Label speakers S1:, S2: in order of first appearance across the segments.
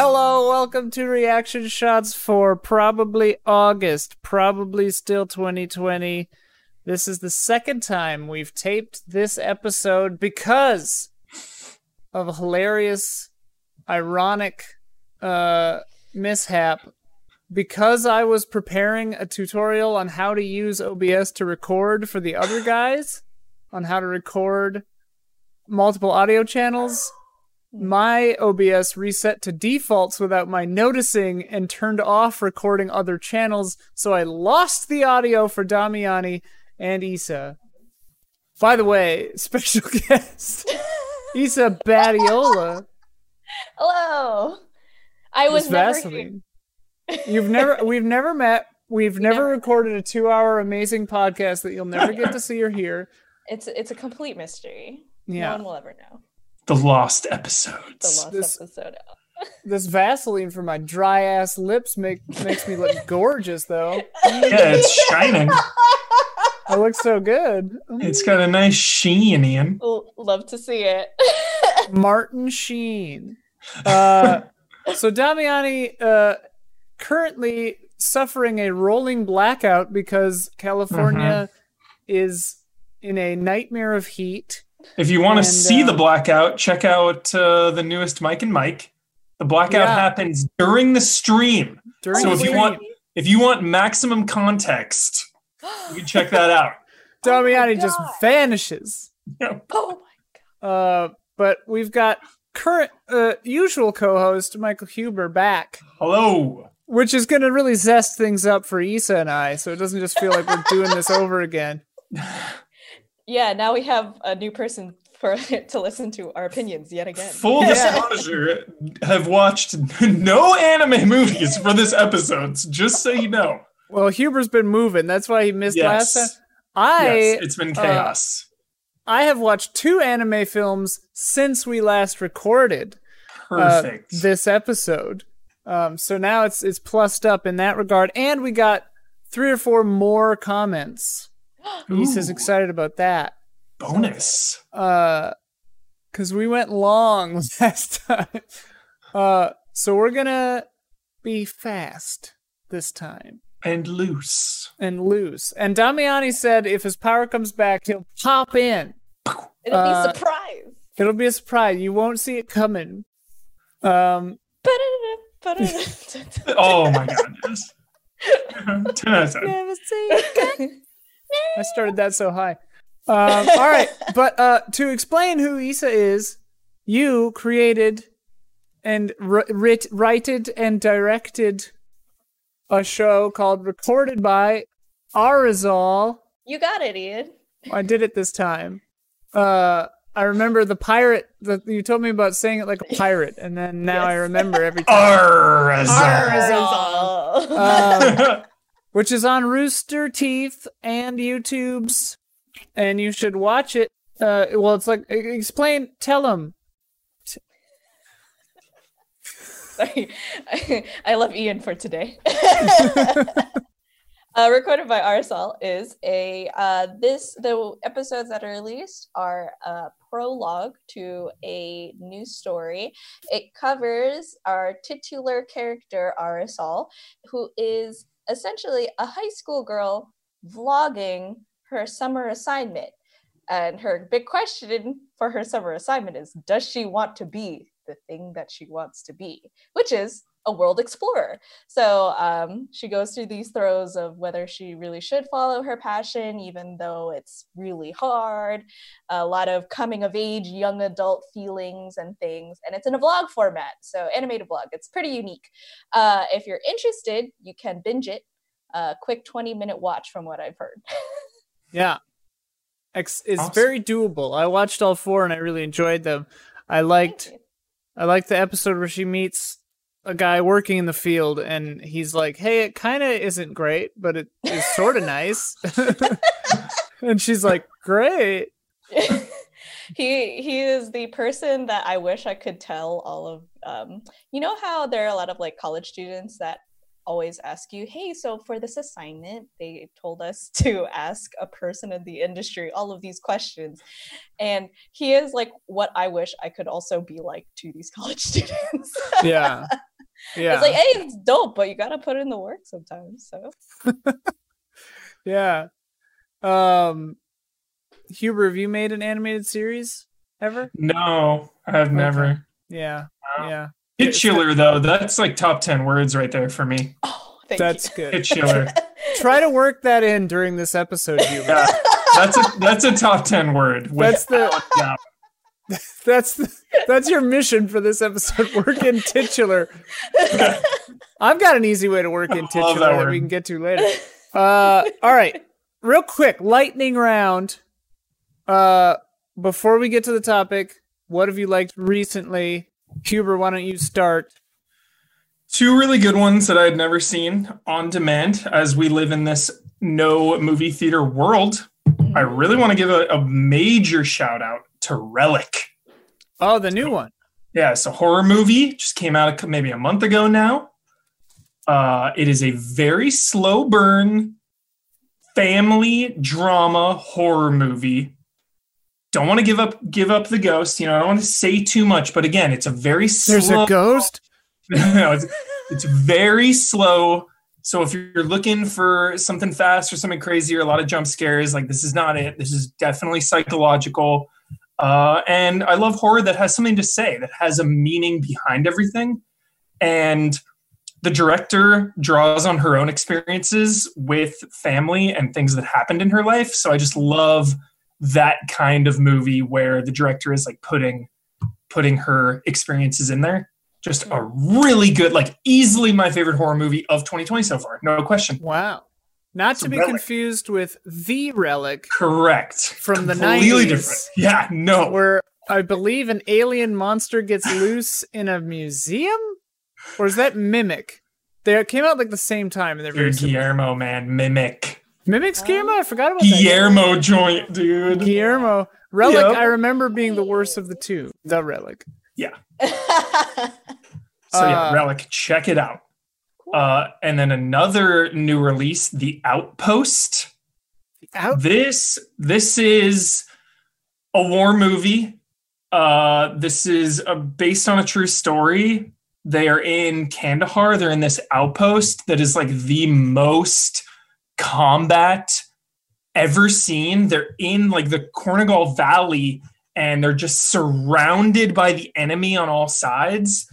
S1: Hello, welcome to Reaction Shots for probably August, probably still 2020. This is the second time we've taped this episode because of a hilarious, ironic uh, mishap. Because I was preparing a tutorial on how to use OBS to record for the other guys, on how to record multiple audio channels, Mm. my OBS reset to defaults without my noticing and turned off recording other channels, so I lost the audio for Damiani and Isa. By the way, special guest Isa Badiola.
S2: Hello. I was never
S1: You've never we've never met. We've never
S2: never-
S1: recorded a two hour amazing podcast that you'll never get to see or hear.
S2: It's it's a complete mystery.
S1: Yeah.
S2: No one will ever know.
S3: The lost
S2: The
S3: episodes.
S1: This-
S2: episode.
S1: This Vaseline for my dry ass lips make makes me look gorgeous though.
S3: Yeah, it's shining.
S1: I look so good.
S3: It's got a nice sheen, Ian.
S2: L- Love to see it.
S1: Martin Sheen. Uh, so Damiani uh, currently suffering a rolling blackout because California is in a nightmare of heat.
S3: If you want to see
S1: uh,
S3: the blackout, check out uh, the newest Mike and Mike. The blackout
S1: Yeah.
S3: happens during the stream.
S1: During
S3: So
S1: the
S3: if you want- If you want maximum context, you can check that out.
S1: Damiani
S2: Oh
S1: just vanishes.
S2: oh my god.
S1: Uh, but we've got current uh, usual co-host Michael Huber back,
S3: Hello.
S1: which is going to really zest things up for Issa and I, so it doesn't just feel like we're doing this over again.
S2: Yeah, now we have a new person for to listen to our opinions yet again.
S3: Full
S1: Yeah.
S3: disclosure, have watched no anime movies for this episode, just so you know.
S1: Well, Huber's been moving. That's why he missed last
S3: Yes.
S1: time. I
S3: yes, it's been chaos.
S1: I have watched two anime films since we last recorded uh, this episode. Um, so now it's it's plussed up in that regard, and we got three or four more comments. Issa's
S3: as
S1: excited about that.
S3: bonus.
S1: Uh, cause we went long last time. Uh, so we're gonna be fast this time
S3: And loose.
S1: and loose. And Damiani said if his power comes back, he'll pop in.
S2: It'll
S1: uh,
S2: be a surprise.
S1: It'll be a surprise. You won't see it coming. Um,
S3: Oh my god, yes. 10 out of 10.
S1: never see it coming. I started that so high. Um, all right, but uh, to explain who Issa is, you created and r- writ- writed and directed a show called Recorded by Arizal.
S2: you got it, Ian.
S1: I did it this time. Uh, I remember the pirate that you told me about saying it like a pirate, and then now I remember every time.
S3: Arzal.
S2: Arizal.
S1: Um, which is on Rooster Teeth and YouTube's, and you should watch it. Uh, well, it's like explain, tell them.
S2: Sorry. I love Ian for today. uh, recorded by Arizal is a uh, this the episodes that are released are a prologue to a new story. It covers our titular character Arizal, who is essentially a high school girl vlogging her summer assignment. And her big question for her summer assignment is Does she want to be the thing that she wants to be? Which is a world explorer. So um, she goes through these throes of whether she really should follow her passion, even though it's really hard, a lot of coming of age, young adult feelings and things. And it's in a vlog format, so animated vlog. It's pretty unique. Uh, if you're interested, you can binge it. A quick 20 minute watch from what I've heard.
S1: Yeah, Ex- it's
S3: Awesome.
S1: very doable. I watched all four and I really enjoyed them. I liked, I liked the episode where she meets a guy working in the field and he's like, "Hey, it kind of isn't great, but it is sort of nice." and she's like, "Great."
S2: he he is the person that I wish I could tell all of um you know how there are a lot of like college students that always ask you hey so for this assignment they told us to ask a person in the industry all of these questions and he is like what I wish I could also be like to these college students
S1: Yeah. Yeah.
S2: It's like, hey, it's dope, but you gotta put in the work sometimes. So
S1: yeah. Um, Huber, have you made an animated series ever?
S3: No, I've never.
S1: Yeah. Yeah.
S3: Titular though, that's like top ten words right there for me.
S2: oh, thank
S1: That's
S2: you.
S1: good.
S3: Titular.
S1: Try to work that in during this episode, Huber.
S3: Yeah, that's a that's a top ten word.
S1: That's the
S3: Yeah.
S1: that's the, that's your mission for this episode. Work in titular. I've got an easy way to work in titular
S3: that
S1: that, we can get to later. Uh, all right, real quick, lightning round. Uh, before we get to the topic, what have you liked recently? Huber, why don't you start?
S3: Two really good ones that I had never seen on demand as we live in this no movie theater world. I really want to give a, a major shout out to Relic.
S1: Oh, the new one.
S3: Yeah, it's a horror movie. Just came out maybe a month ago now. Uh, it is a very slow burn family drama horror movie. Don't want to give up give up the ghost. You know, I don't want to say too much, but again, it's a very
S1: There's
S3: slow.
S1: a ghost.
S3: no, it's, it's very slow. So if you're looking for something fast or something crazy or a lot of jump scares, like this is not it. This is definitely psychological. Uh, and I love horror that has something to say, that has a meaning behind everything. And the director draws on her own experiences with family and things that happened in her life. So I just love that kind of movie where the director is like putting putting her experiences in there. Just a really good, like easily my favorite horror movie of 2020 so far. No question.
S1: Wow. Not to be
S3: Relic.
S1: confused with the relic
S3: Correct.
S1: from the 90s.
S3: Completely
S1: 90s.
S3: different. Yeah, no.
S1: where I believe an alien monster gets loose in a museum, or is that Mimic? They came out like the same time, and they're very similar.
S3: Guillermo, man. Mimic.
S1: Mimics Guillermo? I forgot about that.
S3: Guillermo joint, dude.
S1: Guillermo Relic.
S3: Yep.
S1: I remember being the worst of the two. The Relic. Yeah.
S3: so yeah,
S1: Uh,
S3: Relic, check it out. Uh, and then another new release, The Outpost.
S1: Out.
S3: This this is a war movie. Uh, this is uh based on a true story. They are in Kandahar. They're in this outpost that is like the most combat ever seen. They're in like the Korengal Valley and they're just surrounded by the enemy on all sides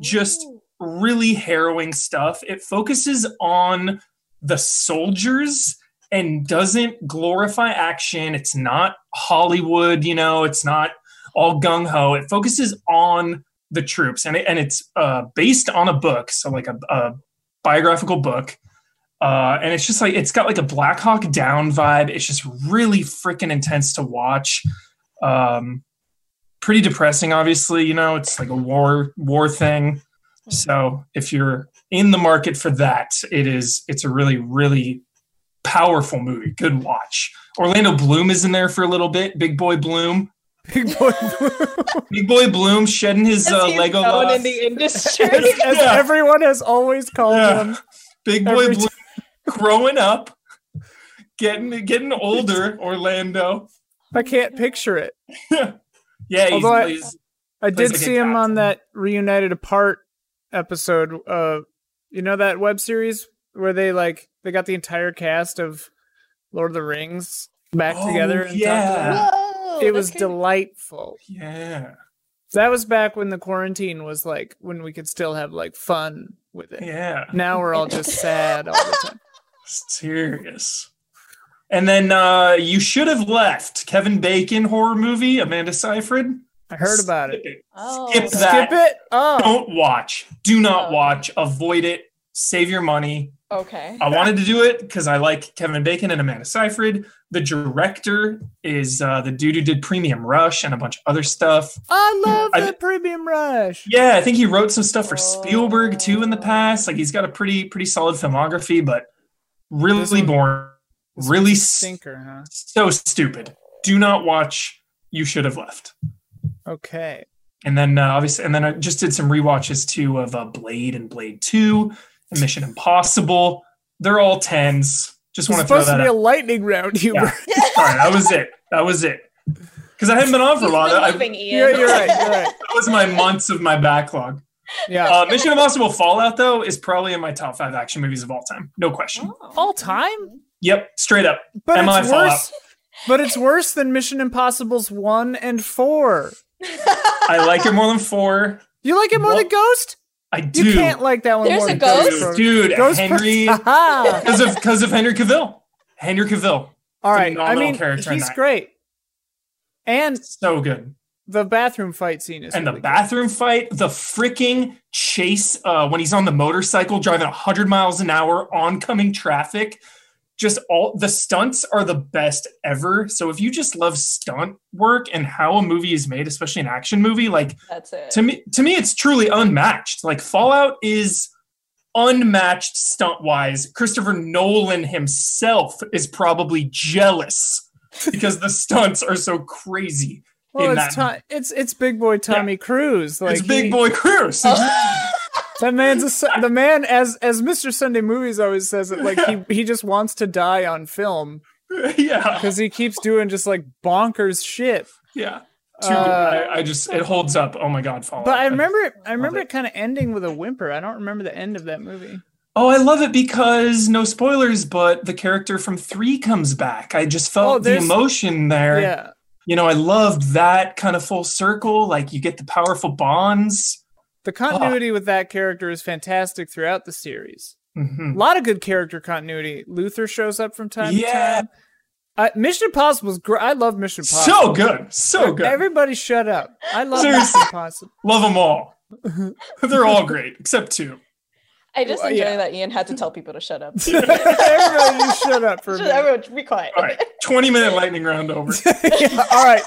S3: just- really harrowing stuff. It focuses on the soldiers and doesn't glorify action. It's not Hollywood, you know, it's not all gung ho. It focuses on the troops and, it, and it's uh, based on a book, so like a, a biographical book. Uh, and it's just like it's got like a Black Hawk Down vibe. It's just really freaking intense to watch. Um, pretty depressing, obviously. You know, it's like a war war thing. So if you're in the market for that, it is it's a really really powerful movie. Good watch. Orlando Bloom is in there for a little bit. Big boy Bloom.
S1: Big boy.
S3: Big boy Bloom shedding his uh, Lego
S2: known
S3: loft.
S2: in the industry.
S1: as, as
S3: Yeah.
S1: everyone has always called
S3: Yeah.
S1: him.
S3: Big boy
S1: Every
S3: Bloom growing up, getting getting older. Orlando.
S1: I can't picture it.
S3: yeah, he's,
S1: Although I-
S3: he's
S1: I
S3: Plays
S1: did
S3: like
S1: see him on that reunited apart episode. Uh, you know that web series where they like they got the entire cast of Lord of the Rings back
S3: Oh,
S1: together. And
S3: yeah.
S1: talked
S2: Whoa,
S1: it. it was
S2: that's crazy.
S1: delightful.
S3: yeah,
S1: That was back when the quarantine was like when we could still have like fun with it.
S3: yeah.
S1: Now we're all just sad all the time.
S3: Serious. And then uh, you should have left. Kevin Bacon horror movie. Amanda Seyfried.
S1: I heard about it.
S3: Skip
S2: Oh,
S3: Skip that.
S1: Skip it. Oh,
S3: Don't watch. Do not
S2: Oh.
S3: watch. Avoid it. Save your money.
S2: Okay.
S3: I wanted to do it because I like Kevin Bacon and Amanda Seyfried. The director is uh, the dude who did Premium Rush and a bunch of other stuff.
S1: I love
S3: I-
S1: the Premium Rush.
S3: Yeah, I think he wrote some stuff for Spielberg too in the
S2: Oh.
S3: past. Like he's got a pretty pretty solid filmography, but really
S1: This one-
S3: boring.
S1: This
S3: Really
S1: one's a
S3: s-
S1: stinker, huh?
S3: So stupid. Do not watch. You should have left.
S1: Okay.
S3: And then uh, obviously, and then I just did some rewatches too of uh, Blade and Blade Two, and Mission Impossible. They're all tens. Just
S1: It's
S3: want to throw
S1: supposed to
S3: that
S1: be a lightning round, Huber.
S3: all right, that was it. That was it. Because I hadn't been on for a
S2: He's
S3: while. I,
S2: been
S3: that
S2: leaving,
S1: Yeah, you're right. You're right.
S3: That was my months of my backlog.
S1: Yeah.
S3: Uh, Mission Impossible Fallout though is probably in my top five action movies of all time, no question.
S2: Oh.
S1: All time?
S3: Yep, straight up.
S1: But
S3: Am I
S1: it's
S3: Fallout?
S1: worse. But it's worse than Mission Impossible's one and four.
S3: I like it more than four.
S1: You like it more than Ghost?
S3: I do.
S1: You can't like that one
S2: There's
S1: more
S2: a
S1: than
S2: ghost?
S3: Dude,
S1: Ghost
S3: Henry because of because of Henry Cavill. Henry Cavill,
S1: All right. I mean,
S3: character
S1: he's great. And
S3: so good.
S1: the bathroom fight scene is
S3: and the
S1: really good.
S3: bathroom fight, the freaking chase uh, when he's on the motorcycle driving 100 miles an hour oncoming traffic. Just all the stunts are the best ever. So if you just love stunt work and how a movie is made, especially an action movie, like
S2: That's it.
S3: to me, to me, it's truly unmatched. Like Fallout is unmatched stunt wise. Christopher Nolan himself is probably jealous because the stunts are so crazy.
S1: Well,
S3: in
S1: it's,
S3: that-
S1: Tom, it's it's big boy Tommy Cruise. Like
S3: it's Big
S1: he-
S3: Boy Cruise.
S1: That man's a, the man as as Mr. Sunday Movies always says it. Like he he just wants to die on film
S3: yeah,
S1: because he keeps doing just like bonkers shit.
S3: yeah. Too,
S1: Uh,
S3: I, I just it holds up. Oh my god, Fallout.
S1: But I remember it. I remember
S3: it.
S1: it kind of ending with a whimper. I don't remember the end of that movie.
S3: Oh, I love it because no spoilers, but the character from three comes back. I just felt
S1: Oh,
S3: the emotion there.
S1: Yeah,
S3: You know, I loved that kind of full circle. Like you get the powerful bonds.
S1: The continuity with that character is fantastic throughout the series.
S3: Mhm.
S1: A lot of good character continuity. Luther shows up from time
S3: Yeah.
S1: to time. Uh, Mission Impossible is great. I love Mission Impossible.
S3: So good, so good.
S1: Everybody, shut up. I love
S3: Seriously.
S1: Mission Impossible.
S3: Love them all. They're all great except two.
S2: I just
S1: Well,
S2: enjoy
S1: yeah.
S2: that Ian had to tell people to shut up.
S1: Everybody, just shut up for a
S2: Just
S1: minute.
S2: everyone be quiet.
S3: All right, twenty minute lightning round over.
S1: Yeah, all right.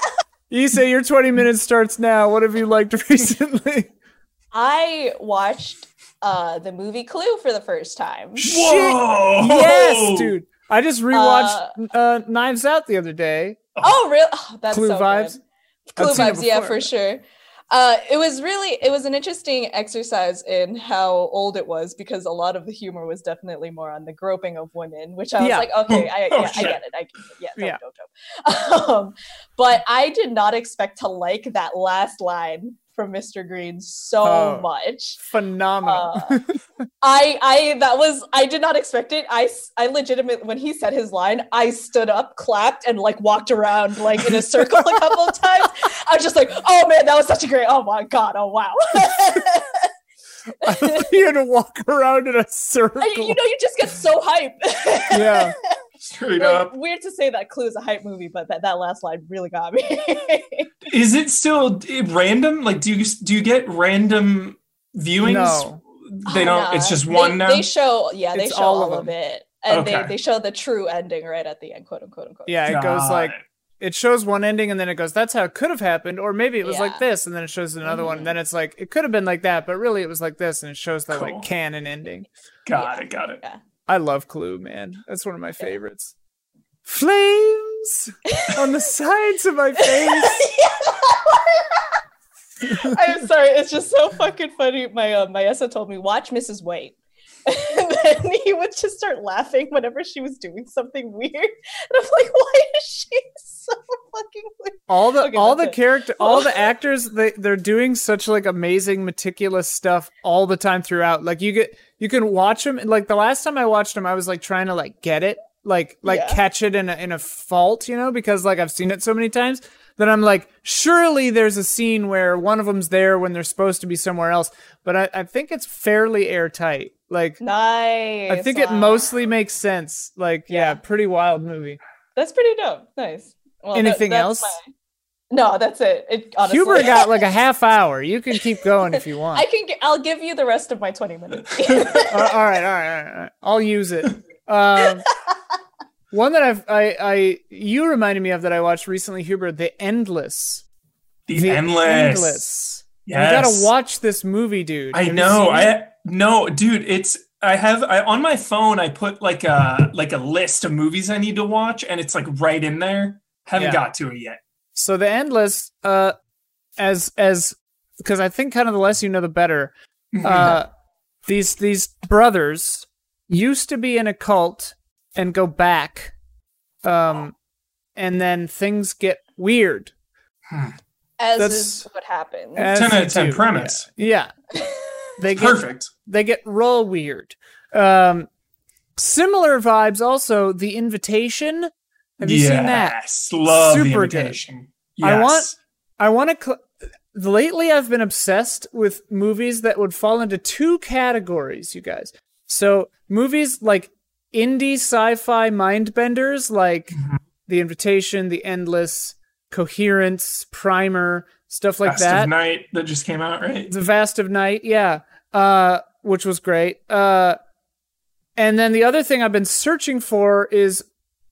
S1: You say your 20 minutes starts now. What have you liked recently?
S2: I watched uh the movie Clue for the first time.
S3: Whoa!
S1: Yes, dude. I just rewatched uh, Knives Out the other day.
S2: Oh, real? Oh, that's
S1: Clue
S2: so
S1: vibes.
S2: Good. Clue
S1: I've
S2: vibes, yeah, for sure. Uh, it was really, it was an interesting exercise in how old it was because a lot of the humor was definitely more on the groping of women, which I was
S1: Yeah.
S2: like, okay, I,
S3: Oh,
S2: yeah, I get it, I get it. yeah, dope,
S1: Yeah.
S2: dope, dope. Um, but I did not expect to like that last line from Mr. Green so
S1: Oh.
S2: much.
S1: Phenomenal.
S2: Uh, I I that was I did not expect it. I I legitimate when he said his line, I stood up, clapped, and like walked around like in a circle a couple of times. I was just like, oh man, that was such a great. Oh my god. Oh wow.
S1: you had to walk around in a circle.
S2: I- you know, you just get so hype.
S1: yeah.
S3: Straight
S2: Like,
S3: up.
S2: weird to say that Clue is a hype movie, but that, that last line really got me.
S3: Is it still eh, random? Like, do you do you get random viewings?
S1: No.
S3: They
S2: Oh,
S3: don't.
S2: nah.
S3: It's just
S2: They-
S3: one now.
S2: They show, yeah, they show
S1: all
S2: all,
S1: of
S2: of, it, and
S3: Okay.
S2: they they show the true ending right at the end, quote unquote unquote.
S1: Yeah, it goes like
S3: it.
S1: it shows one ending and then it goes, that's how it could have happened, or maybe it was like this, and then it shows another one,
S2: Mhm.
S1: and then it's like it could have been like that, but really it was like this, and it shows that
S3: Cool.
S1: like canon ending.
S3: got
S2: Yeah.
S3: it. Got it.
S1: I love Clue, man. That's one of my favorites. Flames on the sides of my face.
S2: I'm sorry, it's just so fucking funny. My uh, my Essa told me watch Mrs. White. And he would just start laughing whenever she was doing something weird. And I'm like, why is she so fucking weird?
S1: all the
S2: Okay,
S1: all the
S2: it.
S1: character all the actors they they're doing such like amazing meticulous stuff all the time throughout like you get you can watch them and like the last time i watched them i was like trying to like get it like like
S2: Yeah.
S1: catch it in a in a fault you know because like i've seen it so many times that i'm like surely there's a scene where one of them's there when they're supposed to be somewhere else but i, I think it's fairly airtight like
S2: Nice.
S1: i think it mostly makes sense like yeah,
S2: Yeah.
S1: pretty wild movie
S2: That's pretty dope. Nice. Well,
S1: Anything
S2: that's
S1: else?
S2: my- No, that's it. It honestly.
S1: huber got like a half hour you can keep going if you want
S2: I can. Get, I'll give you the rest of my 20 minutes.
S1: Uh, all right, all right, all right, all right. I'll use it. Um, one that I've, I, I, you reminded me of that I watched recently, Huber, The Endless.
S3: The, endless.
S1: Endless.
S3: Yes.
S1: You gotta watch this movie, dude.
S3: I
S1: Have
S3: know. I no, dude. It's I have I on my phone. I put like a like a list of movies I need to watch, and it's like right in there. Haven't
S1: Yeah.
S3: got to it yet.
S1: So The Endless, uh, as as because I think kind of the less you know, the better. Uh, these these brothers used to be in a cult and go back, um, and then things get weird.
S2: As
S1: That's-
S2: is what happens.
S1: As
S3: 10 out of 10
S1: do,
S3: premise.
S1: Yeah. they get
S3: Perfect.
S1: they get real weird. Um, similar vibes also. The Invitation. Have you
S3: yes.
S1: seen that?
S3: Love the
S1: Super good.
S3: invitation.
S1: I want- I want to. Cl- lately, I've been obsessed with movies that would fall into two categories, you guys. So movies like indie sci-fi mind benders, like
S3: Mhm.
S1: The Invitation, The Endless, Coherence, Primer, stuff like
S3: Vast
S1: that.
S3: of Night that just came out, right?
S1: The Vast of Night, yeah, uh, which was great. Uh, and then the other thing I've been searching for is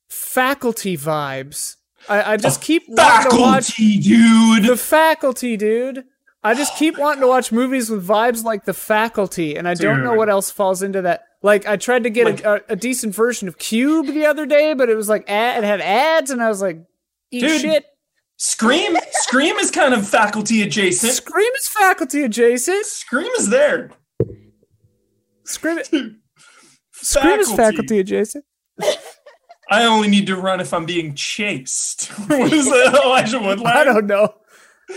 S1: faculty vibes. I, I just keep wanting to watch
S3: Faculty, dude.
S1: the faculty, dude. I just keep wanting to watch movies with vibes like the faculty, and I don't know what else falls into that. Like, I tried to get
S3: Like-
S1: a, a, a decent version of Cube the other day, but it was like ad, it had ads, and I was like, eat
S3: Dude.
S1: shit.
S3: Scream. Scream is kind of faculty adjacent.
S1: Scream is faculty adjacent.
S3: Scream is there.
S1: Scream, Scream is faculty adjacent.
S3: I only need to run if I'm being chased. what is that, Elijah Wood?
S1: I don't know.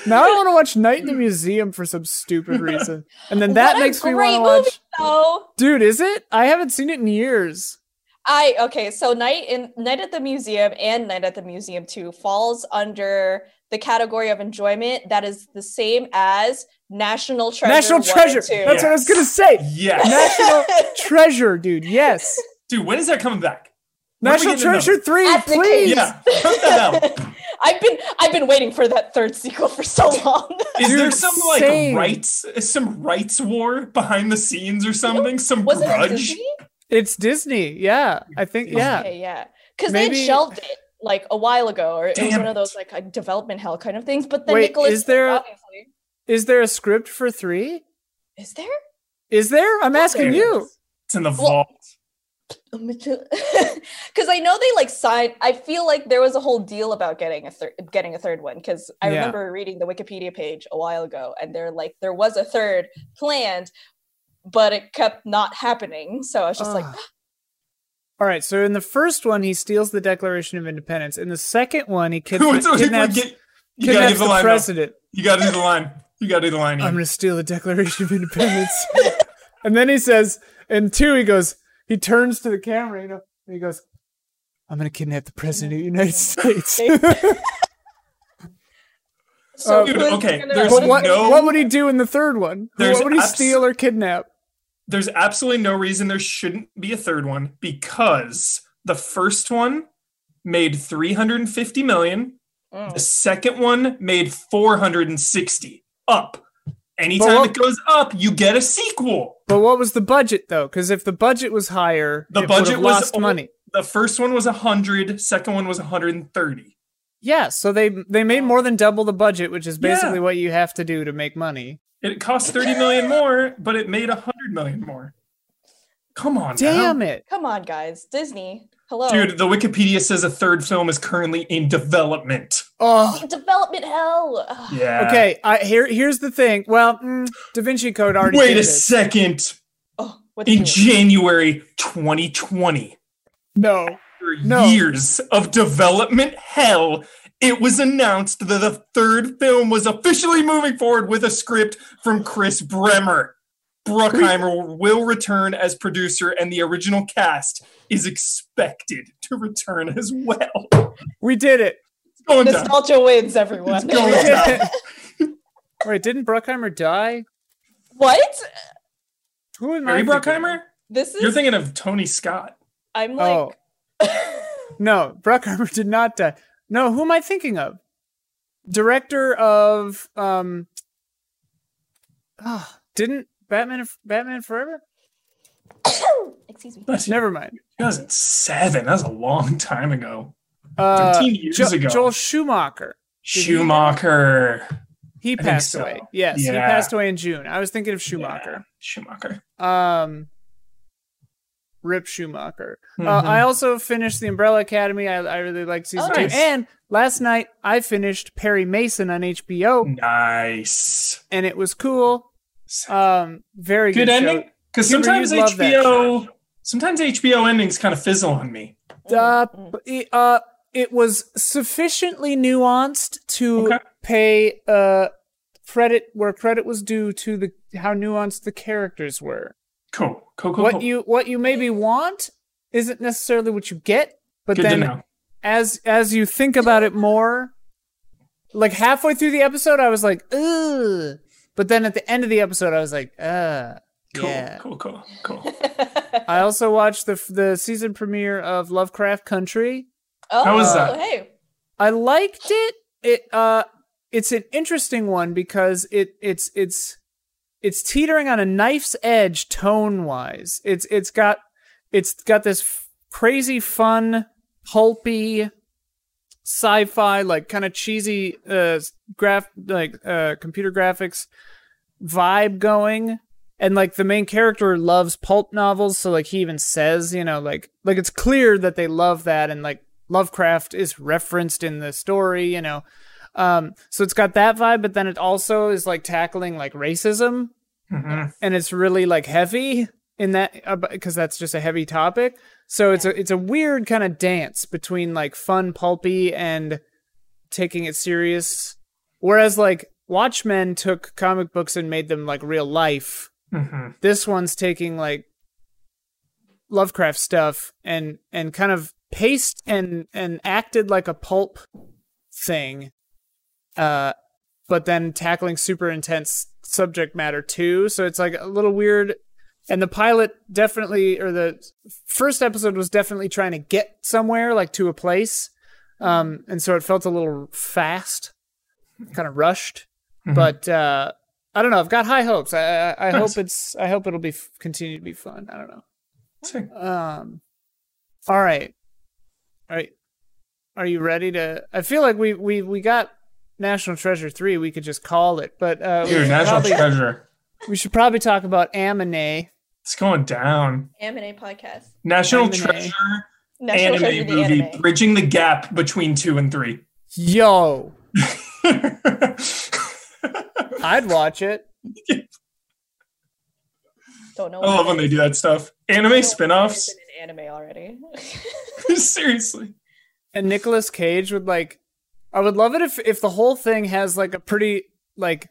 S1: Now I want to watch Night in the Museum for some stupid reason, and then that
S2: What
S1: makes me want to watch.
S2: Movie, though.
S1: Dude, is it? I haven't seen it in years.
S2: I okay, so night in Night at the Museum and Night at the Museum 2 falls under the category of enjoyment that is the same as National Treasure.
S1: National Treasure.
S2: 2.
S1: That's what I was gonna say.
S3: Yes.
S1: National Treasure, dude. Yes.
S3: Dude, when is that coming back? When
S1: National Treasure Three,
S2: At the
S1: please.
S3: Yeah. Put that out.
S2: I've been I've been waiting for that third sequel for so long.
S3: Is there some like
S1: same.
S3: rights, some rights war behind the scenes or something? Some
S2: Was it
S3: grudge?
S2: Disney?
S1: It's Disney. Yeah, I think. Yeah.
S2: Okay, yeah. Because they
S1: Maybe-
S2: shelved it like a while ago, or it was one of those like, like development hell kind of things. But then
S1: Wait,
S2: Nicolas
S1: is there-
S2: obviously
S1: Is there a script for three?
S2: is there?
S1: Is there? I'm asking
S3: There
S1: you.
S3: It's in the
S2: Well-
S3: vault.
S2: Because I know they like signed. I feel like there was a whole deal about getting a third, getting a third one. Because I
S1: Yeah.
S2: remember reading the Wikipedia page a while ago, and they're like, there was a third planned, but it kept not happening. So I was just like,
S1: All right. So in the first one, he steals the Declaration of Independence. In the second one, he kid- kidnaps,
S3: get- you gotta do the line. though.
S1: president.
S3: You gotta do the line. You gotta do the line.
S1: I'm going to steal the Declaration of Independence. and then he says, and two, he goes, he turns to the camera, you know, and he goes, I'm going to kidnap the president of the United States.
S2: so
S3: Dude, okay, there's
S1: what,
S3: no-
S1: what would he do in the third one? What would he
S3: abs-
S1: steal or kidnap?
S3: There's absolutely no reason there shouldn't be a third one because the first one made 350 million.
S2: Mm.
S3: The second one made 460 up. Anytime
S1: what-
S3: it goes up, you get a sequel.
S1: But what was the budget though? Because if the budget was higher,
S3: The
S1: it
S3: budget was
S1: lost
S3: o-
S1: money.
S3: The first one was 100, second one was 130.
S1: Yeah, so they they made more than double the budget, which is
S3: Yeah.
S1: basically what you have to do to make money.
S3: It cost 30 million more, but it made 100 million more. Come on,
S1: Damn
S3: now.
S1: it!
S2: Come on, guys, Disney. Hello,
S3: Dude, the Wikipedia says a third film is currently in development.
S1: Oh,
S2: development hell.
S3: Yeah.
S1: okay. I here here's the thing. Well, mm, Da Vinci Code already.
S3: Wait
S1: did
S3: a
S1: this.
S3: second.
S2: Oh, what
S3: In? January 2020,
S1: No.
S3: after
S1: No.
S3: years of development hell, it was announced that the third film was officially moving forward with a script from Chris Bremner. Bruckheimer will return as producer, and the original cast is expected to return as well.
S1: We did it.
S3: It's going down.
S2: Nostalgia wins, everyone.
S3: It's going down.
S1: Wait, didn't Bruckheimer die?
S2: what?
S1: Who am
S3: Barry
S1: I?
S3: Bruckheimer?
S2: This is.
S3: You're thinking of Tony Scott.
S2: I'm
S1: Oh
S2: like.
S1: no, Bruckheimer did not die. No, who am I thinking of? Director of um. Ah, didn't Batman Batman Forever?
S2: Excuse me.
S3: That's
S1: Never mind.
S3: 2007. That was a long time ago.
S1: Uh,
S3: 13 years
S1: Jo-
S3: ago.
S1: Joel Schumacher. he-
S3: Schumacher.
S1: He
S3: think
S1: passed
S3: so.
S1: away. Yes, he passed away in June. I was thinking of Schumacher.
S3: Yeah, Schumacher.
S1: Um, Rip Schumacher. Uh,
S3: Mhm.
S1: I also finished The Umbrella Academy. I, I really liked season
S2: Oh,
S1: two.
S3: nice.
S1: And last night I finished Perry Mason on HBO,
S3: nice.
S1: and it was cool. Um, very good,
S3: Good ending? Because sometimes
S1: you'd love that
S3: HBO, sometimes HBO endings kind of fizzle on me.
S1: Uh, but it, uh, it was sufficiently nuanced to
S3: Okay.
S1: pay uh credit where credit was due to the how nuanced the characters were.
S3: Cool. Cool. Cool.
S1: what
S3: cool.
S1: you what you maybe want isn't necessarily what you get, but
S3: Good
S1: then as as you think about it more, like halfway through the episode, I was like, ugh. But then at the end of the episode, I was like, uh,
S3: Cool.
S1: yeah.
S3: Cool. Cool. Cool.
S1: I also watched the the season premiere of Lovecraft Country.
S2: oh,
S3: How was that?
S2: Hey.
S1: I liked it. It uh, it's an interesting one because it it's it's it's teetering on a knife's edge tone wise. It's it's got it's got this f- crazy fun pulpy sci-fi like kind of cheesy uh graph like uh computer graphics vibe going and like the main character loves pulp novels so like he even says you know like like it's clear that they love that and like lovecraft is referenced in the story you know um so it's got that vibe but then it also is like tackling like racism
S3: Mhm.
S1: and it's really like heavy in that because that's just a heavy topic. So it's a it's a weird kind of dance between like fun pulpy and taking it serious. Whereas like Watchmen took comic books and made them like real life.
S3: Mhm.
S1: This one's taking like Lovecraft stuff and and kind of paced and and acted like a pulp thing. Uh but then tackling super intense subject matter too. So it's like a little weird. And the pilot definitely, or the first episode was definitely trying to get somewhere, like to a place. Um, and so it felt a little fast, kind of rushed.
S3: Mhm.
S1: But uh, I don't know. I've got high hopes. I, I, I
S3: Nice.
S1: hope it's. I hope it'll be continue to be fun. I don't know.
S3: Sick.
S1: Um, all right, all right. Are you ready to? I feel like we we we got National Treasure three. We could just call it, but uh, we,
S3: Dude,
S1: should
S3: national
S1: probably,
S3: treasure.
S1: we should probably talk about anime.
S3: It's going down.
S2: Anime podcast.
S3: National
S1: Anime.
S3: treasure
S2: National
S3: anime
S2: Treasure
S3: movie,
S2: anime.
S3: bridging the gap between two and three.
S1: Yo, I'd watch it.
S2: Don't know.
S3: I love when they do that stuff. Anime spin-offs.
S2: In anime already.
S3: Seriously.
S1: And Nicolas Cage would like. I would love it if if the whole thing has like a pretty like,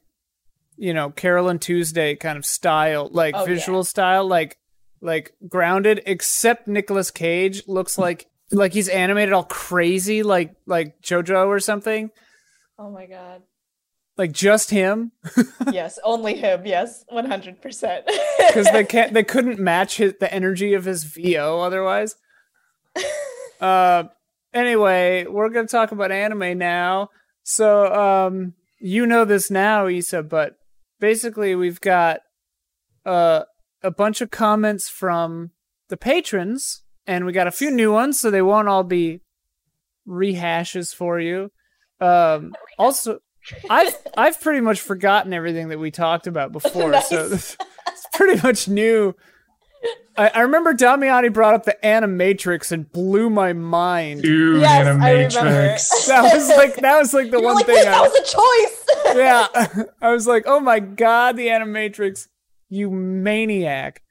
S1: you know, Carole & Tuesday kind of style, like
S2: Oh,
S1: visual style, like like grounded. Except Nicolas Cage looks like like he's animated all crazy, like like JoJo or something.
S2: Oh my god.
S1: Like just him,
S2: Yes, only him. Yes, one hundred percent.
S1: because they can't they couldn't match his, the energy of his VO otherwise. Uh, anyway, we're gonna talk about anime now. So, um, you know this now, Issa, but basically we've got uh a bunch of comments from the patrons, and we got a few new ones, so they won't all be rehashes for you. Um, also, I've I've pretty much forgotten everything that we talked about before, so it's pretty much new. I, I remember Damiani brought up the Animatrix and blew my mind.
S3: Dude,
S2: Yes, I
S3: Animatrix.
S1: That was like that was like the
S2: You're
S1: one
S2: like,
S1: thing.
S2: wait, that
S1: I,
S2: was a choice.
S1: yeah, I was like, oh my god, the Animatrix, you maniac!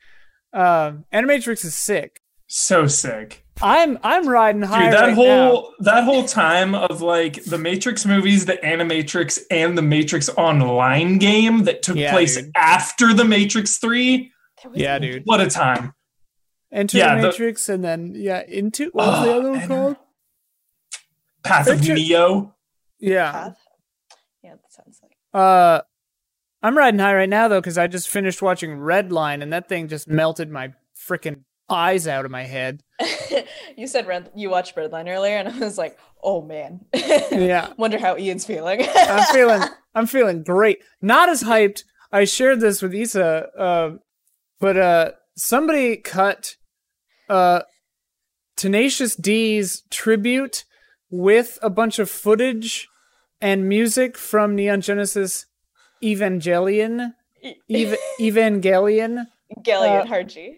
S1: Um, Animatrix is sick.
S3: So sick.
S1: I'm I'm riding high
S3: Dude, that
S1: right
S3: whole that whole time of like the Matrix movies, the Animatrix, and the Matrix Online game that took
S1: Yeah,
S3: place
S1: dude.
S3: after the Matrix Three.
S2: There
S1: now.
S2: was
S1: Yeah, dude.
S3: What a time!
S1: Enter
S3: Yeah,
S1: the
S3: the-
S1: Matrix, and then yeah, into what was the
S3: Oh,
S1: other one called?
S3: Path of Neo.
S1: Yeah.
S2: Path. Yeah, that sounds like.
S1: Uh, I'm riding high right now though because I just finished watching Redline, and that thing just melted my freaking eyes out of my head.
S2: you said Red, you watched Redline earlier, and I was like, oh man.
S1: Yeah.
S2: Wonder how Ian's feeling.
S1: I'm feeling I'm feeling great. Not as hyped. I shared this with Issa, uh, but uh, somebody cut uh, Tenacious D's tribute with a bunch of footage and music from Neon Genesis Evangelion. Eva- Evangelion.
S2: Galleon
S1: uh,
S2: Harji.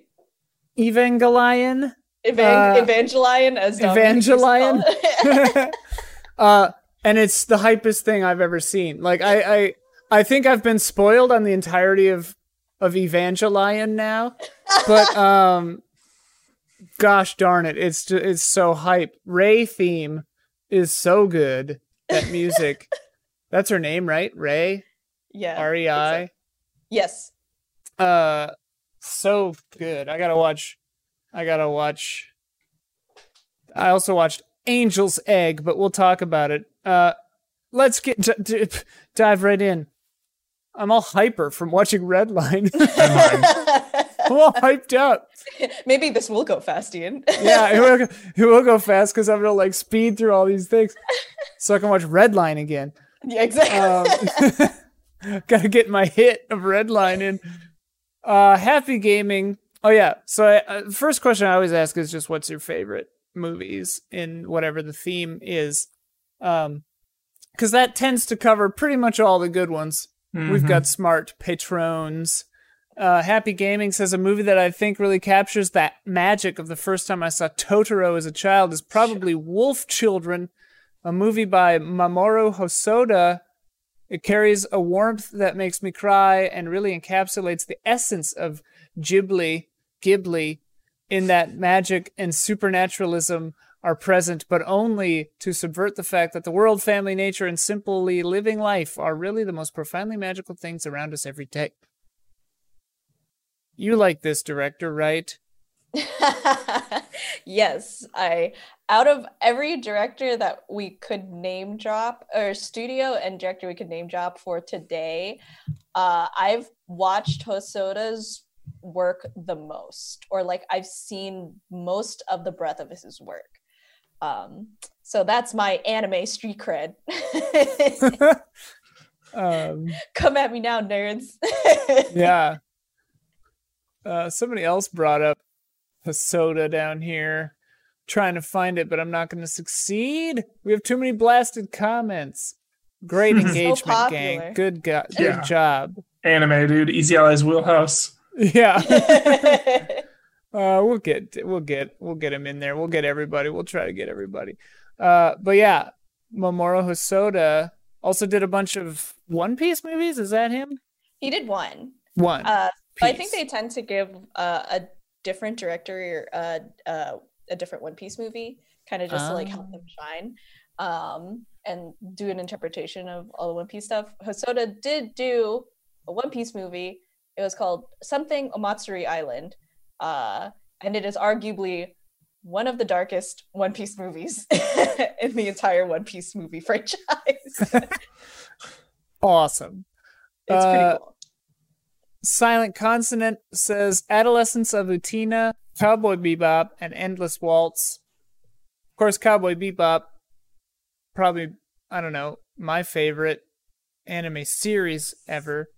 S1: Evangelion.
S2: Evan-
S1: uh,
S2: Evangelion as Dominic used to call
S1: Evangelion? uh, and it's the hypest thing I've ever seen. Like I, I, I think I've been spoiled on the entirety of of Evangelion now, but um, gosh darn it, it's it's so hype. Rei theme is so good. That music, that's her name, right? Rei.
S2: Yeah.
S1: REI.
S2: Yes.
S1: Uh, so good. I gotta watch. I gotta watch. I also watched Angel's Egg, but we'll talk about it. Uh, let's get d- d- dive right in. I'm all hyper from watching Redline. I'm all hyped up.
S2: Maybe this will go fast, Ian.
S1: Yeah, it will, go- it will go fast because I'm gonna like speed through all these things, so I can watch Redline again.
S2: yeah, exactly.
S1: Um, gotta get my hit of Redline in. Uh, happy gaming. Oh yeah. So I, uh, first question I always ask is just what's your favorite movies in whatever the theme is, um, because that tends to cover pretty much all the good ones. We've
S3: Mhm.
S1: got smart patrons. Uh, Happy Gaming says a movie that I think really captures that magic of the first time I saw Totoro as a child is probably Wolf Children, a movie by Mamoru Hosoda. It carries a warmth that makes me cry and really encapsulates the essence of Ghibli, Ghibli, in that magic and supernaturalism are present, but only to subvert the fact that the world, family, nature, and simply living life are really the most profoundly magical things around us every day. You like this director, right?
S2: yes, I out of every director that we could name drop or studio and director we could name drop for today, uh, I've watched Hosoda's work the most, or like I've seen most of the breadth of his work. Um, so that's my anime street cred.
S1: um,
S2: Come at me now, nerds.
S1: yeah. Uh, somebody else brought up Hosoda down here. Trying to find it, but I'm not going to succeed. We have too many blasted comments. Great
S3: So
S1: engagement, gang. Good, go- good job.
S3: Anime, dude. Easy Allies Wheelhouse.
S1: Yeah. Uh, we'll get we'll get we'll get him in there. We'll get everybody. We'll try to get everybody. Uh, but yeah, Mamoru Hosoda also did a bunch of One Piece movies. Is that him?
S2: he did one.
S1: One.
S2: Uh, I think they tend to give uh, a different director uh, uh, a different One Piece movie, kind of just to like help them shine um, and do an interpretation of all the One Piece stuff. Hosoda did do a One Piece movie. It was called something Omatsuri Island, uh, and it is arguably one of the darkest One Piece movies in the entire One Piece movie franchise. Awesome. It's
S1: awesome.
S2: pretty
S1: Uh,
S2: cool.
S1: Silent Consonant says Adolescence of Utena, Cowboy Bebop, and Endless Waltz. Of course, Cowboy Bebop, probably, I don't know, my favorite anime series ever.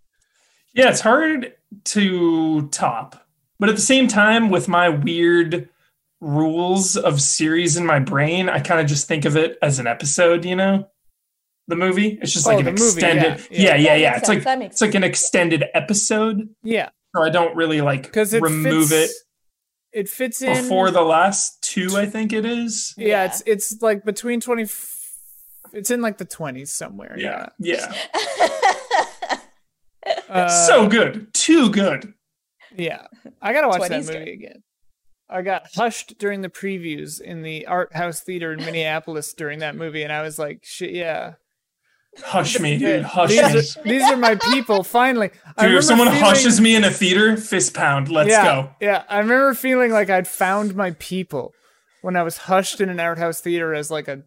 S3: Yeah, it's hard to top. But at the same time, with my weird rules of series in my brain, I kind of just think of it as an episode, you know? The movie. It's just
S1: Oh,
S3: like an
S1: the movie, yeah,
S3: extended.
S1: yeah.
S3: Yeah, yeah, yeah. It's
S2: sense,
S3: like it's like an extended episode.
S1: Yeah,
S3: So I don't really like
S1: because it
S3: remove
S1: fits, It fits in
S3: before the last two, I think it is.
S1: Yeah,
S2: Yeah.
S1: it's it's like between twenty. It's in like the twenties somewhere.
S3: Yeah. Yeah.
S1: Uh,
S3: so good. Too good.
S1: Yeah, I gotta watch that movie
S2: good.
S1: again. I got hushed during the previews in the art house theater in Minneapolis during that movie, and I was like, "Shit, yeah,
S3: Hush me, dude. Hush
S1: these
S3: me.
S1: are these are my people." Finally,
S3: Dude, if someone
S1: feeling-
S3: hushes me in a theater, fist pound. Let's
S1: yeah,
S3: go.
S1: Yeah, I remember feeling like I'd found my people when I was hushed in an art house theater as like a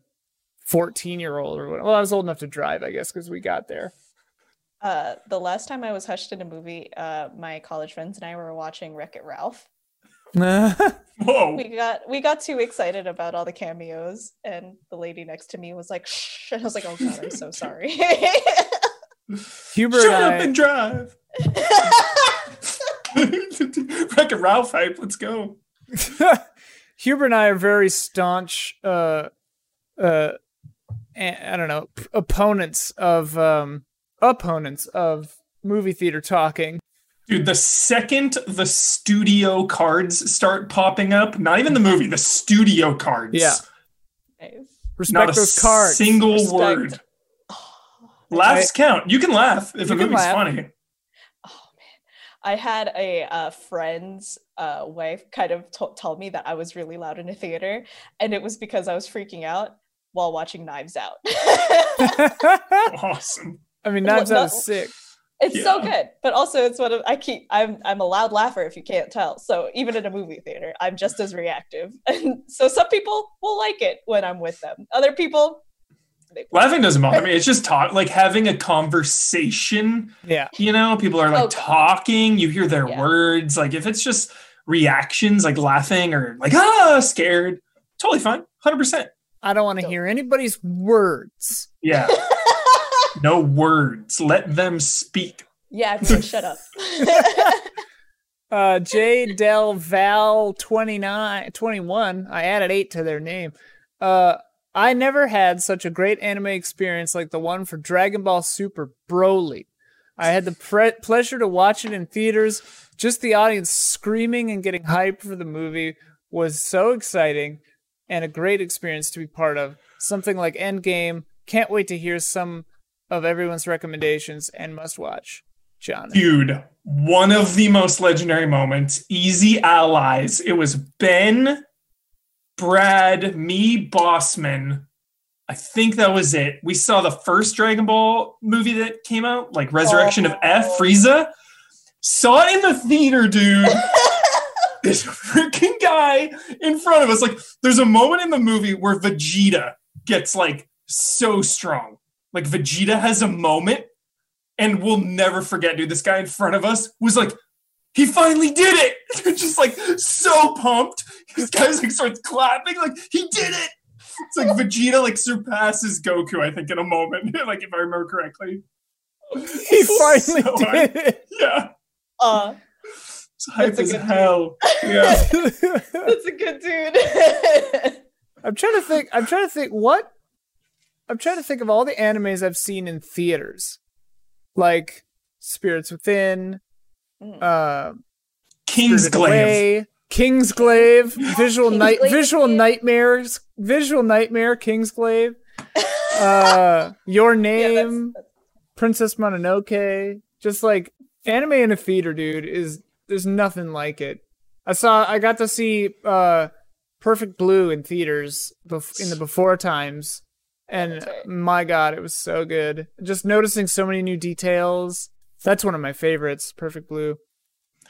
S1: fourteen-year-old or what. Well, I was old enough to drive, I guess, because we got there.
S2: Uh, the last time I was hushed in a movie, uh, my college friends and I were watching Wreck It Ralph.
S3: Whoa.
S2: We got we got too excited about all the cameos, and the lady next to me was like, "Shh!" And I was like, "Oh God, I'm so sorry."
S1: Huber
S3: Shut
S1: and
S3: up
S1: I,
S3: and drive. Wreck-It Ralph hype. Let's go.
S1: Huber and I are very staunch, uh, uh, a- I don't know, p- opponents of, um, opponents of movie theater talking.
S3: Dude, the second the studio cards start popping up, not even the movie, the studio cards.
S1: Yeah.
S2: Nice.
S1: Respect
S3: Not a
S1: those cards.
S3: single
S2: Respect.
S3: word.
S2: Oh,
S3: Laughs count. You can laugh if
S1: You
S3: a
S1: can
S3: movie's
S1: laugh.
S3: funny.
S2: oh man, I had a uh, friend's uh, wife kind of t- tell me that I was really loud in a theater, and it was because I was freaking out while watching Knives Out.
S3: Awesome.
S1: I mean, Knives
S2: Well,
S1: Out
S2: no-
S1: is sick.
S2: It's so good, but also it's one of I keep I'm I'm a loud laugher if you can't tell. So even in a movie theater, I'm just as reactive. And so some people will like it when I'm with them. Other people
S3: Laughing doesn't bother me. It's just talk like having a conversation.
S1: Yeah.
S3: You know, people are like
S2: Okay.
S3: talking. You hear their
S2: Yeah.
S3: words. Like if it's just reactions, like laughing or like ah scared, totally fine. Hundred percent.
S1: I don't want to hear anybody's words.
S3: Yeah. no words. Let them speak.
S2: yeah, everyone shut up.
S1: Uh, J Del Val 29, 21. I added eight to their name. Uh, I never had such a great anime experience like the one for Dragon Ball Super Broly. I had the pre- pleasure to watch it in theaters. Just the audience screaming and getting hyped for the movie was so exciting and a great experience to be part of. Something like Endgame. Can't wait to hear some of everyone's recommendations and must watch. John.
S3: Dude, one of the most legendary moments, easy allies. It was Ben, Brad, me, Bossman. I think that was it. We saw the first Dragon Ball movie that came out, like Resurrection of F,
S2: Oh.
S3: Frieza. Saw it in the theater, dude. this freaking guy in front of us. Like, there's a moment in the movie where Vegeta gets like so strong. Like, Vegeta has a moment, and we'll never forget, dude. This guy in front of us was like, he finally did it. Just like so pumped. This guy's like starts clapping, like, he did it. It's like Vegeta like surpasses Goku, I think, in a moment. like, if I remember correctly.
S1: He finally
S3: So hype.
S1: did
S3: Yeah.
S2: uh,
S3: It's hype
S2: That's
S3: as
S2: good dude.
S3: hell. Yeah.
S1: it.
S2: that's a good dude.
S1: I'm trying to think. I'm trying to think what. I'm trying to think of all the animes I've seen in theaters, like Spirits Within,
S2: Mm.
S1: uh,
S3: King's Glaive.
S1: Away, Kingsglaive, Visual Night,
S2: Kingsglaive.
S1: Visual Nightmares, Visual Nightmare, Kingsglaive, uh, Your
S2: Yeah, that's-
S1: Name,
S2: that's-
S1: Princess Mononoke. Just like anime in a theater, dude, is there's nothing like it. I saw I got to see uh Perfect Blue in theaters bef- in the before times. And
S2: right.
S1: my god, it was so good. Just noticing so many new details. That's one of my favorites, Perfect Blue.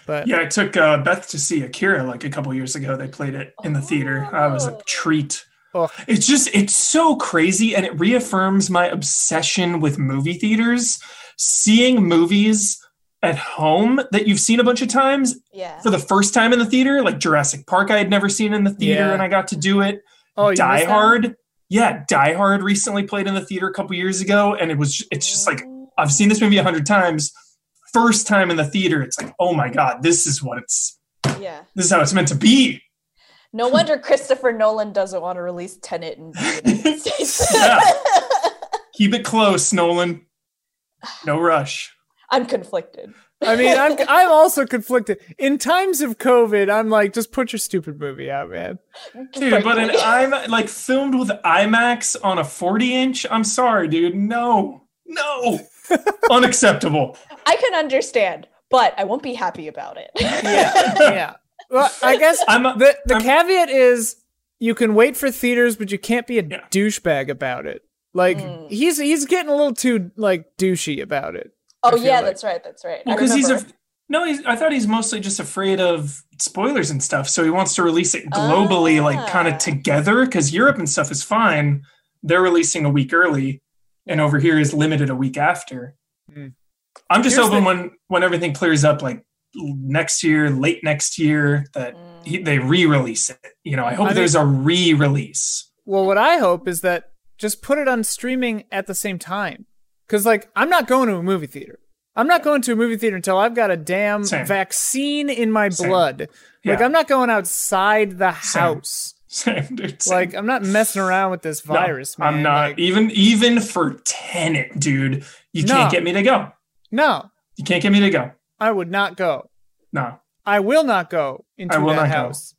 S1: But
S3: Yeah, I took uh, Beth to see Akira like a couple years ago. They played it in the theater. I was a
S2: Oh.
S3: treat.
S1: Oh.
S3: It's just, it's so crazy. And it reaffirms my obsession with movie theaters. Seeing movies at home that you've seen a bunch of times
S2: yeah.
S3: for the first time in the theater, like Jurassic Park, I had never seen in the theater
S1: Yeah.
S3: and I got to do it.
S1: oh,
S3: Die
S1: Hard. that?
S3: Yeah, Die Hard recently played in the theater a couple years ago. And it was, it's just like, I've seen this movie a hundred times. First time in the theater, it's like, oh my God, this is what it's,
S2: yeah.
S3: this is how it's meant to be.
S2: No wonder Christopher Nolan doesn't want to release Tenet in the United States.
S3: Yeah. Keep it close, Nolan. No rush.
S2: I'm conflicted.
S1: I mean, I'm I'm also conflicted. In times of COVID, I'm like, just put your stupid movie out, man.
S3: Dude, but an
S2: Frankly.
S3: IMAX, like filmed with IMAX on a 40 inch, I'm sorry, dude. No, no. Unacceptable.
S2: I can understand, but I won't be happy about it.
S1: Yeah, yeah. Well, I guess
S3: I'm a,
S1: the the
S3: I'm-
S1: caveat is you can wait for theaters, but you can't be a
S3: Yeah.
S1: douchebag about it. Like
S2: Mm.
S1: he's he's getting a little too like douchey about it.
S2: Oh yeah,
S1: like-
S2: that's right. That's right.
S3: well, because he's a, no, he's, I thought he's mostly just afraid of spoilers and stuff. So he wants to release it globally, like kind
S2: Ah.
S3: of together, because Europe and stuff is fine. They're releasing a week early, and over here is limited a week after.
S1: Hmm.
S3: I'm just
S1: Here's
S3: hoping
S1: the-
S3: when when everything clears up, like next year, late next year, that
S2: Mm.
S3: he, they re-release it. You know, I hope
S1: I think-
S3: there's a re-release.
S1: Well, what I hope is that just put it on streaming at the same time. Cause like I'm not going to a movie theater. I'm not going to a movie theater until I've got a damn
S3: Same.
S1: vaccine in my
S3: Same.
S1: blood. Like I'm not going outside the
S3: Same.
S1: house.
S3: Same, dude, same.
S1: Like I'm not messing around with this
S3: No,
S1: virus, man.
S3: I'm not
S1: Like,
S3: even even for Tenet, dude. You
S1: No.
S3: can't get me to go.
S1: no,
S3: You can't get me to go.
S1: I would not go.
S3: No,
S1: I will not go into
S3: I will
S1: that
S3: not go.
S1: house.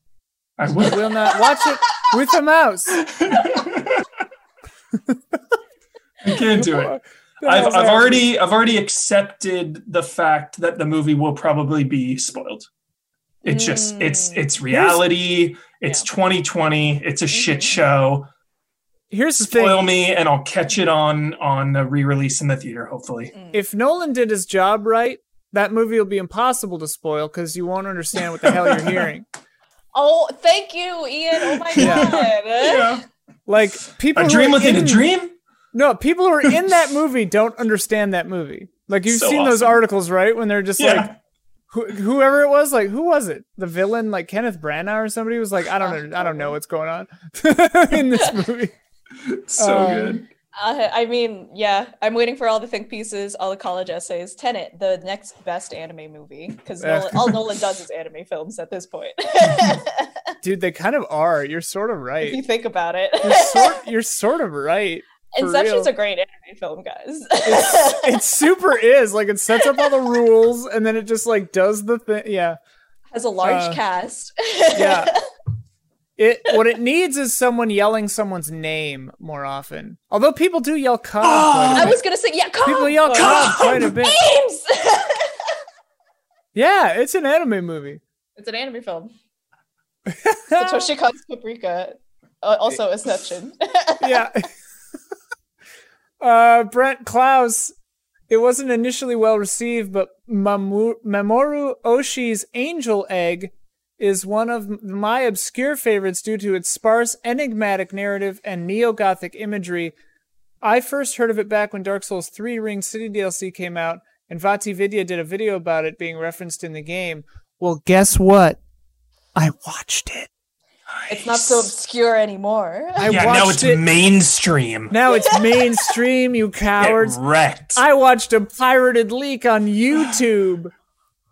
S3: I
S1: I
S3: will.
S1: will not watch it with a mouse.
S3: I can't do it.
S1: The
S3: I've, I've already I've already accepted the fact that the movie will probably be spoiled. It's just it's
S2: Mm.
S3: it's reality. It's 2020. It's a shit
S2: Mhm.
S3: show.
S1: here's the thing.
S3: spoil me, and I'll catch it on on a re-release in the theater. Hopefully,
S2: Mm.
S1: If Nolan did his job right, that movie will be impossible to spoil because you won't understand what the hell you're hearing.
S2: Oh, thank you, Ian. Oh my
S1: Yeah.
S2: god.
S3: yeah.
S1: Like people
S3: A dream within
S1: in,
S3: a dream.
S1: No, people who are in that movie don't understand that movie. Like you've
S3: So
S1: seen those articles, right? When they're just
S3: Yeah.
S1: like who, whoever it was, like who was it? The villain, like Kenneth Branagh or somebody was like, I don't know, I don't know what's going on in this movie.
S3: so
S1: Um,
S3: good.
S2: Uh, I mean, yeah, I'm waiting for all the think pieces, all the college essays. Tenet, the next best anime movie, because all Nolan does is anime films at this point.
S1: Dude, they kind of are. You're sort of right.
S2: if
S1: right.
S2: you think about it,
S1: You're sort, you're sort of right. For
S2: Inception's
S1: real.
S2: a great anime film, guys.
S1: It super is like it sets up all the rules and then it just like does the thing. Yeah.
S2: Has a large
S1: uh,
S2: cast.
S1: Yeah. It what it needs is someone yelling someone's name more often. Although people do yell "Cobb" a
S2: I was gonna say, yeah, Cobb!
S1: people yell "Cobb" quite a bit.
S2: Games!
S1: Yeah, it's an anime movie.
S2: it's an anime film. Satoshi Kon's Paprika. Uh, also Inception.
S1: yeah. Uh, Brent Klaus. It wasn't initially well received, but Mamoru Oshii's Angel Egg is one of my obscure favorites due to its sparse, enigmatic narrative and neo Gothic imagery. I first heard of it back when Dark Souls 3 Ringed City DLC came out, and VaatiVidya did a video about it being referenced in the game. Well, guess what? I watched it.
S2: It's not so obscure anymore.
S1: I
S3: yeah,
S1: watched
S3: now it's
S1: it.
S3: mainstream.
S1: Now it's mainstream, you cowards.
S3: Get
S1: cowards.
S3: wrecked.
S1: I watched a pirated leak on YouTube.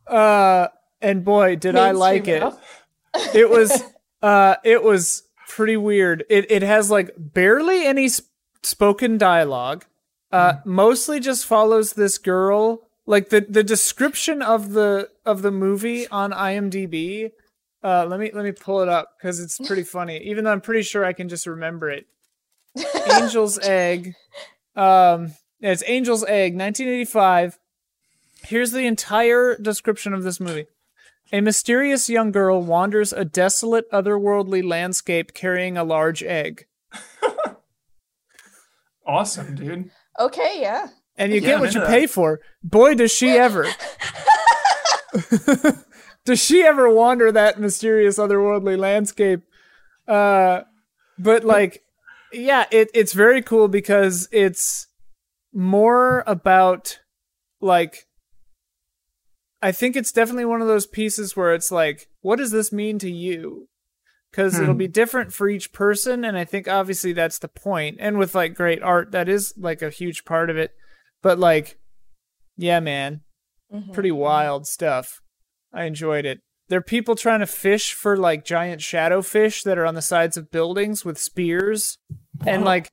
S1: Uh and boy, did I like it.
S2: Mainstream
S1: It was uh it was pretty weird. It it has like barely any sp- spoken dialogue. Uh mostly just follows this girl. Like the the description of the of the movie on IMDb. Uh let me let me pull it up cuz it's pretty funny. Even though I'm pretty sure I can just remember it. Angel's Egg. Um, yeah, it's Angel's Egg, 1985. Here's the entire description of this movie. A mysterious young girl wanders a desolate, otherworldly landscape carrying a large egg.
S3: awesome, dude.
S2: Okay, yeah.
S1: And you
S3: Yeah,
S1: get what you
S3: into
S1: pay for. Boy, does she ever. Does she ever wander that mysterious, otherworldly landscape? Uh, but like, yeah, it, it's very cool because it's more about like I think it's definitely one of those pieces where it's like, what does this mean to you? Because it'll
S3: Hmm.
S1: be different for each person, and I think obviously that's the point. And with like great art, that is like a huge part of it. But like, yeah, man,
S2: Mhm.
S1: pretty wild stuff. I enjoyed it. There are people trying to fish for like giant shadow fish that are on the sides of buildings with spears, and like,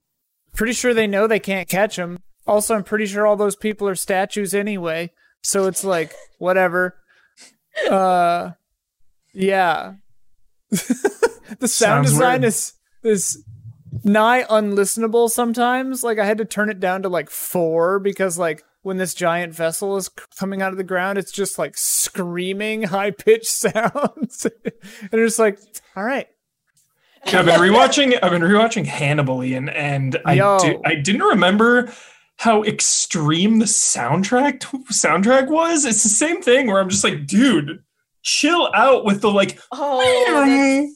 S1: pretty sure they know they can't catch them. Also, I'm pretty sure all those people are statues anyway, so it's like whatever. Uh, yeah. the sound
S3: Sounds
S1: design
S3: weird.
S1: is is nigh unlistenable sometimes. Like I had to turn it down to like four because like when this giant vessel is coming out of the ground, it's just like screaming high pitched sounds, and it's like, all right,
S3: I've been rewatching. I've been rewatching Hannibal, Ian, and I
S1: Yo.
S3: di- I didn't remember how extreme the soundtrack soundtrack was. It's the same thing where I'm just like, dude, chill out with the like
S2: Oh,
S3: string.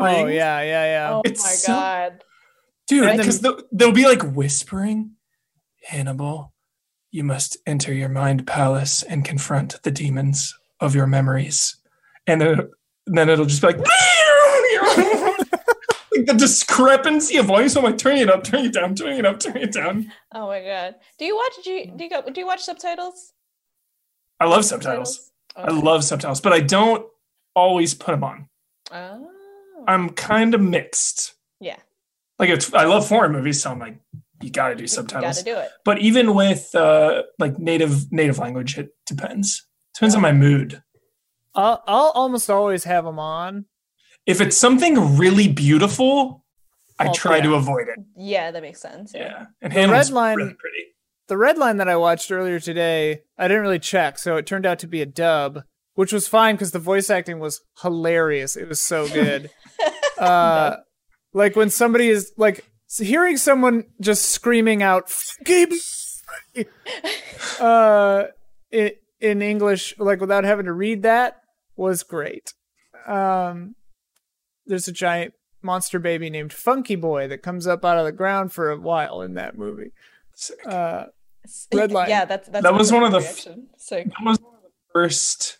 S1: oh yeah, yeah, yeah.
S2: oh
S3: It's
S2: my
S3: so-
S2: god.
S3: dude, because they'll, they'll be like whispering, Hannibal, you must enter your mind palace and confront the demons of your memories, and then then it'll just be like. like the discrepancy of voice. I'm like turning it up, turning it down, turning it up, turning it down.
S2: Oh my god. Do you watch do you, do you, go, do you watch subtitles?
S3: I love subtitles. I
S2: Okay.
S3: love subtitles, but I don't always put them on.
S2: Oh.
S3: I'm kind of mixed.
S2: yeah.
S3: Like it's, I love foreign movies, so I'm like, you got to do
S2: You
S3: subtitles.
S2: gotta do it.
S3: But even with uh, like native native language, it depends. Depends on my mood.
S1: I'll I'll almost always have them on.
S3: If it's something really beautiful, I
S1: Oh,
S3: try
S1: yeah.
S3: to avoid it.
S2: Yeah, that makes sense.
S3: Yeah, and
S1: The red line-
S3: really pretty.
S1: The red line that I watched earlier today, I didn't really check, so it turned out to be a dub, which was fine because the voice acting was hilarious. It was so good. uh, like when somebody is like hearing someone just screaming out "Fucking uh in, in English like without having to read that was great. Um there's a giant monster baby named Funky Boy that comes up out of the ground for a while in that movie.
S3: Sick.
S1: Uh Red Line.
S2: Yeah, that's that's
S3: That was one of the f- That was one of the first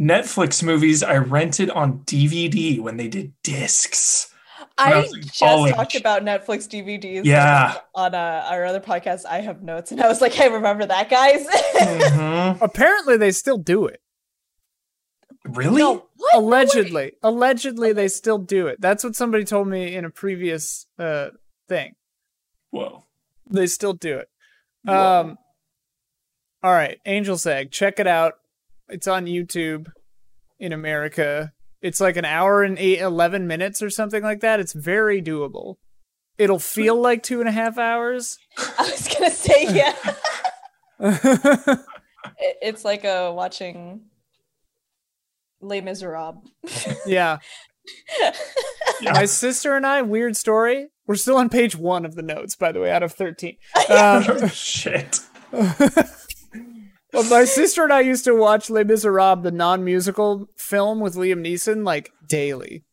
S3: Netflix movies I rented on DVD when they did discs. When I
S2: I just
S3: college.
S2: talked about Netflix DVDs.
S3: Yeah.
S2: On uh, our other podcast, I have notes, and I was like, "Hey, remember that, guys?"
S3: Mhm.
S1: apparently they still do it.
S3: Really?
S2: no, what?
S1: Allegedly. Allegedly they still do it. That's what somebody told me in a previous uh thing.
S3: Whoa.
S1: They still do it.
S3: Whoa.
S1: Um All right, Angel's Egg, check it out. It's on YouTube in America. It's like an hour and eight, 11 minutes or something like that. It's very doable. It'll feel like two and a half hours.
S2: I was gonna say, yeah. It's like uh, watching Les Miserables.
S1: yeah.
S3: Yeah.
S1: My sister and I, weird story. We're still on page one of the notes, by the way, out of 13. Um,
S3: Shit.
S1: Well, my sister and I used to watch Les Miserables, the non-musical film with Liam Neeson, like daily.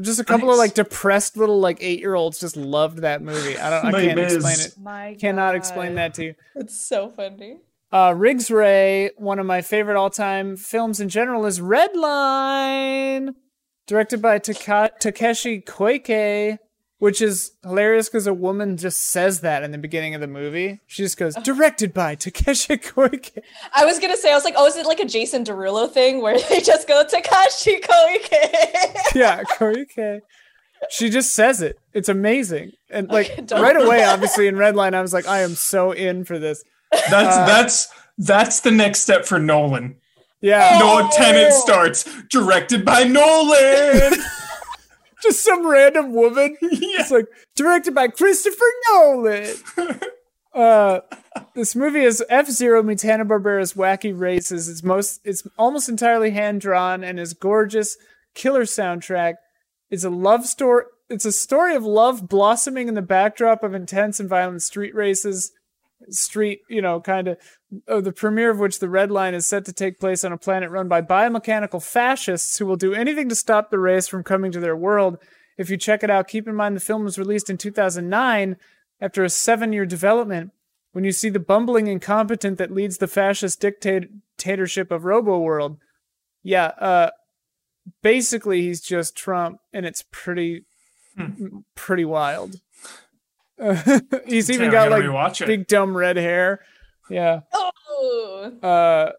S1: Just a couple of like depressed little like eight-year-olds just loved that movie. I don't. I can't
S3: Mis.
S1: explain it.
S2: My
S1: Cannot explain that to you.
S2: It's so funny.
S1: Uh, Riggs Ray, one of my favorite all-time films in general, is Red Line, directed by Taka- Takeshi Koike, which is hilarious because a woman just says that in the beginning of the movie. She just goes, "Directed by Takeshi Koike."
S2: I was gonna say, I was like, oh, is it like a Jason Derulo thing where they just go Takashi Koike?
S1: yeah, Koike. She just says it. It's amazing. And like
S2: Okay,
S1: right away, obviously in Redline, I was like, I am so in for this.
S3: That's
S1: Uh,
S3: that's that's the next step for Nolan.
S1: Yeah.
S3: No Tenet starts directed by Nolan.
S1: Just some random woman.
S3: yeah.
S1: It's like directed by Christopher Nolan. Uh this movie is F Zero meets Hanna Barbera's Wacky Races. It's most it's almost entirely hand drawn and is gorgeous killer soundtrack. It's a love story. It's a story of love blossoming in the backdrop of intense and violent street races. Street, you know, kind of. Oh, the premiere of which the Red Line is set to take place on a planet run by biomechanical fascists who will do anything to stop the race from coming to their world. If you check it out, keep in mind the film was released in 2009 after a seven year development. When you see the bumbling incompetent that leads the fascist dictatorship of Robo World, yeah, uh, basically he's just Trump, and it's pretty, m- pretty wild. he's even
S3: Damn,
S1: got like big dumb red hair. Yeah.
S2: oh,
S1: Uh,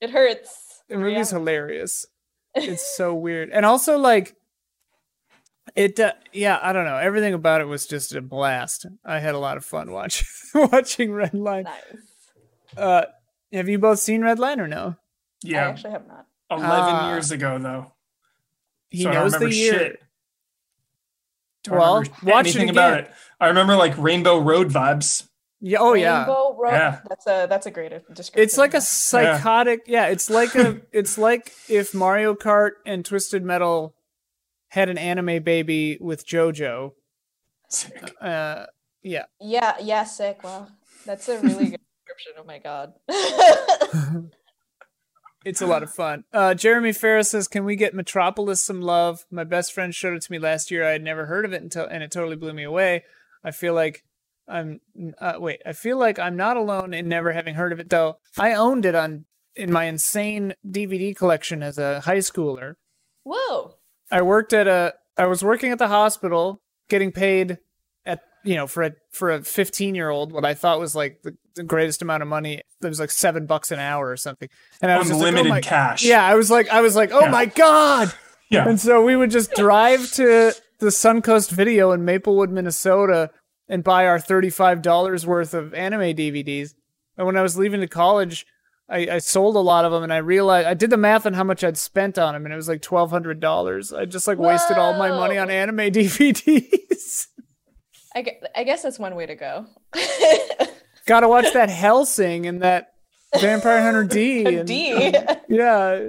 S2: it hurts.
S1: the movie's
S2: Yeah.
S1: hilarious. It's so weird, and also like it. Uh, yeah, I don't know. Everything about it was just a blast. I had a lot of fun watching watching Red Line.
S2: Nice.
S1: Uh, have you both seen Red Line or no?
S3: Yeah, I
S2: actually have not.
S3: Eleven
S1: Ah.
S3: years ago though.
S1: He
S3: so I don't
S1: knows the year.
S3: shit. Don't
S1: Well,
S3: remember
S1: watch it
S3: anything about it. I remember like Rainbow Road vibes.
S1: Yeah. Oh yeah.
S2: Rainbow
S3: Yeah.
S2: That's a that's a great description.
S1: It's like a psychotic. Yeah. It's like a. It's like if Mario Kart and Twisted Metal had an anime baby with JoJo.
S3: Sick.
S1: Uh, yeah.
S2: yeah yeah sick. Wow, that's a really good description. Oh my god.
S1: It's a lot of fun. Uh, Jeremy Ferris says, "Can we get Metropolis some love? My best friend showed it to me last year. I had never heard of it until, and it totally blew me away. I feel like I'm uh, wait. I feel like I'm not alone in never having heard of it, though. I owned it on in my insane DVD collection as a high schooler.
S2: Whoa.
S1: I worked at a. I was working at the hospital, getting paid at you know for a for a 15 year old what I thought was like the, the greatest amount of money. It was like seven bucks an hour or something, and I was just like, oh my-
S3: cash.
S1: yeah, I was like, I was like, oh
S3: Yeah.
S1: my god!
S3: Yeah.
S1: And so we would just drive to the Suncoast Video in Maplewood, Minnesota, and buy our thirty-five dollars worth of anime DVDs. And when I was leaving to college, I, I sold a lot of them, and I realized I did the math on how much I'd spent on them, and it was like twelve hundred dollars. I just like wasted all my money on anime DVDs.
S2: I, gue- I guess that's one way to go.
S1: Got to watch that Hellsing and that Vampire Hunter D. And,
S2: D.
S1: Yeah.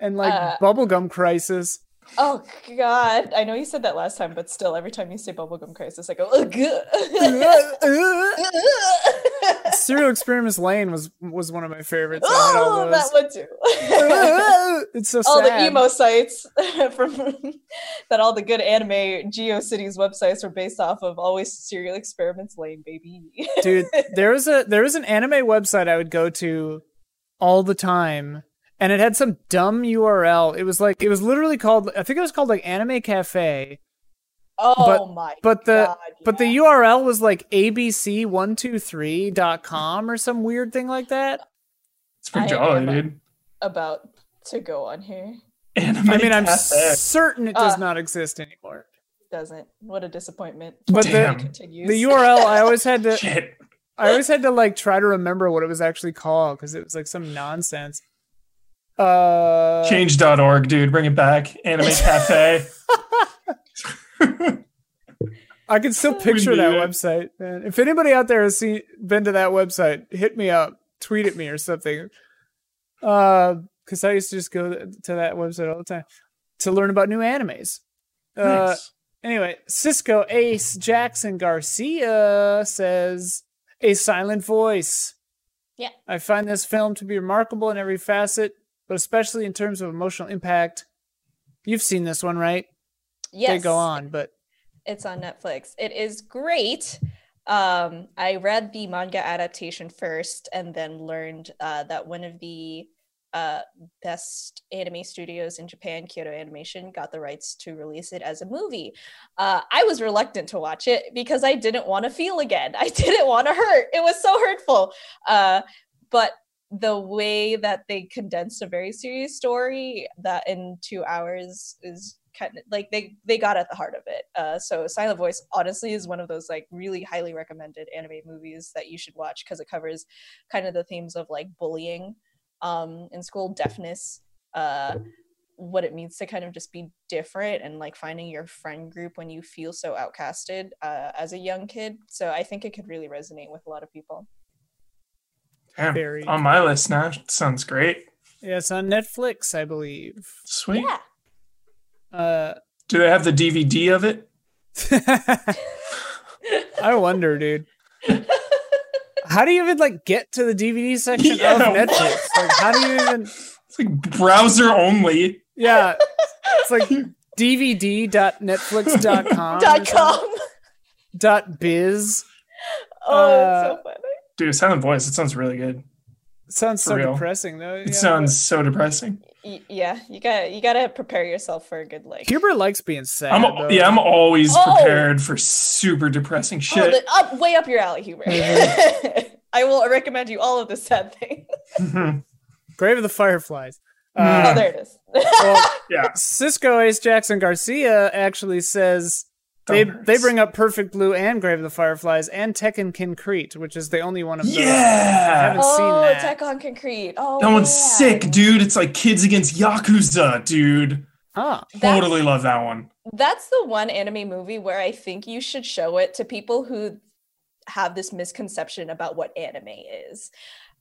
S1: And like
S2: Uh,
S1: Bubblegum Crisis.
S2: Oh God! I know you said that last time, but still, every time you say bubblegum crisis, I go. Ugh.
S1: Serial Experiments Lain was was one of my favorites.
S2: Oh, that one too.
S1: it's so sad.
S2: all
S1: sad.
S2: the emo sites from that all the good anime GeoCities websites were based off of. Always Serial Experiments Lain, baby.
S1: dude there is a there was an anime website i would go to all the time and it had some dumb url it was like it was literally called i think it was called like anime cafe
S2: oh my!
S1: but the
S2: God,
S1: but the url was like abc123.com or some weird thing like that
S3: It's pretty
S2: I
S3: jolly,
S2: am
S3: dude.
S2: about to go on here
S3: Anime
S1: i mean i'm
S3: Cafe.
S1: certain it does
S2: Uh,
S1: not exist anymore
S2: doesn't. What a disappointment.
S1: But
S3: Damn.
S1: the, the url i always had to
S3: Shit.
S1: I always had to like try to remember what it was actually called because it was like some nonsense. Uh,
S3: Change.org, dude. Bring it back. Anime Cafe.
S1: I can still picture that
S3: it.
S1: website. Man. If anybody out there has seen been to that website, hit me up, tweet at me or something. Uh, because I used to just go to that website all the time to learn about new animes. Uh,
S3: Nice.
S1: Anyway, Cisco Ace Jackson Garcia says a silent voice.
S2: Yeah.
S1: I find this film to be remarkable in every facet, but especially in terms of emotional impact. You've seen this one, right?
S2: yes.
S1: They go on, but
S2: It's on Netflix. It is great. Um, I read the manga adaptation first and then learned uh, that one of the uh, best anime studios in Japan, Kyoto Animation, got the rights to release it as a movie. Uh, I was reluctant to watch it because I didn't want to feel again. I didn't want to hurt. It was so hurtful. Uh, but the way that they condensed a very serious story that in two hours is kind of like they they got at the heart of it. Uh so silent voice honestly is one of those like really highly recommended anime movies that you should watch because it covers kind of the themes of like bullying um in school deafness uh what it means to kind of just be different and like finding your friend group when you feel so outcasted uh, as a young kid. So i think it could really resonate with a lot of people
S3: Damn.
S1: very-
S3: On my list now. Sounds great.
S1: yeah, it's on Netflix, I believe.
S3: Sweet.
S2: yeah
S1: Uh,
S3: Do they have the DVD of it?
S1: I wonder, dude. How do you even like get to the DVD section
S3: Yeah,
S1: of
S3: what?
S1: Netflix? Like, how do you even?
S3: It's like browser only.
S1: Yeah, it's like dvd.netflix.com.
S2: dot com
S1: dot biz.
S2: oh
S1: Uh,
S2: it's so funny
S3: Dude, Silent Voice. It sounds really good.
S1: It Sounds
S3: For
S1: so
S3: real.
S1: depressing, though.
S3: It
S1: yeah,
S3: sounds so depressing.
S2: Y- yeah you gotta you gotta prepare yourself for a good like
S1: but Huber likes being sad.
S3: I'm yeah, I'm always
S2: Oh!
S3: prepared for super depressing
S2: Oh,
S3: shit.
S2: the- up, way up your alley, Huber. I will recommend you all of the sad things.
S3: Mhm.
S1: Grave of the Fireflies.
S2: Oh,
S1: Uh,
S2: there it is.
S1: well,
S3: yeah.
S1: Cisco Ace Jackson Garcia actually says they
S3: Don't
S1: they bring up Perfect Blue and Grave of the Fireflies and Tekkonkinkreet, which is the only one of those. I
S3: Yeah.
S1: haven't seen
S2: oh,
S1: that.
S2: Tech on Concrete. Oh,
S3: That one's
S2: man.
S3: sick, dude. It's like kids against Yakuza, dude.
S1: Huh.
S2: That's-
S3: Totally love that one.
S2: That's the one anime movie where I think you should show it to people who have this misconception about what anime is.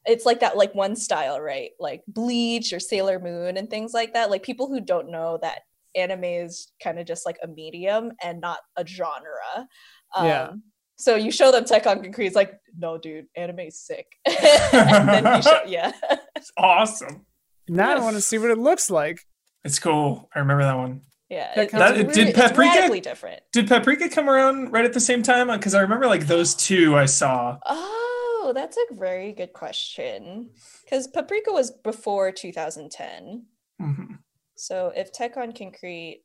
S2: It's like that, like one style, right? Like Bleach or Sailor Moon and things like that. Like people who don't know that anime is kind of just like a medium and not a genre. Um,
S1: Yeah.
S2: So you show them Tekkonkinkreet, it's like, no, dude, anime is sick. and then you show, yeah.
S3: It's awesome.
S1: Now I want to see what it looks like.
S3: It's cool. I remember that one.
S2: Yeah,
S1: That
S2: it-
S3: That- did
S2: really- it's
S3: Paprika-
S2: different.
S3: Did Paprika come around right at the same time? Because I remember like those two I saw.
S2: Oh, that's a very good question. Because Paprika was before 2010.
S3: Mhm.
S2: So if Tekkonkinkreet.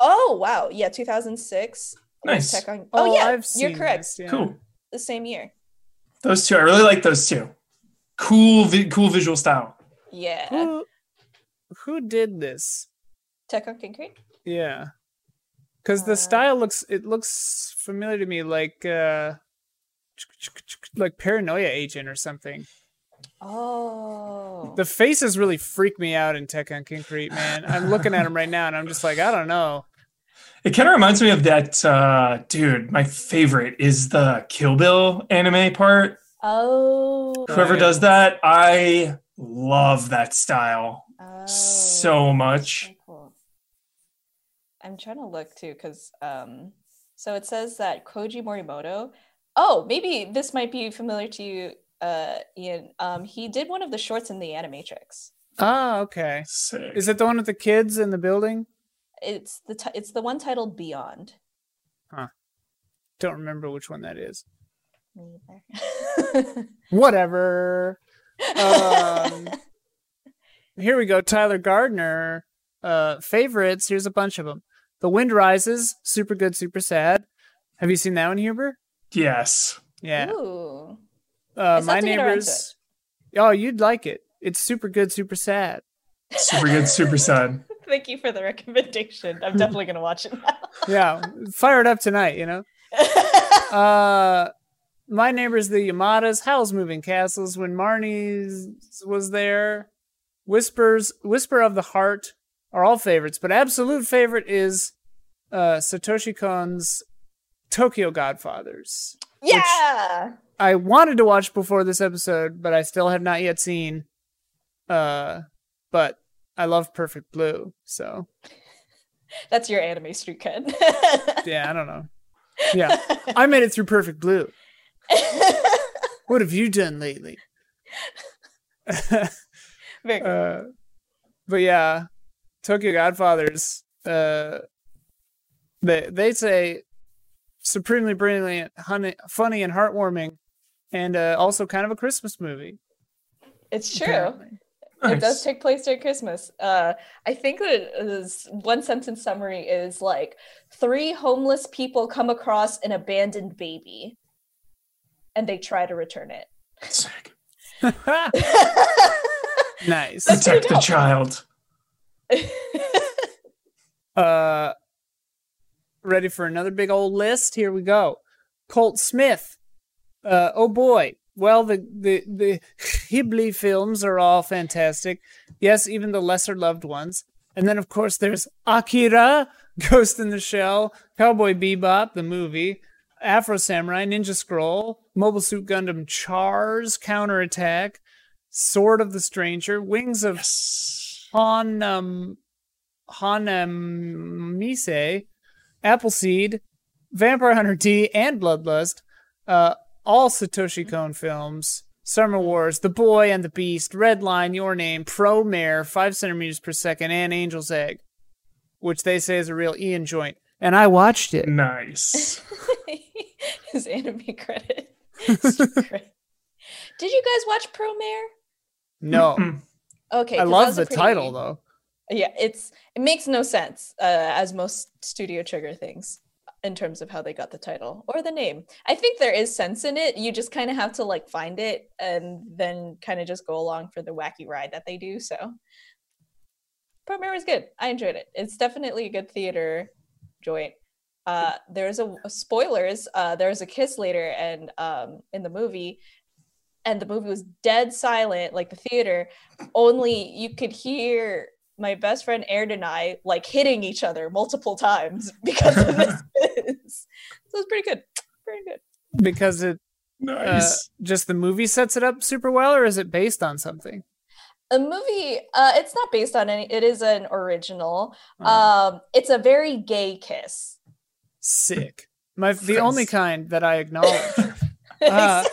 S2: Oh, wow. Yeah, 2006.
S3: Nice.
S2: Tech on... Oh, yeah,
S1: I've
S2: you're correct.
S1: this, yeah.
S3: Cool.
S2: The same year.
S3: Those two. I really like those two. Cool, vi- cool visual style.
S2: Yeah.
S1: Who who did this?
S2: Tekkonkinkreet?
S1: Yeah. Cuz the
S2: Uh,
S1: style looks it looks familiar to me like uh like paranoia agent or something.
S2: Oh.
S1: The faces really freak me out in Tekkonkinkreet, man. I'm looking at them right now and I'm just like, I don't know.
S3: It kind of reminds me of that uh dude. My favorite is the Kill Bill anime part.
S2: oh.
S3: Whoever
S1: yeah.
S3: does that, I love that style
S2: Oh.
S3: so much.
S2: Cool. I'm trying to look too because um, so it says that Koji Morimoto. Oh, maybe this might be familiar to you, uh, Ian. Um, he did one of the shorts in the Animatrix.
S1: Ah, okay.
S3: Sick.
S1: Is it the one with the kids in the building?
S2: It's the ti- it's the one titled Beyond. Huh.
S1: Don't remember which one that is.
S2: Me either.
S1: Whatever. Um, here we go. Tyler Gardner. Uh, favorites. Here's a bunch of them. The Wind Rises. Super good, super sad. Have you seen that one, Huber?
S3: Yes.
S1: Yeah.
S2: Ooh.
S1: Uh, my
S2: have to get around to
S1: neighbors. Oh, you'd like it. It's super good, super sad.
S3: Super good, super sad.
S2: Thank you for the recommendation. I'm definitely gonna watch it now.
S1: Yeah, fire it up tonight. You know. Uh, my neighbors, the Yamadas, Howl's Moving Castles. When Marnie's was there, Whispers, Whisper of the Heart are all favorites, but absolute favorite is uh, Satoshi Kon's Tokyo Godfathers.
S2: yeah.
S1: I wanted to watch before this episode, but I still have not yet seen. Uh, but I love Perfect Blue, so
S2: That's your anime street cred.
S1: yeah, I don't know. Yeah, I made it through Perfect Blue. What have you done lately?
S2: Very
S1: uh, but yeah, Tokyo Godfathers. Uh, they they say supremely brilliant, honey, funny, and heartwarming, and uh, also kind of a Christmas movie.
S2: it's true.
S1: apparently.
S2: It does take place during Christmas. Uh, I think that it is, one sentence summary is like three homeless people come across an abandoned baby, and they try to return it.
S3: Sick.
S1: nice.
S2: That's
S3: Protect the child.
S1: Uh, ready for another big old list? Here we go. Colt Smith. Uh, oh boy. Well, the the the Ghibli films are all fantastic. Yes, even the lesser loved ones. And then of course there's Akira, Ghost in the Shell, Cowboy Bebop, the movie, Afro Samurai, Ninja Scroll, Mobile Suit Gundam Chars, Counterattack, Sword of the Stranger, Wings of
S3: Yes.
S1: Hanam Honneamise, Appleseed, Vampire Hunter D, and Bloodlust. Uh, all Satoshi Kon films. Summer Wars, The Boy and the Beast, Red Line, Your Name, Promare, 5 centimeters per second, and Angel's Egg, which they say is a real Ian joint. And I watched it.
S3: Nice.
S2: His anime credit. Did you guys watch Promare?
S1: No.
S2: Okay,
S1: I love
S2: was a
S1: the
S2: pretty-
S1: title, though.
S2: Yeah, it's it makes no sense uh, as most Studio Trigger things in terms of how they got the title or the name. I think there is sense in it. You just kind of have to like find it and then kind of just go along for the wacky ride that they do. So, Promare was good. I enjoyed it. It's definitely a good theater joint. Uh, there's a, a spoilers. Uh, there's a kiss later, and um, in the movie, and the movie was dead silent, like the theater. Only you could hear my best friend Aaron and I like hitting each other multiple times because of this. kiss. so it's pretty good. Pretty good.
S1: Because it uh, just the movie sets it up super well, or is it based on something?
S2: A movie, uh, it's not based on any, it is an original.
S1: Uh,
S2: Um, it's a very gay kiss.
S1: sick. My the only kind that I acknowledge. Uh,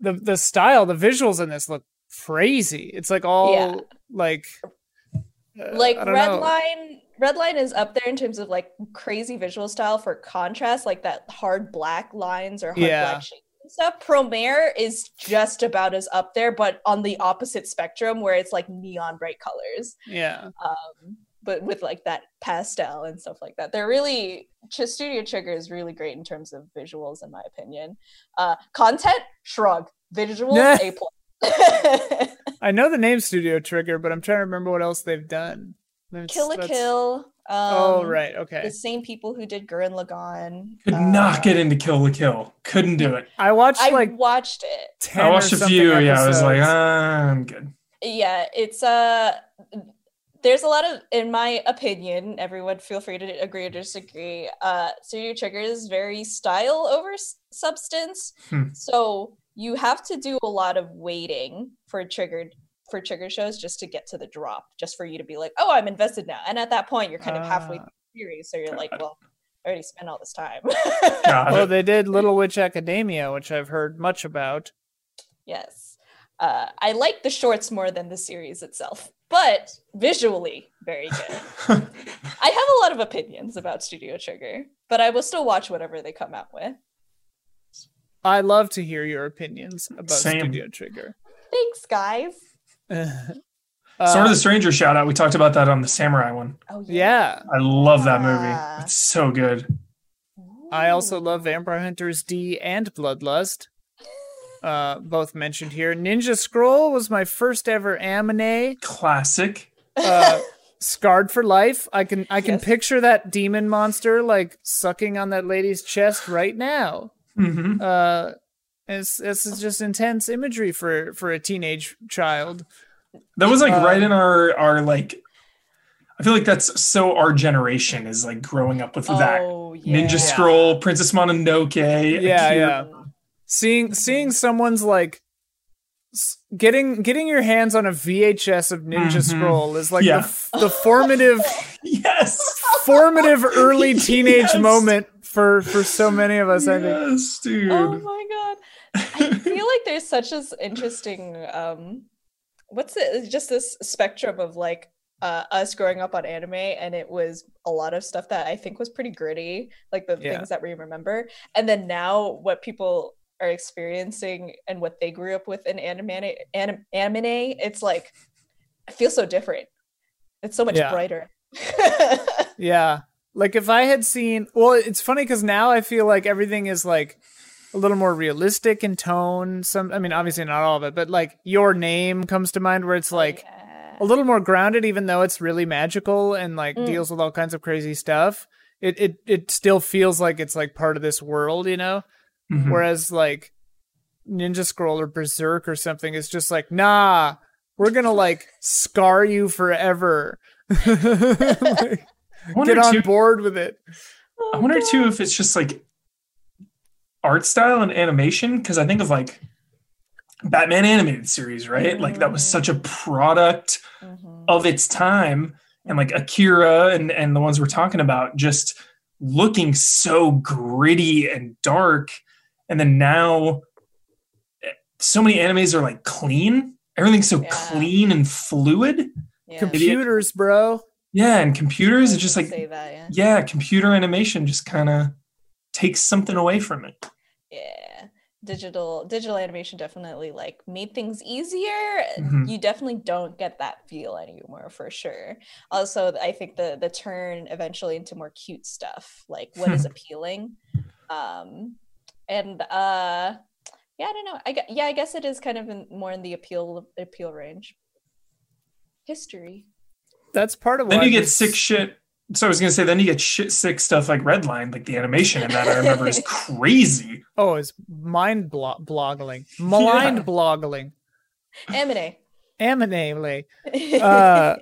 S1: the the style, the visuals in this look crazy. It's like all
S2: Yeah.
S1: like uh,
S2: like
S1: I don't know.
S2: Redline, Redline is up there in terms of like crazy visual style for contrast, like that hard black lines or hard
S1: Yeah.
S2: black shapes and stuff. Promare is just about as up there, but on the opposite spectrum where it's like neon bright colors.
S1: Yeah.
S2: um, but with like that pastel and stuff like that. They're really Ch- Studio Trigger is really great in terms of visuals, in my opinion. Uh, content, shrug. Visuals, a plus.
S1: I know the name Studio Trigger, but I'm trying to remember what else they've done. That's-
S2: Kill a
S1: that's-
S2: Kill. Um,
S1: oh right, okay.
S2: The same people who did Gurren Lagann.
S3: Could
S2: uh,
S3: not get into Kill la Kill. Couldn't do it.
S1: I watched
S2: I
S1: like
S2: watched it.
S3: I watched a
S1: something
S3: few. Yeah, I was like,
S1: episodes.
S3: ah, I'm good.
S2: yeah it's uh there's a lot of in my opinion everyone feel free to agree or disagree uh studio trigger is very style over s- substance
S3: Hmm.
S2: so you have to do a lot of waiting for triggered for trigger shows just to get to the drop, just for you to be like, oh, I'm invested now. And at that point, you're kind of halfway
S1: Ah.
S2: through the series, so you're like, well, I already spent all this time.
S1: Well, they did Little Witch Academia, which I've heard much about.
S2: yes, uh, I like the shorts more than the series itself, but visually very good. I have a lot of opinions about Studio Trigger, but I will still watch whatever they come out with.
S1: I love to hear your opinions about
S3: Same.
S1: Studio Trigger.
S2: Thanks, guys.
S3: Sword of the Stranger shout out. We talked about that on the Samurai one.
S2: Oh
S1: yeah,
S3: I love that movie. It's so good.
S1: I also love Vampire Hunters D and Bloodlust. Uh, both mentioned here. Ninja Scroll was my first ever anime.
S3: Classic.
S1: Uh, scarred for life. I can I can
S2: Yes.
S1: picture that demon monster like sucking on that lady's chest right now.
S3: Hmm
S1: Uh, it's this is just intense imagery for for a teenage child.
S3: That was like
S1: Uh,
S3: right in our our like. I feel like that's so our generation is like growing up with that
S2: Oh, yeah.
S3: Ninja Scroll, Princess Mononoke.
S1: Yeah,
S3: Akira.
S1: yeah. Seeing seeing someone's like getting getting your hands on a VHS of Ninja
S3: Mhm.
S1: Scroll is like
S3: Yeah.
S1: the, the formative
S3: Yes.
S1: Formative early teenage
S3: Yes.
S1: moment for for so many of us. I think.
S3: yes, dude.
S2: Oh my god. I feel like there's such an interesting um what's it just this spectrum of like uh, us growing up on anime and it was a lot of stuff that I think was pretty gritty, like the
S1: Yeah.
S2: things that we remember. And then now what people are experiencing and what they grew up with in anime anim, anime, it's like I feel so different. It's so much
S1: Yeah.
S2: brighter.
S1: Yeah. Like if I had seen well, it's funny because now I feel like everything is like a little more realistic in tone. Some I mean obviously not all of it, but like your name comes to mind where it's like
S2: Yeah.
S1: a little more grounded, even though it's really magical and like
S2: Mm.
S1: deals with all kinds of crazy stuff. It it it still feels like it's like part of this world, you know?
S3: Mhm.
S1: Whereas like Ninja Scroll or Berserk or something is just like, nah, we're gonna like scar you forever. Like,
S3: I wonder
S1: get on
S3: too.
S1: board with it.
S2: Oh,
S3: I wonder
S2: God.
S3: too if it's just like art style and animation because I think of like Batman animated series, right? Like that was such a product
S2: Mhm.
S3: of its time, and like Akira and and the ones we're talking about just looking so gritty and dark, and then now eh, so many animes are like clean. Everything's so
S2: Yeah.
S3: clean and fluid.
S2: Yeah.
S1: Computers, bro.
S3: Yeah, and computers
S2: I
S3: are
S2: was
S3: just like
S2: say that, yeah.
S3: yeah, computer animation just kind of takes something away from it.
S2: Yeah. Digital digital animation definitely like made things easier.
S3: Mhm.
S2: You definitely don't get that feel anymore for sure. Also, I think the the turn eventually into more cute stuff, like what is appealing. Um and uh yeah, I don't know. I yeah, I guess it is kind of in, more in the appeal appeal range. History.
S1: That's part of
S3: Then you get
S1: this-
S3: sick shit. So I was gonna say, then you get shit sick stuff like Redline, like the animation in that I remember is crazy.
S1: Oh, it's mind blo- bloggling, mind
S3: Yeah.
S1: bloggling,
S2: Amine.
S1: aminately. Uh,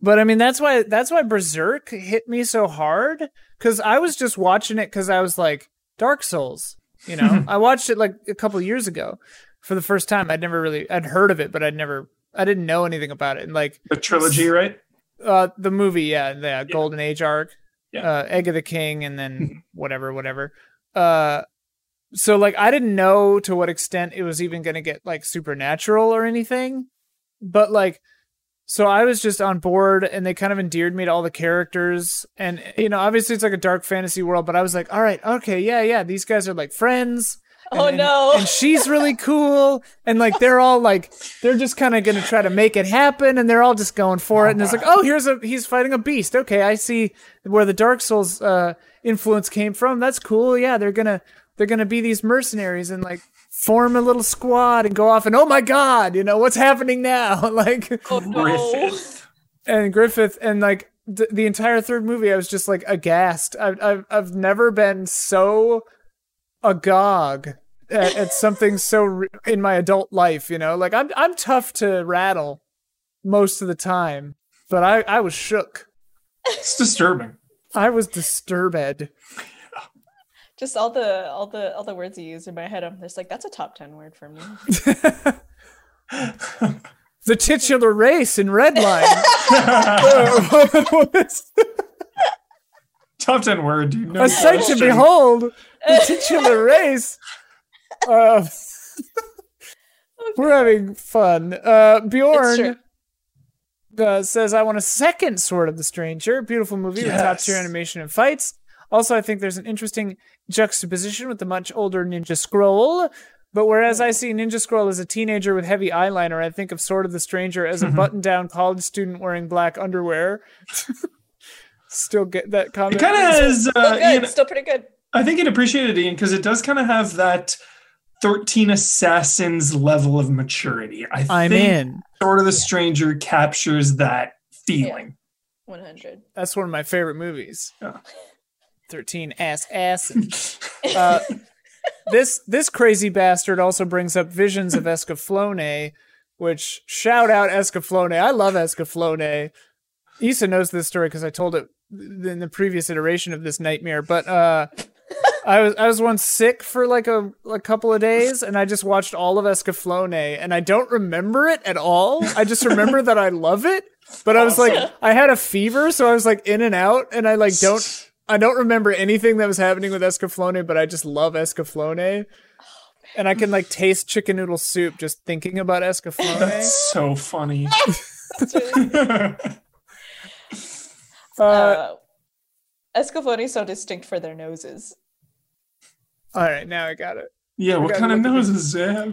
S1: But I mean, that's why that's why Berserk hit me so hard because I was just watching it because I was like Dark Souls. You know, I watched it like a couple years ago for the first time. I'd never really I'd heard of it, but I'd never I didn't know anything about it. And like
S3: The trilogy, right?
S1: uh, the movie, yeah, the Golden Age arc,
S3: Yeah.
S1: uh, Egg of the King, and then whatever, whatever. Uh, so like I didn't know to what extent it was even gonna get like supernatural or anything, but like, so I was just on board, and they kind of endeared me to all the characters, and you know, obviously it's like a dark fantasy world, but I was like, all right, okay, yeah, yeah, these guys are like friends. And-
S2: oh
S1: and-
S2: no.
S1: and she's really cool and like they're all like they're just kind of gonna try to make it happen and they're all just going for it and it's like oh here's a he's fighting a beast okay i see where the dark souls uh influence came from that's cool yeah they're gonna they're gonna be these mercenaries and like form a little squad and go off and oh my god you know what's happening now like
S2: oh no.
S3: Griffith.
S1: and Griffith and like th- the entire third movie, I was just like aghast. I've I've, I've never been so agog at, at something so re- in my adult life. You know, like I'm I'm tough to rattle most of the time, but I I was shook.
S3: It's disturbing.
S1: I was disturbed.
S2: Just all the all the all the words you use in my head. I'm just like, that's a top ten word for me.
S1: The titular race in Redline.
S3: Top 10 word, dude. No
S1: a sight to
S3: question.
S1: behold. The titular race. Uh, we're having fun. Uh, Bjorn uh, says, I want a second Sword of the Stranger. Beautiful movie with top tier animation and fights. Also, I think there's an interesting juxtaposition with the much older Ninja Scroll. But whereas I see Ninja Scroll as a teenager with heavy eyeliner, I think of Sword of the Stranger as a button down college student wearing black underwear. Still get that comment.
S3: It kind of has,
S2: Still
S3: uh,
S2: good.
S3: you know,
S2: Still pretty good.
S3: I think it appreciated Ian because it does kind of have that 13 Assassins level of maturity. I
S1: I'm
S3: think
S1: in.
S3: Sword of the Stranger captures that feeling.
S2: 100.
S1: That's one of my favorite movies.
S3: Yeah.
S1: 13 ass ass. Uh, this this crazy bastard also brings up visions of Escaflowne, which shout out Escaflowne. I love Escaflowne. Issa knows this story because I told it in the previous iteration of this nightmare. But uh, I was I was once sick for like a, a couple of days, and I just watched all of Escaflowne, and I don't remember it at all. I just remember that I love it. But I was like, I had a fever, so I was like in and out, and I like don't I don't remember anything that was happening with Escaflowne, but I just love Escaflowne. And I can like taste chicken noodle soup just thinking about Escaflowne.
S3: That's so funny.
S2: That's really-
S1: Uh,
S2: uh, Escaflowne is so distinct for their noses.
S1: All right, now I got it.
S3: yeah, what kind of
S1: look at this.
S3: noses? Yeah.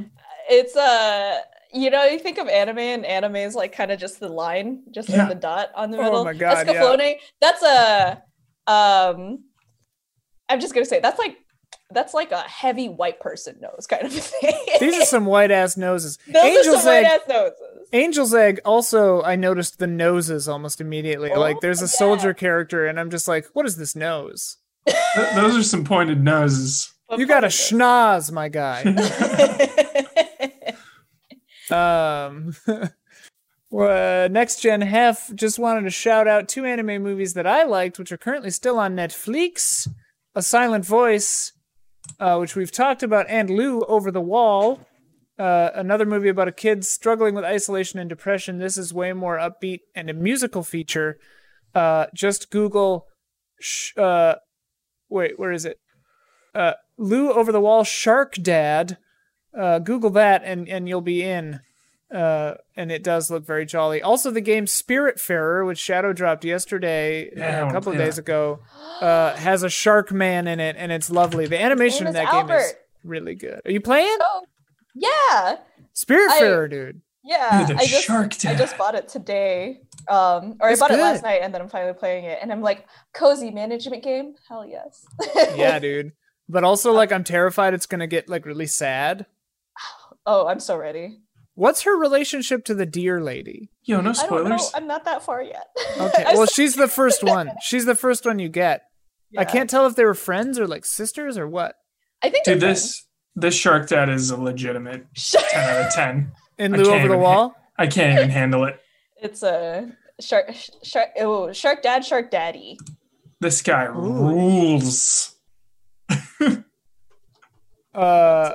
S2: It's uh you know, you think of anime and anime is like kind of just the line, just
S3: Yeah.
S2: like the dot on the
S1: Oh
S2: middle.
S1: my God, yeah.
S2: That's a um I'm just gonna say that's like that's like a heavy white person nose kind of thing.
S1: These are some white ass noses.
S2: Those
S1: Angel's
S2: are some
S1: egg.
S2: white ass noses.
S1: Angel's egg. Also, I noticed the noses almost immediately.
S2: Oh,
S1: like, there's a
S2: yeah.
S1: soldier character, and I'm just like, what is this nose?
S3: Th- those are some pointed noses.
S2: What
S1: you got a
S2: part
S1: schnoz, my guy. Um, well, Next Gen Hef just wanted to shout out two anime movies that I liked, which are currently still on Netflix A Silent Voice, uh, which we've talked about, and Lu Over the Wall. Uh, another movie about a kid struggling with isolation and depression. This is way more upbeat and a musical feature. Uh, just Google, sh- uh, wait, where is it? Uh, Lu Over the Wall Shark Dad uh, Google that and and you'll be in. Uh, and it does look very jolly. Also, the game Spiritfarer, which Shadow dropped yesterday,
S3: Yeah,
S1: uh, a couple of
S3: play
S1: days
S3: that.
S1: ago, uh, has a shark man in it, and it's lovely. The animation in
S2: that
S1: that
S2: is
S1: game is really good. Are you playing
S2: oh, yeah.
S1: Spiritfarer, dude?
S2: Yeah.
S3: The
S2: I just
S3: shark
S2: I just bought it today. Um or
S1: It's
S2: I bought it last night and then I'm finally playing it and I'm like, cozy management game? Hell yes.
S1: Yeah, dude. But also, like, I'm terrified it's gonna get like really sad.
S2: oh, I'm so ready.
S1: What's her relationship to the deer lady?
S3: Yo, no
S2: I don't know.
S3: spoilers.
S2: I'm not that far yet.
S1: Okay, well, she's the first one. She's the first one you get. I can't tell if they were friends or like sisters or what.
S2: I think
S3: Dude,
S2: they're
S3: this this shark dad is a legitimate
S2: friends.
S3: 10 out of 10.
S1: In
S3: I Lu
S1: over the
S3: even
S1: wall.
S3: I can't even handle it.
S2: it's a shark shark oh, shark dad, shark daddy.
S3: This guy rules.
S1: Uh,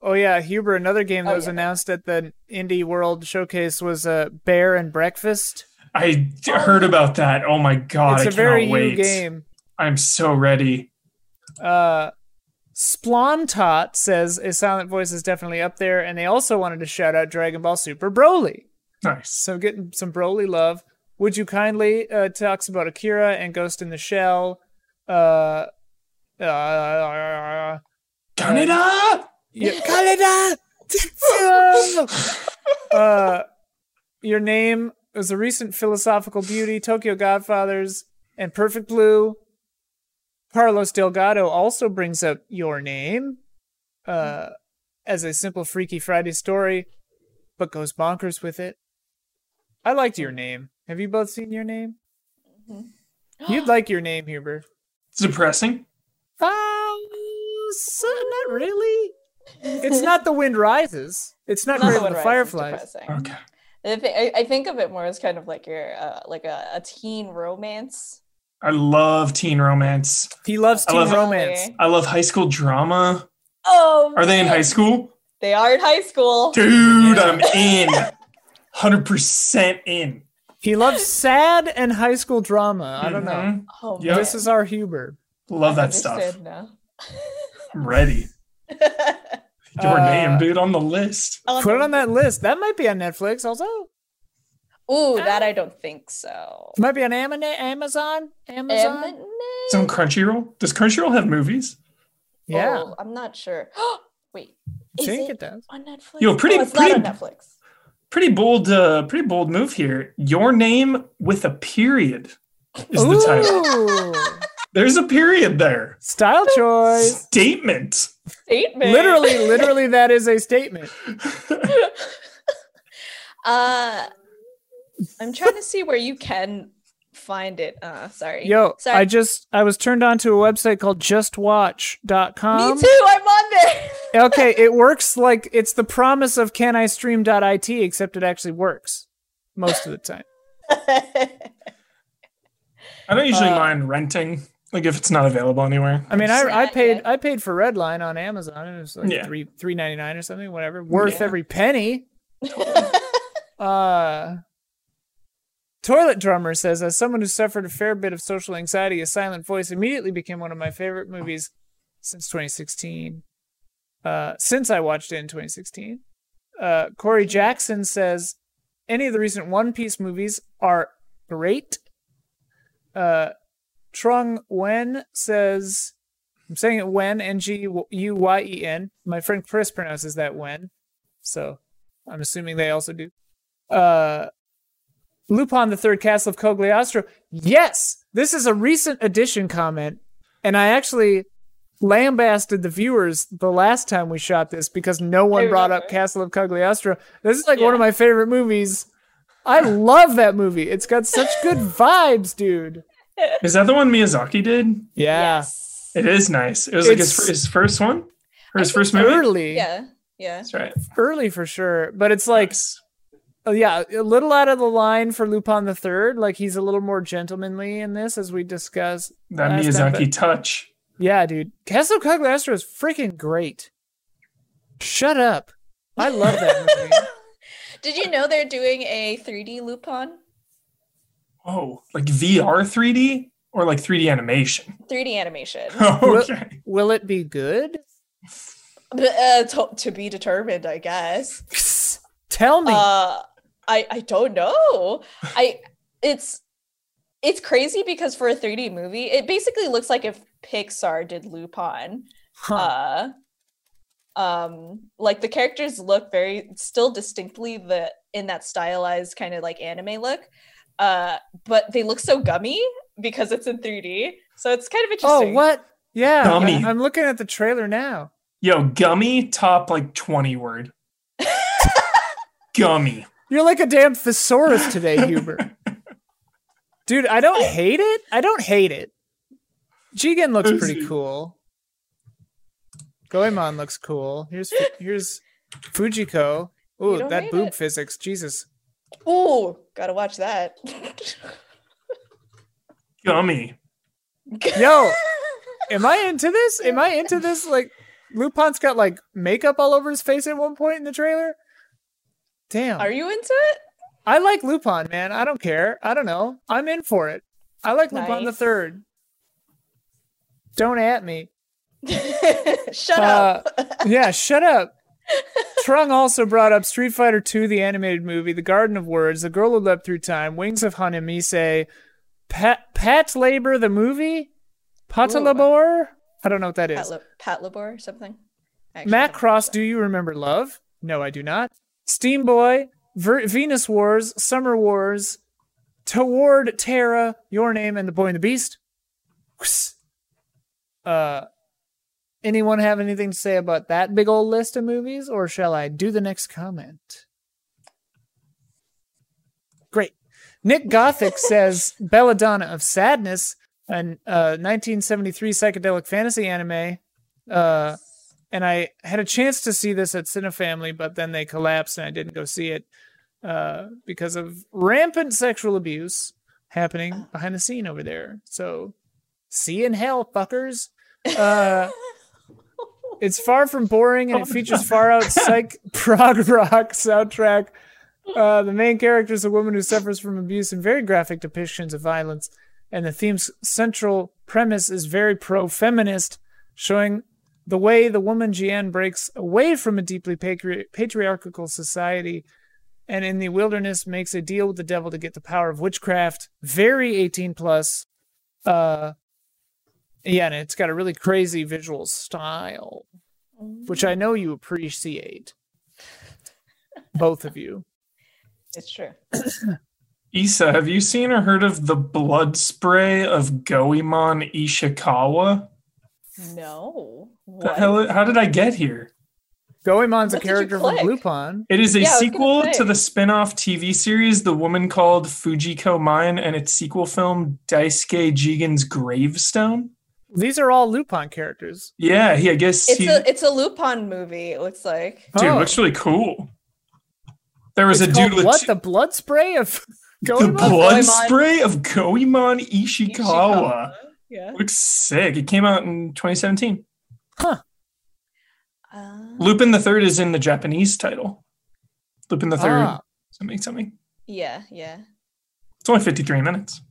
S1: oh yeah, Huber. Another game that
S2: Oh,
S1: was
S2: yeah.
S1: announced at the Indie World Showcase was uh, Bear and Breakfast.
S3: I heard about that. Oh my god,
S1: it's
S3: I
S1: a very
S3: cannot
S1: new game.
S3: I'm so ready.
S1: Uh, Splontot says a silent voice is definitely up there, and they also wanted to shout out Dragon Ball Super Broly.
S3: Nice.
S1: So getting some Broly love. Would you kindly uh, talks about Akira and Ghost in the Shell? Uh, uh,
S3: Canada!
S1: Yeah, Canada. uh, your name is a recent philosophical beauty. Tokyo Godfathers and Perfect Blue. Carlos Delgado also brings up your name uh, as a simple Freaky Friday story, but goes bonkers with it. I liked your name. Have you both seen your name? You'd like your name, Huber.
S3: Depressing.
S1: Um, so not really. It's not the wind rises. It's not,
S2: Not
S1: Grave
S2: the
S1: of the Fireflies.
S3: Okay.
S2: I, I, I think of it more as kind of like your uh, like a, a teen romance.
S3: I love teen romance.
S1: He loves
S3: I
S1: teen
S3: love-
S1: romance.
S3: I love high school drama.
S2: Oh,
S3: Are they in high school?
S2: They are in high school.
S3: Dude, I'm in. hundred percent in.
S1: He loves sad and high school drama. I don't know.
S3: Mhm.
S2: Oh,
S3: Yeah.
S1: This is our Huber.
S3: Love
S2: I
S3: that stuff.
S2: Now.
S3: I'm ready. Your
S1: Uh,
S3: name, dude, on the list.
S1: Put it on that list. That might be on Netflix also.
S2: Ooh, that I don't think so.
S1: Might be on Am- Amazon. Amazon.
S2: Am-
S3: It's on Crunchyroll. Does Crunchyroll have movies?
S1: yeah.
S2: Oh, I'm not sure. Wait,
S1: I think
S2: it,
S1: it does.
S2: on Netflix?
S3: Yo, pretty-
S2: Oh, it's
S3: pretty-
S2: not on Netflix.
S3: Pretty bold, uh, pretty bold move here. Your name with a period is the title.
S1: Ooh.
S3: There's a period there.
S1: Style choice.
S3: Statement.
S2: Statement.
S1: literally, literally, that is a statement.
S2: Uh, I'm trying to see where you can find it. Uh, sorry.
S1: Yo,
S2: sorry.
S1: I just I was turned on to a website called justwatch.com.
S2: Me too. I'm on there.
S1: okay, it works like it's the promise of can I stream.it except it actually works most of the time.
S3: I don't usually
S1: Uh,
S3: mind renting, like if it's not available anywhere.
S1: I mean, I, I paid
S2: yet.
S1: I paid for Redline on Amazon. It was like
S3: Yeah.
S1: three three ninety nine or something, whatever. Worth
S3: Yeah.
S1: every penny. Uh, Toilet Drummer says, as someone who suffered a fair bit of social anxiety, A Silent Voice immediately became one of my favorite movies since 2016. Uh, since I watched it in 2016. Uh, Corey Jackson says, any of the recent One Piece movies are great. Uh, Trung Wen says, I'm saying it Wen, N G U Y E N. My friend Chris pronounces that Wen. So I'm assuming they also do. Uh, Lupin the Third Castle of Cagliostro. Yes, this is a recent addition comment, and I actually lambasted the viewers the last time we shot this because no one brought up. Castle of Cagliostro. This is like one of my favorite movies. I love that movie. It's got such good vibes, dude.
S3: Is that the one Miyazaki did?
S1: Yeah.
S2: Yes.
S3: It is nice. It was like his, his first one or his first movie.
S1: Early.
S2: Yeah. Yeah.
S3: That's right.
S1: Early for sure. But it's like
S3: Nice.
S1: Oh yeah, a little out of the line for Lupin the Third. Like he's a little more gentlemanly in this, as we discussed.
S3: that
S1: last time,
S3: Miyazaki
S1: but-
S3: touch.
S1: Yeah, dude, Castle Cagliostro is freaking great. Shut up. I love that movie.
S2: Did you know they're doing a 3D Lupin?
S3: Oh, like VR 3D or like 3D animation?
S2: 3D animation.
S3: okay.
S1: Will it be good?
S2: uh, to, to be determined, I guess.
S1: Tell me.
S2: Uh, I I don't know. I it's it's crazy because for a 3D movie, it basically looks like if Pixar did Lupin.
S1: Huh.
S2: Uh, um, like the characters look very still distinctly the in that stylized kind of like anime look. Uh, but they look so gummy because it's in 3D. So it's kind of interesting.
S1: oh, what? Yeah,
S3: Gummy.
S1: I- I'm looking at the trailer now.
S3: Yo, gummy top like 20 word. gummy.
S1: You're like a damn thesaurus today, Huber. Dude, I don't hate it. I don't hate it. Jigen looks pretty cool. Goemon looks cool. Here's here's Fujiko. Ooh, that boob
S2: it.
S1: physics. Jesus.
S2: Ooh, gotta watch that.
S3: Gummy.
S1: Yo, am I into this? Am I into this? Like, Lupin's got like makeup all over his face at one point in the trailer. Damn.
S2: Are you into it?
S1: I like Lupin, man. I don't care. I don't know. I'm in for it. I like Lupin the third. Don't at me.
S2: Shut
S1: Uh,
S2: up.
S1: Yeah, shut up. Trung also brought up Street Fighter II, the animated movie, The Garden of Words, The Girl Who Leapt Through Time, Wings of Honneamise, Pat, Pat Labor, the movie, Patalabor? I don't know what that
S2: Pat,
S1: is.
S2: Le- Pat Labor or something.
S1: Matt Cross, Do You Remember Love? No, I do not. Steam Boy, Ver- Venus Wars, Summer Wars, Toward Terra, Your Name, and The Boy and the Beast. Uh, anyone have anything to say about that big old list of movies, or shall I do the next comment? Great. Nick Gothic says Belladonna of Sadness, an uh, 1973 psychedelic fantasy anime. Uh, and I had a chance to see this at Cinefamily, but then they collapsed and I didn't go see it uh, because of rampant sexual abuse happening behind the scene over there. So, see you in hell, fuckers. Uh, it's far from boring and it features far out psych prog rock soundtrack Uh, the main character is a woman who suffers from abuse and very graphic depictions of violence. And the theme's central premise is very pro feminist, showing the way the woman Jian breaks away from a deeply patri- patriarchal society and in the wilderness makes a deal with the devil to get the power of witchcraft. Very 18 plus. Uh, yeah, and it's got a really crazy visual style, which I know you appreciate. Both of you.
S2: It's true.
S3: Issa, have you seen or heard of the blood spray of Goemon Ishikawa?
S2: No.
S3: The
S2: What?
S3: hell, how did I get here?
S1: Goemon's a
S2: What did you
S1: character from
S2: click?
S1: Lupin.
S3: It is a
S2: Yeah, I was gonna
S3: sequel to the spin-off TV series The Woman Called Fujiko Mine and its sequel film Daisuke Jigen's Gravestone.
S1: These are all Lupin characters.
S3: Yeah, he I guess
S2: It's
S3: he
S2: a it's a Lupin movie. It looks like.
S3: dude
S1: Oh.
S3: looks really cool. There was
S1: It's
S3: a dude with
S1: what?
S3: t-
S1: The blood spray of
S3: the blood
S2: Goemon.
S3: spray of Goemon Ishikawa.
S2: Yeah.
S3: Looks sick. It came out in 2017.
S2: Uh,
S3: Lupin the Third is in the Japanese title. Lupin the Third.
S1: Ah.
S3: Something, something.
S2: yeah, yeah.
S3: It's only 53 minutes.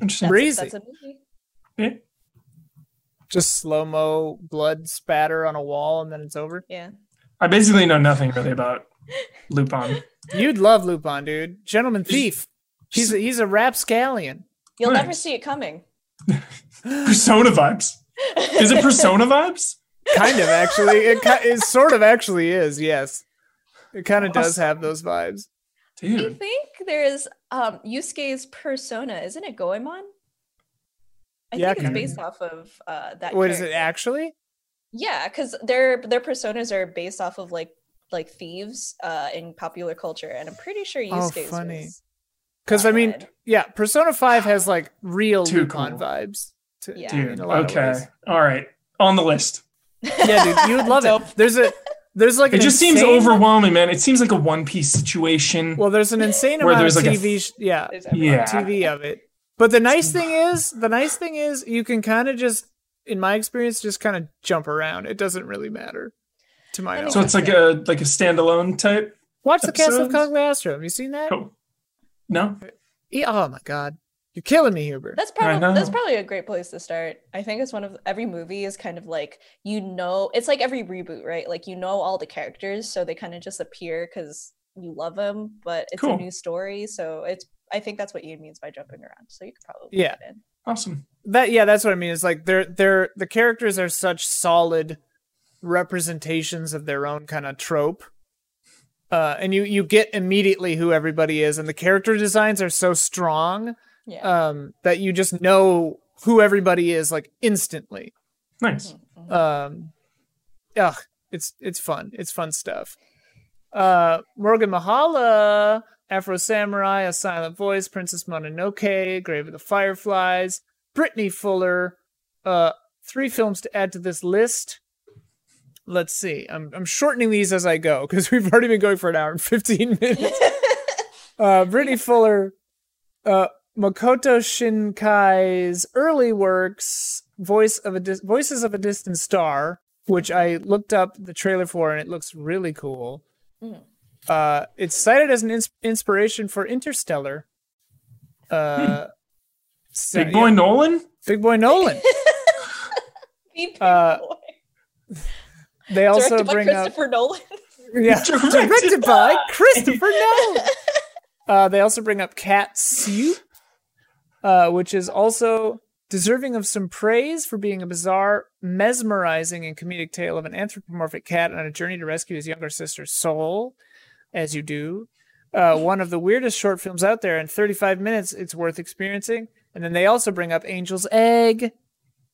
S3: Interesting.
S2: That's,
S1: Breezy.
S2: that's a movie.
S3: Yeah.
S1: Just slow mo blood spatter on a wall and then it's over.
S2: Yeah.
S3: I basically know nothing really about Lupin.
S1: You'd love Lupin, dude. Gentleman thief. He's a, he's a rapscallion.
S2: You'll never see it coming.
S3: Persona vibes. Is it Persona vibes?
S1: Kind of actually. It, it sort of actually is. Yes, it kind of does have those vibes.
S2: I
S3: Dude.
S2: think there's um Yusuke's persona, isn't it Goemon? I
S1: Yeah,
S2: think it's
S3: kinda.
S2: based off of uh that.
S1: What is it actually?
S2: Yeah, because their their personas are based off of like like thieves uh in popular culture, and I'm pretty sure you.
S1: Oh,
S2: Yusuke's
S1: funny. Because I mean, yeah, Persona Five has like real
S3: Too
S1: Lupin
S3: cool.
S1: vibes. To,
S2: Yeah.
S3: Dude.
S1: a lot
S3: Okay. All right. On the list.
S1: Yeah, dude, you would love it. There's a there's like
S3: It
S1: an
S3: just seems overwhelming, man. It seems like a One Piece situation.
S1: Well, there's an insane
S3: Where
S1: amount
S3: there's
S1: of
S3: like
S1: TV.
S3: f-
S1: sh- yeah,
S3: Yeah.
S1: TV of it. But the nice thing is, the nice thing is, you can kind of just, in my experience, just kind of jump around. It doesn't really matter, to my knowledge.
S3: so it's like a like a standalone type.
S1: Watch the Castle of
S3: episodes?
S1: Cagliostro. Have you seen that?
S3: Cool. No.
S1: Oh my god, you're killing me, Huber.
S2: That's probably that's probably a great place to start. I think it's one of every movie is kind of like you know it's like every reboot, right? Like you know all the characters, so they kind of just appear because you love them, but it's
S3: Cool.
S2: a new story, so it's. I think that's what Ian means by jumping around. So you could probably
S1: Yeah.
S2: fit in.
S3: Awesome.
S1: that yeah, that's what I mean. It's like they're they're the characters are such solid representations of their own kind of trope. Uh, and you you get immediately who everybody is, and the character designs are so strong
S2: Yeah.
S1: um, that you just know who everybody is like instantly.
S3: Nice.
S2: Mhm.
S1: Um, ugh, it's it's fun. It's fun stuff. Uh, Morgan Mahala, Afro Samurai, A Silent Voice, Princess Mononoke, Grave of the Fireflies, Brittany Fuller. Uh, three films to add to this list. Let's see. I'm I'm shortening these as I go because we've already been going for an hour and 15 minutes. Uh, Brittany Fuller, uh, Makoto Shinkai's early works, voice of a Dis- voices of a distant star, which I looked up the trailer for, and it looks really cool.
S2: Mm.
S1: Uh, it's cited as an ins- inspiration for Interstellar. Uh, so-
S3: Big boy
S1: yeah,
S3: Nolan?
S1: Big Boy Nolan.
S2: Be
S1: Uh,
S2: boy.
S1: They also
S2: Directed by
S1: bring up
S2: Christopher Nolan.
S1: yeah,
S3: Directed
S1: directed by
S3: by-
S1: Christopher Nolan. Uh, they also bring up Cat Soup, uh, which is also deserving of some praise for being a bizarre, mesmerizing, and comedic tale of an anthropomorphic cat on a journey to rescue his younger sister's soul, as you do. Uh, one of the weirdest short films out there. In 35 minutes, it's worth experiencing. And then they also bring up Angel's Egg.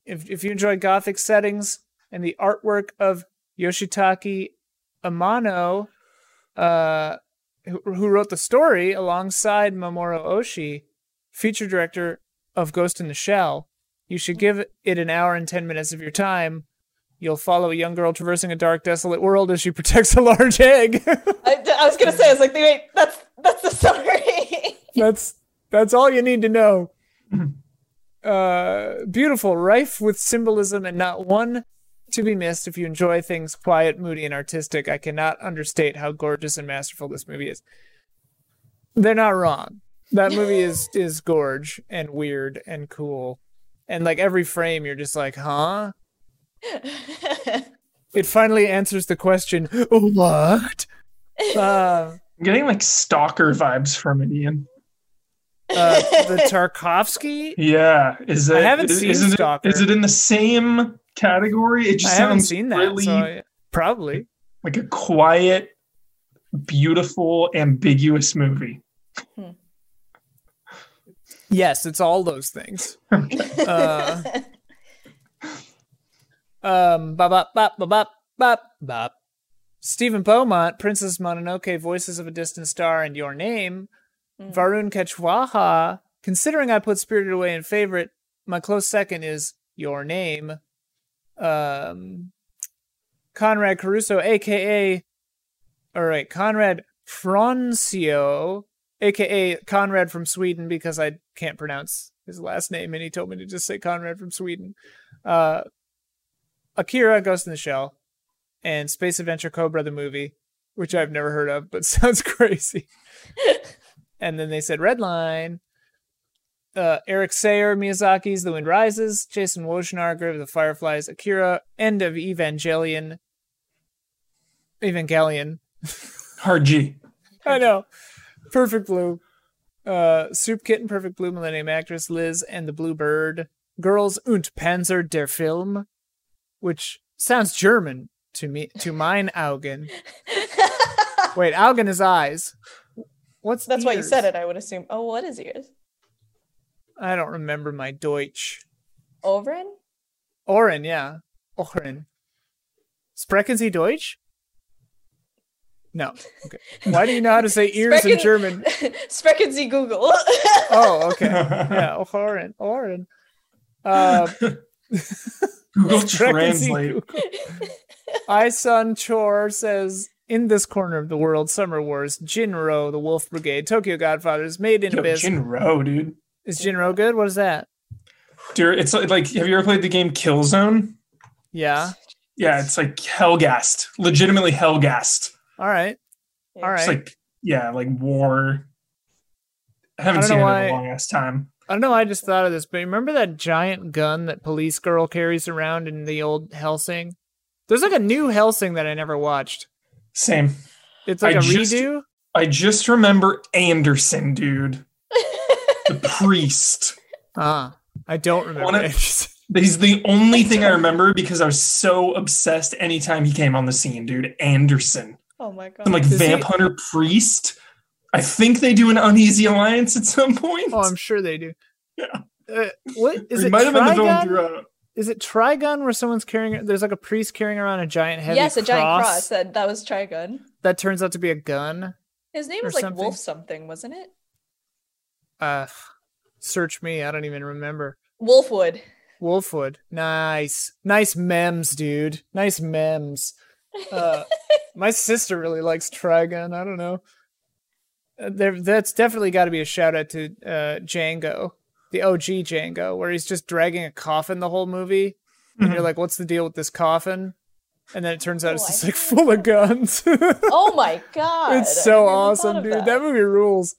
S1: If, if you enjoy gothic settings and the artwork of Yoshitaka Amano, uh, who, who wrote the story alongside Mamoru Oshii, feature director of Ghost in the Shell. You should give it an hour and 10 minutes of your time. You'll follow a young girl traversing a dark, desolate world as she protects a large egg.
S2: I, I was gonna say, I was like, wait, that's that's the story.
S1: that's that's all you need to know. Uh, beautiful, rife with symbolism, and not one to be missed. If you enjoy things quiet, moody, and artistic, I cannot understate how gorgeous and masterful this movie is. They're not wrong. That movie is is gorge and weird and cool. And like every frame you're just like, "Huh?" It finally answers the question, "What?" Uh,
S3: I'm getting like stalker vibes from it, Ian.
S1: uh, the Tarkovsky.
S3: Yeah, is that?
S1: I haven't
S3: is-
S1: seen Stalker.
S3: It, is it in the same category? It
S1: I
S3: just
S1: haven't
S3: sounds
S1: seen that,
S3: really
S1: so probably.
S3: like a quiet, beautiful, ambiguous movie.
S1: Yes, it's all those things. Uh, Um, bop, bop, bop, bop, bop, bop, bop. Stephen Beaumont, Princess Mononoke, Voices of a Distant Star, and Your Name.
S2: Mm.
S1: Varun Kechwaha. Considering I put Spirited Away in favorite, my close second is Your Name. Um, Conrad Caruso, aka, all right, Conrad Francio, aka Conrad from Sweden, because I can't pronounce his last name, and he told me to just say Conrad from Sweden. Uh, Akira, Ghost in the Shell, and Space Adventure Cobra the movie, which I've never heard of, but sounds crazy. and then they said Redline. Uh, Eric Sayer, Miyazaki's The Wind Rises, Jason Wojnar, Grave of the Fireflies, Akira, End of Evangelion. Evangelion.
S3: Hard G.
S1: I know. Perfect Blue. Uh, Soup Kitten, Perfect Blue, Millennium Actress, Liz and the Blue Bird. Girls und Panzer der Film, which sounds German to me, to mine Augen. Wait, Augen is eyes. What's
S2: That's why you said it, I would assume. Oh, what is yours?
S1: I don't remember my Deutsch.
S2: Oren?
S1: Ohren, yeah. Ohren. Sprechen Sie Deutsch? No. Okay. Why do you know how to say ears in German?
S2: Sprechen Sie Google.
S1: Oh, okay. Yeah, Ohren. Ohren. Uh,
S3: Google
S1: Sprechen
S3: Translate.
S1: Google. Isun Chor says, in this corner of the world, Summer Wars, Jinro, the Wolf Brigade, Tokyo Godfathers, Made in
S3: Yo,
S1: Abyss.
S3: Jinro, dude.
S1: Is Jinro good? What is that?
S3: Dude, it's like, like, have you ever played the game Killzone?
S1: Yeah.
S3: Yeah, it's like Helghast, legitimately Helghast.
S1: All right. All right.
S3: It's like, yeah, like war. I haven't
S1: I don't
S3: seen it
S1: know
S3: in a long ass time.
S1: I don't know. I just thought of this, but remember that giant gun that Police Girl carries around in the old Hellsing? There's like a new Hellsing that I never watched.
S3: Same.
S1: It's like
S3: I
S1: a
S3: just-
S1: redo.
S3: I just remember Anderson, dude, the priest.
S1: Ah, I don't remember.
S3: Wanna- He's the only thing I remember because I was so obsessed anytime he came on the scene, dude. Anderson.
S2: oh my god.
S3: Some like
S1: Is he-
S3: vamp hunter priest. I think they do an uneasy alliance at some point.
S1: oh, I'm sure they do.
S3: Yeah.
S1: Uh, what is it?
S3: might have been the throughout.
S1: Is it Trigun where someone's carrying? There's like a priest carrying around a giant heavy
S2: yes, a
S1: cross,
S2: giant cross. That that was Trigun.
S1: that turns out to be a gun.
S2: His name was like
S1: something.
S2: Wolf something, wasn't it?
S1: Uh, search me. I don't even remember.
S2: Wolfwood.
S1: Wolfwood. Nice. Nice memes, dude. Nice memes. Uh, my sister really likes Trigun. I don't know. Uh, there, that's definitely got to be a shout out to uh, Django, the OG Django, where he's just dragging a coffin the whole movie, and you're like, "What's the deal with this coffin?" And then it turns out
S2: Oh,
S1: it's
S2: I
S1: just like full of guns.
S2: Oh my god.
S1: it's so awesome, dude.
S2: that.
S1: That. movie rules.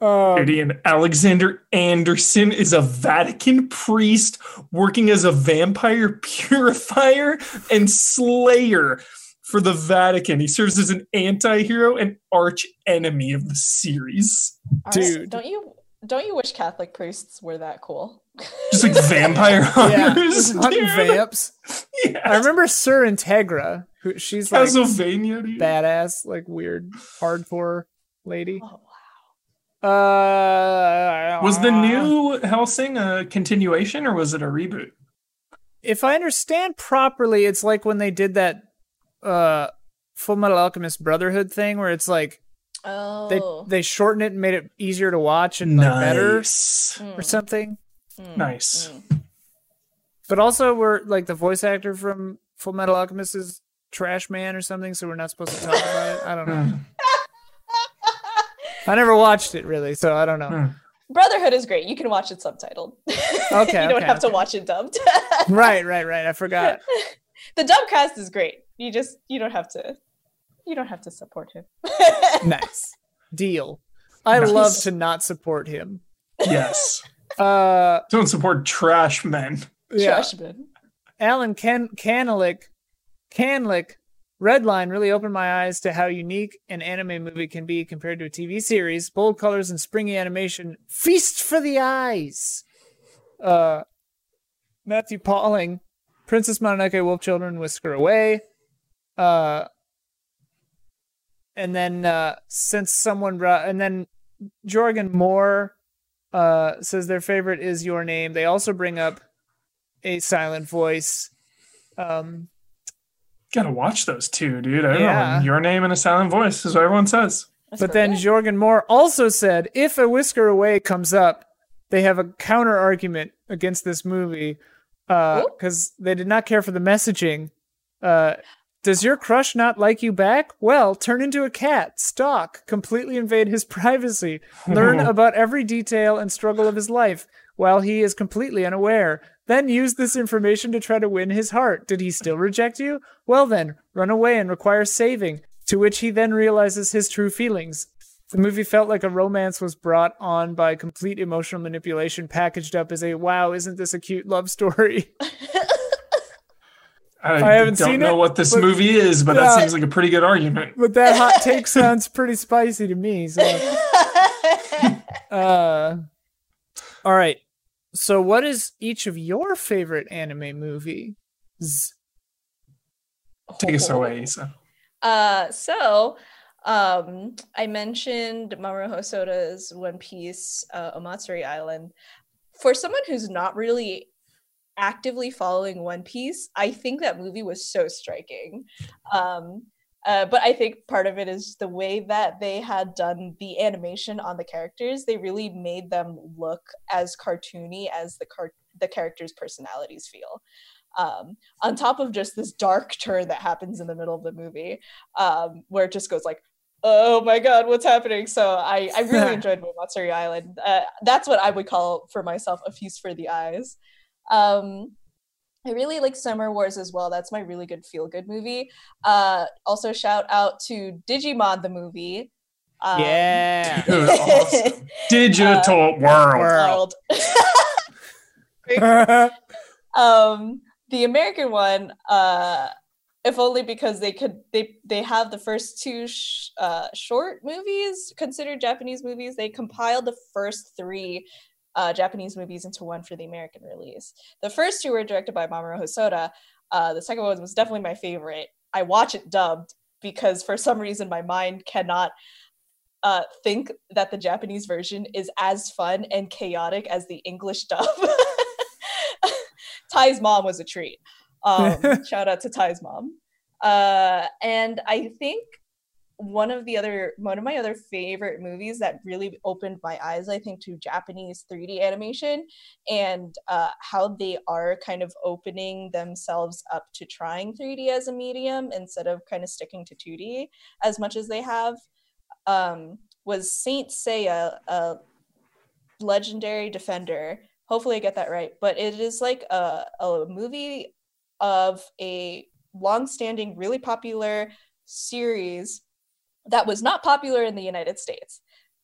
S1: Um,
S3: Dude, and Alexander Anderson is a Vatican priest working as a vampire purifier and slayer for the Vatican. He serves as an anti-hero and arch enemy of the series.
S2: All right,
S1: Dude.
S2: Don't you don't you wish Catholic priests were that cool?
S3: Just like vampire
S1: yeah,
S3: hunters.
S1: just hunting vamps.
S3: Yeah.
S1: I remember Sir Integra, who she's like
S3: Castlevania, dude.
S1: badass, like weird hardcore lady.
S2: Oh, wow.
S1: Uh,
S3: Was the new Hellsing a continuation or was it a reboot?
S1: If I understand properly, it's like when they did that uh Full Metal Alchemist Brotherhood thing, where it's like
S2: Oh.
S1: they they shortened it and made it easier to watch and like, better
S2: Mm,
S1: or something.
S2: mm,
S3: Nice.
S2: mm.
S1: But also, we're like the voice actor from Full Metal Alchemist is Trash Man or something, so we're not supposed to talk about it. I don't know.
S3: Hmm.
S1: I never watched it really, so I don't know.
S3: Hmm.
S2: Brotherhood is great. You can watch it subtitled.
S1: Okay,
S2: you don't
S1: okay,
S2: have to watch it dubbed.
S1: Right, right, right. I forgot.
S2: the dub cast is great. You just you don't have to you don't have to support him.
S1: nice deal. I
S3: Nice.
S1: love to not support him.
S3: Yes.
S1: Uh,
S3: Don't support trash men.
S1: yeah.
S2: Trashman.
S1: Alan Can Canlick, Canlick, Redline really opened my eyes to how unique an anime movie can be compared to a TV series. Bold colors and springy animation, feast for the eyes. Uh, Matthew Pauling, Princess Mononoke, Wolf Children, Whisker Away. Uh, and then uh, since someone brought, and then Jorgen Moore uh, says their favorite is Your Name. They also bring up a silent voice. Um,
S3: Gotta watch those two, dude. I
S1: Yeah.
S3: know. Your name and a silent voice is what everyone says.
S2: That's
S1: but then
S2: perfect.
S1: Jorgen Moore also said if a whisker away comes up, they have a counter argument against this movie
S2: Ooh.
S1: because they did not care for the messaging. Uh, does your crush not like you back? Well, turn into a cat, stalk, completely invade his privacy, learn about every detail and struggle of his life while he is completely unaware. Then use this information to try to win his heart. Did he still reject you? Well, then, run away and require saving, to which he then realizes his true feelings. The movie felt like a romance was brought on by complete emotional manipulation, packaged up as a wow, isn't this a cute love story?
S3: I,
S1: I haven't
S3: don't
S1: seen
S3: know
S1: it,
S3: what this
S1: but-
S3: movie is, but
S1: Yeah.
S3: that seems like a pretty good argument.
S1: but that hot take sounds pretty spicy to me. So, uh, all right. So, what is each of your favorite anime movie?
S3: Take us away, Issa.
S2: Uh, so um, I mentioned Mamoru Hosoda's One Piece uh, Omatsuri Island. For someone who's not really actively following One Piece, I think that movie was so striking. Um, uh, but I think part of it is the way that they had done the animation on the characters. They really made them look as cartoony as the car- the characters' personalities feel. Um, on top of just this dark turn that happens in the middle of the movie, um, where it just goes like, "Oh my god, what's happening?" So I I really enjoyed Momotsuri Island. Uh, that's what I would call for myself a feast for the eyes. Um, I really like Summer Wars as well. That's my really good feel good movie. Uh, also, shout out to Digimon the movie. Um,
S1: yeah.
S3: Dude, awesome. Digital world.
S2: world. um the american one uh if only because they could they they have the first two sh- uh short movies considered japanese movies they compiled the first three uh japanese movies into one for the american release the first two were directed by mamoru hosoda uh the second one was definitely my favorite i watch it dubbed because for some reason my mind cannot uh, think that the Japanese version is as fun and chaotic as the English dub. Tai's mom was a treat. Um, shout out to Tai's mom. Uh, and I think one of the other one of my other favorite movies that really opened my eyes, I think, to Japanese 3D animation and uh, how they are kind of opening themselves up to trying 3D as a medium instead of kind of sticking to 2D as much as they have um, was Saint Seiya, a legendary defender. Hopefully, I get that right. But it is like a, a movie of a long-standing, really popular series that was not popular in the United States.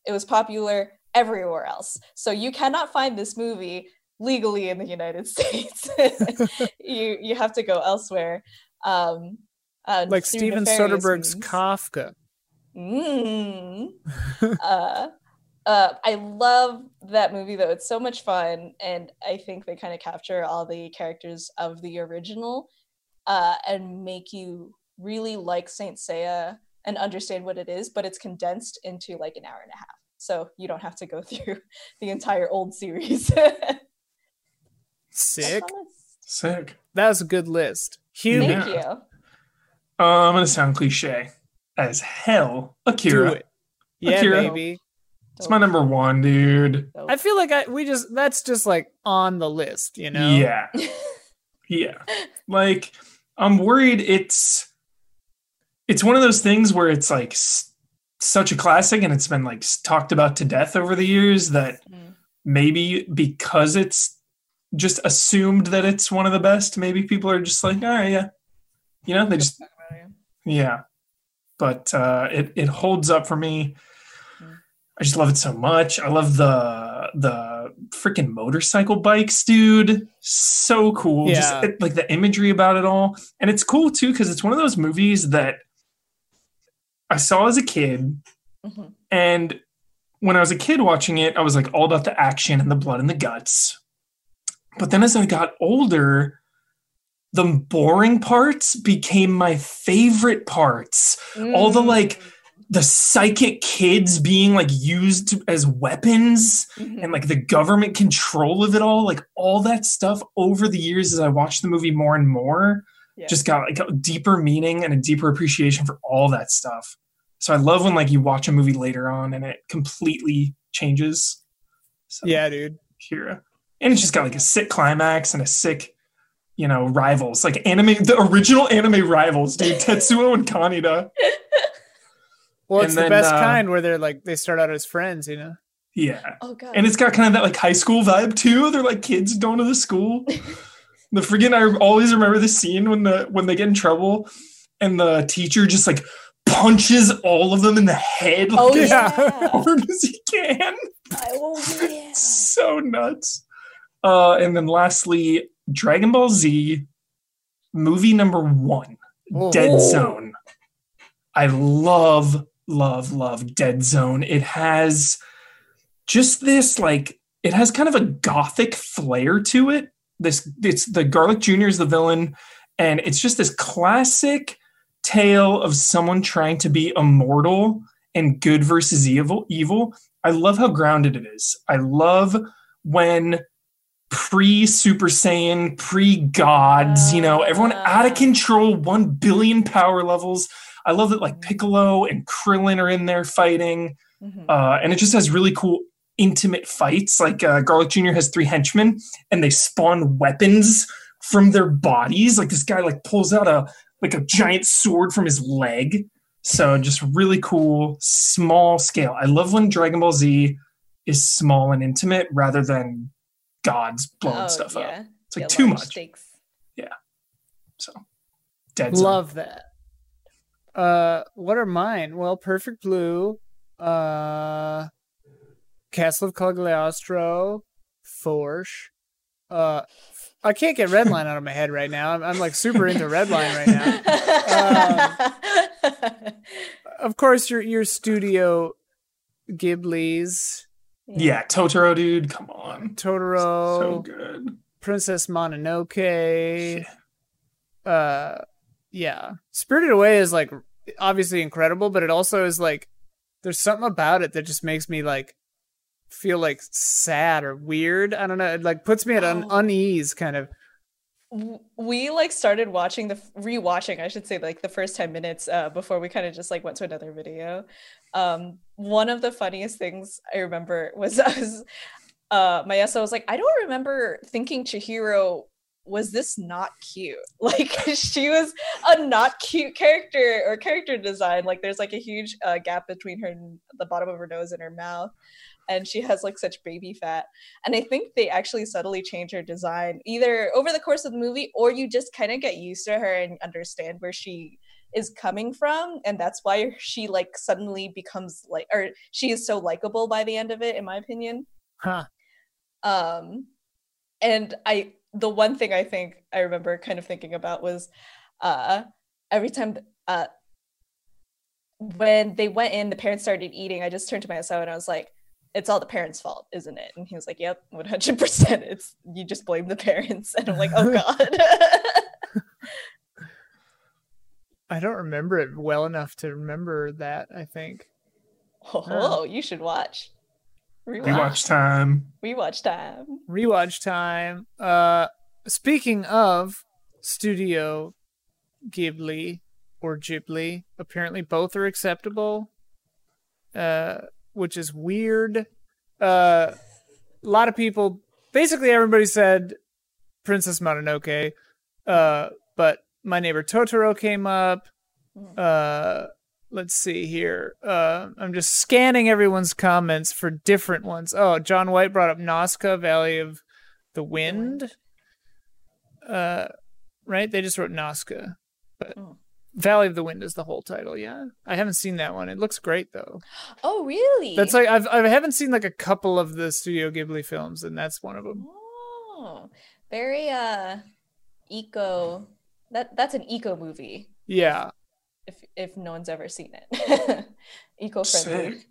S2: It was popular everywhere else. So you cannot find this movie legally in the United States. you you have to go elsewhere. Um, uh,
S1: like Steven Soderbergh's
S2: means.
S1: Kafka.
S2: Mm. uh, uh, I love that movie though. It's so much fun, and I think they kind of capture all the characters of the original uh, and make you really like Saint Seiya and understand what it is. But it's condensed into like an hour and a half, so you don't have to go through the entire old series.
S1: Sick.
S3: Sick.
S1: That was a good list. Hugh,
S2: Thank
S3: Yeah.
S2: you.
S3: Uh, I'm gonna sound cliche as hell. Akira.
S1: do it. Yeah,
S3: Akira.
S1: baby.
S3: It's my number one, dude.
S1: I feel like I we just that's just like on the list, you know?
S3: Yeah. Yeah. Like I'm worried it's it's one of those things where it's like s- such a classic and it's been like talked about to death over the years that
S2: Mm.
S3: maybe because it's just assumed that it's one of the best, maybe people are just like, all right, yeah. You know, they just yeah. But uh it it holds up for me.
S2: Mm.
S3: I just love it so much. I love the the freaking motorcycle bikes, dude. So cool. Just
S1: Yeah.
S3: it- like the imagery about it all. And it's cool too because it's one of those movies that I saw as a kid
S2: Mhm.
S3: and when I was a kid watching it, I was like all about the action and the blood and the guts. But then as I got older, the boring parts became my favorite parts. All the, like, The psychic kids being like used as weapons
S2: Mhm.
S3: and like the government control of it all, like all that stuff over the years as I watched the movie more and more,
S2: Yeah.
S3: just got like a deeper meaning and a deeper appreciation for all that stuff. So I love when like you watch a movie later on and it completely changes. So,
S1: Yeah, dude.
S3: Kira. And it's just got like a sick climax and a sick, you know, rivals. Like anime the original anime rivals, dude. Tetsuo and Kaneda.
S1: Well,
S3: And
S1: it's the
S3: then,
S1: best
S3: uh,
S1: kind where they're like they start out as friends, you know.
S3: Yeah.
S2: oh god.
S3: And it's got kind of that like high school vibe too. They're like kids going to the school. the friggin' I always remember the scene when the when they get in trouble and the teacher just like punches all of them in the head like,
S2: oh
S3: as
S2: yeah.
S3: hard as he can.
S2: oh yeah.
S3: so nuts. Uh, and then lastly, Dragon Ball Z movie number one,
S1: Whoa.
S3: Dead Zone. I love, love, love Dead Zone. It has just this like it has kind of a gothic flair to it. This it's the Garlic Jr. is the villain, and it's just this classic tale of someone trying to be immortal and good versus evil evil. I love how grounded it is. I love when pre Super Saiyan, pre gods, you know, everyone out of control, 1 billion power levels. I love that like Piccolo and Krillin are in there fighting.
S2: Mhm.
S3: Uh, and it just has really cool intimate fights. Like uh, Garlic Jr. has three henchmen and they spawn weapons from their bodies. Like this guy like pulls out a like a giant sword from his leg. So just really cool, small scale. I love when Dragon Ball Z is small and intimate rather than gods blowing
S2: Oh,
S3: stuff up. It's like
S2: Yeah,
S3: too much.
S2: stakes.
S3: So dead zone.
S1: Love that. Uh, what are mine? Well, Perfect Blue, uh, Castle of Cagliostro, Forge. Uh, I can't get Redline out of my head right now. I'm, I'm like super into Redline right now. Of course, your your Studio Ghibli's
S3: Yeah, Totoro, dude. Come on.
S1: Totoro,
S3: So good.
S1: Princess Mononoke. Uh, yeah, Spirited Away is like obviously incredible, but it also is like there's something about it that just makes me like feel like sad or weird. I don't know. It like puts me at an
S2: Oh.
S1: unease kind of.
S2: We like started watching the rewatching i should say like the first 10 minutes uh, before we kind of just like went to another video um one of the funniest things i remember was i was uh my SO was like i don't remember thinking chihiro was this not cute like she was a not cute character or character design like there's like a huge uh, gap between her n- the bottom of her nose and her mouth and she has like such baby fat and I think they actually subtly change her design either over the course of the movie or you just kind of get used to her and understand where she is coming from. And that's why she like suddenly becomes like, or she is so likable by the end of it, in my opinion.
S1: Huh.
S2: Um, and I, the one thing I think I remember kind of thinking about was uh, every time, uh, when they went in, the parents started eating. I just turned to my SO and I was like, it's all the parents' fault, isn't it? And he was like, Yep, 100%. It's you just blame the parents. And I'm like, Oh God.
S1: I don't remember it well enough to remember that. I think.
S2: oh, you should watch.
S3: Rewatch
S2: Rewatch.
S3: time.
S2: Rewatch time.
S1: rewatch time. Uh, speaking of Studio Ghibli or Ghibli, apparently both are acceptable. Uh, which is weird. Uh, a lot of people, basically everybody said Princess Mononoke. Uh, but my neighbor Totoro came up. Uh, let's see here. Uh, I'm just scanning everyone's comments for different ones. Oh, John White brought up Nausicaä Valley of the Wind. Uh, right? They just wrote Nausicaä, but
S2: Oh.
S1: Valley of the Wind is the whole title. Yeah, I haven't seen that one. It looks great though.
S2: Oh, really?
S1: That's like I've I haven't seen like a couple of the Studio Ghibli films, and that's one of them.
S2: Oh, very uh, eco. That that's an eco movie.
S1: Yeah,
S2: If if no one's ever seen it, eco friendly.
S3: Sick.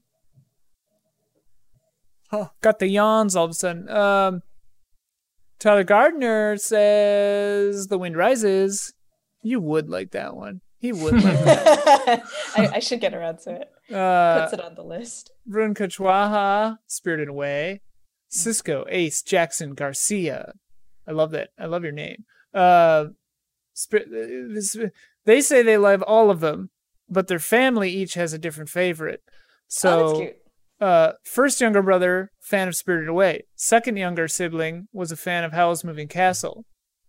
S1: oh, got the yawns all of a sudden. Um, Tyler Gardner says The Wind Rises. You would like that one. He would like that.
S2: I, I should get around to it.
S1: Uh,
S2: Puts it on the list.
S1: Rune Kachwaha, Spirited Away, Cisco, Ace, Jackson, Garcia. I love that. I love your name. Uh, Spir- uh, they say they love all of them, but their family each has a different favorite.
S2: oh,
S1: So,
S2: that's cute.
S1: uh, first younger brother, fan of Spirited Away. Second younger sibling was a fan of Howl's Moving Castle.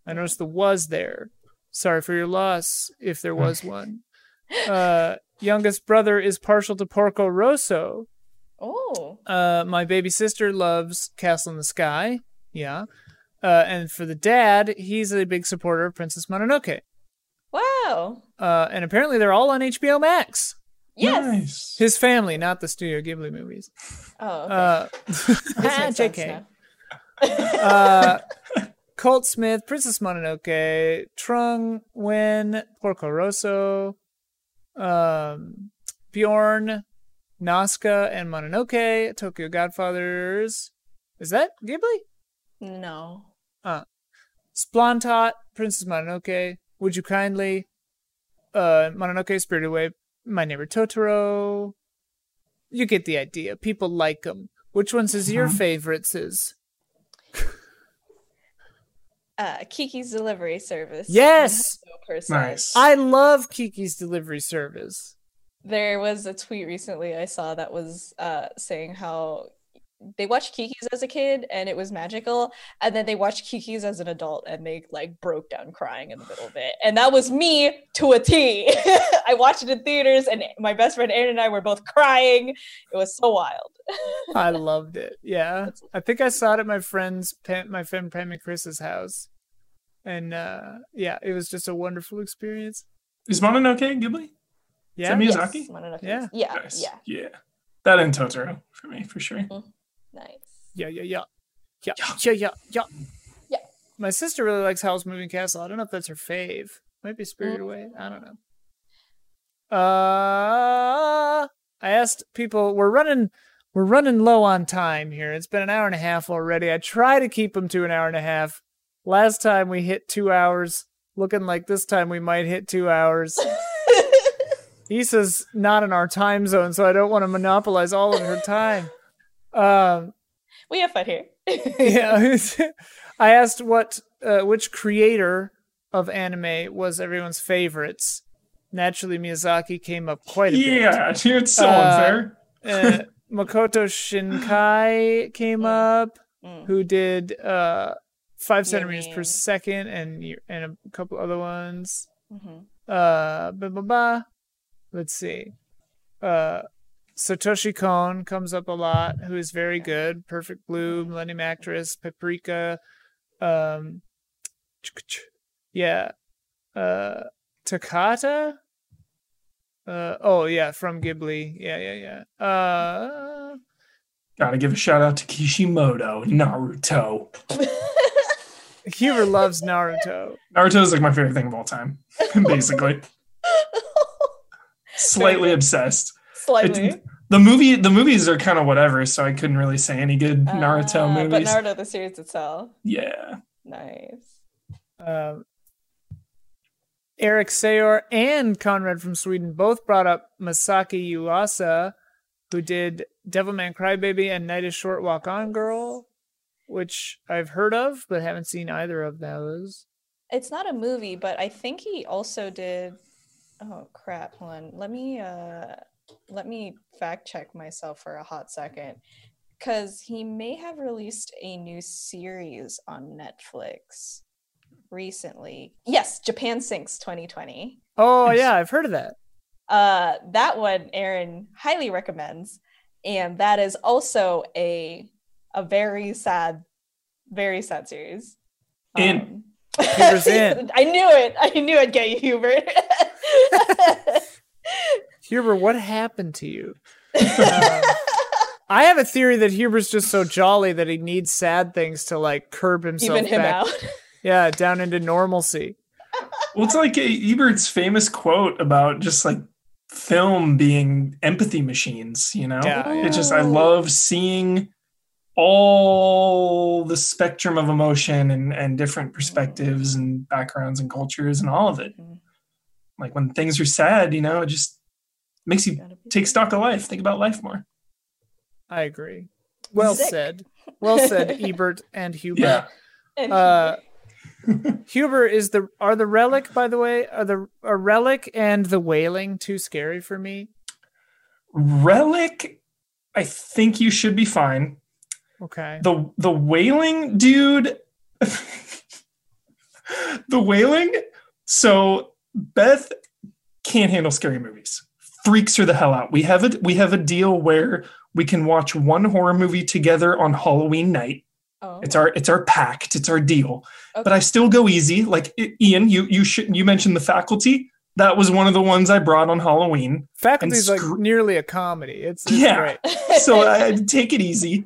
S1: I noticed the was there. Sorry for your loss, if there was one. Uh, youngest brother is partial to Porco Rosso.
S2: Oh,
S1: Uh, my baby sister loves Castle in the Sky. Yeah. Uh, and for the dad, he's a big supporter of Princess Mononoke.
S2: wow.
S1: Uh, and apparently they're all on HBO Max.
S2: Yes.
S3: Nice.
S1: His family, not the Studio Ghibli movies.
S2: Oh, okay.
S1: Uh,
S2: This makes sense
S1: JK. uh, Colt Smith, Princess Mononoke, Trung Nguyen, Porco Rosso, um, Bjorn, Nausicaä, and Mononoke, Tokyo Godfathers. Is that Ghibli?
S2: no.
S1: Splantot, Princess Mononoke, Would You Kindly, uh, Mononoke, Spirited Away, My Neighbor Totoro. You get the idea. People like them. Which ones is your
S3: Mhm.
S1: favorites? Is
S2: Uh, Kiki's delivery service.
S1: yes,
S3: Nice.
S1: I love Kiki's delivery service.
S2: There was a tweet recently I saw that was uh, saying how they watched Kiki's as a kid and it was magical, and then they watched Kiki's as an adult and they like broke down crying in the middle of it. And that was me to a T. I watched it in theaters, and my best friend Aaron and I were both crying. It was so wild.
S1: I loved it. Yeah, I think I saw it at my friend's, my friend Pam and Chris's house, and uh, yeah, it was just a wonderful experience.
S3: Is Mononoke Ghibli?
S1: Yeah,
S3: Is that Miyazaki?
S2: Yes, Mononoke
S1: Yeah.
S2: is- yeah,
S3: Nice.
S2: yeah,
S3: Yeah. That and Totoro for me, for sure.
S2: Nice.
S1: yeah, yeah, yeah, yeah,
S3: Yeah.
S1: yeah, yeah, yeah. My sister really likes Howl's Moving Castle. I don't know if that's her fave. Might be Spirited
S2: Mm.
S1: Away. I don't know. Uh, I asked people. We're running. We're running low on time here. It's been an hour and a half already. I try to keep them to an hour and a half. Last time we hit two hours. Looking like this time we might hit two hours. Issa's not in our time zone, so I don't want to monopolize all of her time. Um,
S2: we have fun here.
S1: yeah, I asked what uh, which creator of anime was everyone's favorites. Naturally, Miyazaki came up quite a bit.
S3: Yeah, it's so
S1: Uh,
S3: unfair.
S1: bit. Uh, Makoto Shinkai came
S2: Mm.
S1: up,
S2: Mm.
S1: who did uh, five centimeters per second, and y- and a couple other ones.
S2: Mhm.
S1: Uh, ba ba ba. Let's see. Uh, Satoshi Kon comes up a lot, who is very good. Perfect Blue, Millennium Actress, Paprika. Um, yeah. Uh, Takahata. Uh, oh yeah, from Ghibli. Yeah, yeah, yeah. Uh,
S3: Gotta give a shout out to Kishimoto, Naruto.
S1: Huber loves Naruto.
S3: Naruto is like my favorite thing of all time, basically. Slightly obsessed.
S2: Slightly.
S3: It's- The movie, the movies are kind of whatever, so I couldn't really say any good Naruto
S2: Ah, But. Naruto, the series itself.
S3: yeah,
S2: Nice.
S1: um, Eric Sayor and Conrad from Sweden both brought up Masaki Yuasa, who did Devilman Crybaby and Night is Short Walk On Girl, which I've heard of but haven't seen either of those.
S2: It's not a movie, but I think he also did. Oh crap! Hold on. Let me uh, let me fact check myself for a hot second, because he may have released a new series on Netflix recently. Yes, Japan Sinks 2020.
S1: Oh yeah, I've heard of that.
S2: Uh, that one Aaron highly recommends, and that is also a a very sad, very sad series.
S3: In.
S2: Um,
S1: Huber's in.
S2: I knew it. I knew I'd get you, Huber.
S1: Huber, what happened to you? Uh, I have a theory that Huber's just so jolly that he needs sad things to like curb himself
S2: Even him
S1: back.
S2: out.
S1: Yeah, down into normalcy.
S3: Well, it's like Ebert's famous quote about just like film being empathy machines, you know?
S1: Yeah,
S3: It just, I love seeing all the spectrum of emotion and, and different perspectives and backgrounds and cultures and all of it.
S2: Mhm.
S3: Like when things are sad, you know, it just makes you take stock of life, think about life more.
S1: I agree. Well
S2: Sick.
S1: said. Well said, Ebert and Huber.
S3: Yeah.
S1: Uh, Huber is the are the relic by the way are the a relic and the wailing too scary for me?
S3: Relic, I think you should be fine.
S1: Okay.
S3: the the wailing dude the wailing so beth can't handle scary movies freaks her the hell out we have a we have a deal where we can watch one horror movie together on halloween night
S2: oh,
S3: it's our it's our pact it's our deal but i still go easy like ian you you should you mentioned the faculty that was one of the ones i brought on halloween
S1: Faculty's like nearly a comedy. It's, it's
S3: Yeah.
S1: great.
S3: so I take it easy.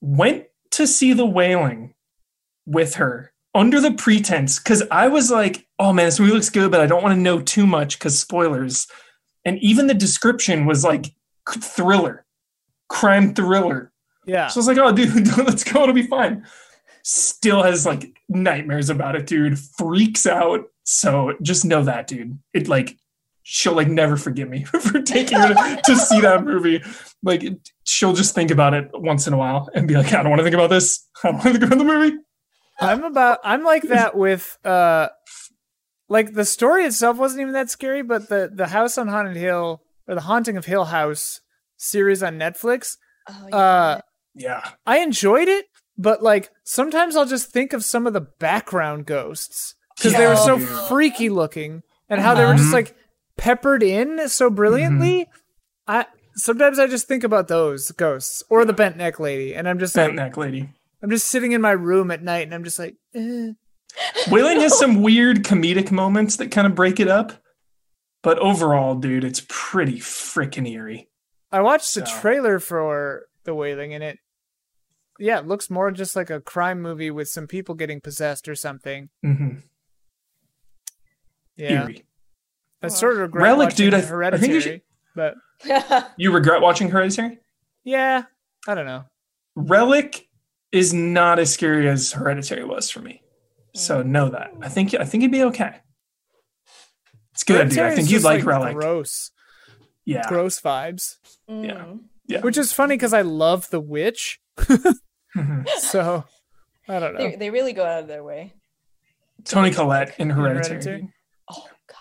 S3: Went to see the wailing with her under the pretense because I was like, "Oh man, this movie looks good, but I don't want to know too much because spoilers." And even the description was like thriller, crime thriller.
S1: Yeah.
S3: So I was like, "Oh, dude, let's go. It'll be fine." Still has like nightmares about it, dude. Freaks out. So just know that, dude. It like she'll like never forgive me for taking her to, to see that movie. Like she'll just think about it once in a while and be like, I don't want to think about this. I don't want to think about the movie.
S1: I'm about I'm like that with uh like the story itself wasn't even that scary, but the the House on Haunted Hill or the Haunting of Hill House series on Netflix,
S2: Oh,
S1: uh
S3: Yeah.
S1: I enjoyed it, but like sometimes I'll just think of some of the background ghosts because they were so
S3: Yeah.
S1: freaky looking and how they were just
S3: Mhm.
S1: like peppered in so brilliantly. I sometimes I just think about those ghosts or the bent neck lady, and I'm just
S3: Bent
S1: like,
S3: neck lady.
S1: I'm just sitting in my room at night, and I'm just like, eh.
S3: Wailing has some weird comedic moments that kind of break it up. But overall, dude, it's pretty freaking eerie.
S1: I watched the
S3: So-
S1: trailer for The Wailing, and it, yeah, it looks more just like a crime movie with some people getting possessed or something.
S3: Mm-hmm.
S1: Yeah,
S3: Eerie.
S1: I
S2: Wow.
S1: sort of regret
S3: Relic, dude, I th- I
S1: Hereditary,
S3: think you should-
S1: but
S3: You regret watching Hereditary?
S1: yeah, I don't know.
S3: Relic is not as scary as Hereditary was for me. So know that. I think I think you'd be okay. It's good, dude. I think you'd
S1: just,
S3: like, Relic.
S1: Gross,
S3: Yeah.
S1: gross vibes.
S2: Mm.
S3: Yeah.
S1: Which is funny because I love The Witch,
S3: Mhm.
S1: so I don't know.
S2: They, they really go out of their way. Toni
S3: Collette
S2: work.
S3: in Hereditary.
S1: Hereditary?
S2: Oh god.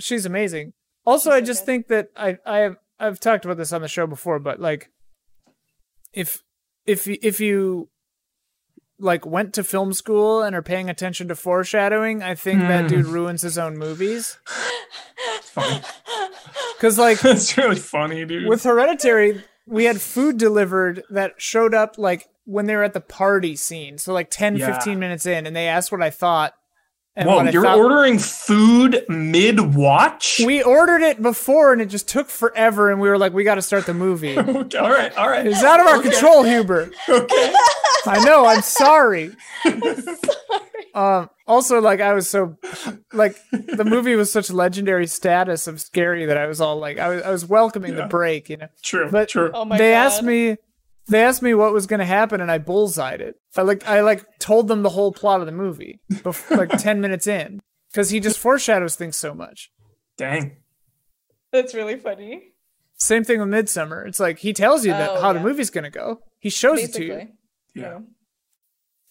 S1: She's amazing. Also,
S2: She's
S1: I
S2: so
S1: just
S2: good.
S1: think that I I have I've talked about this on the show before, but like if if if you like went to film school and are paying attention to foreshadowing, I think that
S3: Hmm.
S1: dude ruins his own movies.
S3: Funny.
S1: Cuz like
S3: That's really funny, dude.
S1: with Hereditary, we had food delivered that showed up like when they were at the party scene. So like 10
S3: Yeah.
S1: 15 minutes in and they asked what I thought. And
S3: Whoa, you're
S1: thought-
S3: ordering food mid watch?
S1: We ordered it before and it just took forever and we were like we got to start the movie.
S3: okay, all right, all right.
S1: It's out of our control, Huber.
S3: Okay.
S1: I know. I'm sorry. Um, also, like I was so, like the movie was such legendary status of scary that I was all like, I was, I was welcoming the break, you know.
S3: True.
S1: But
S3: true.
S2: Oh my
S1: they
S2: god.
S1: asked me, they asked me what was going to happen, and I bullseyed it. I like, I like told them the whole plot of the movie, before, like ten minutes in, because he just foreshadows things so much.
S3: Dang.
S2: That's really funny.
S1: Same thing with Midsommar. It's like he tells you that
S2: Oh,
S1: how the movie's going to go. He shows it to you.
S2: Basically.
S3: Yeah.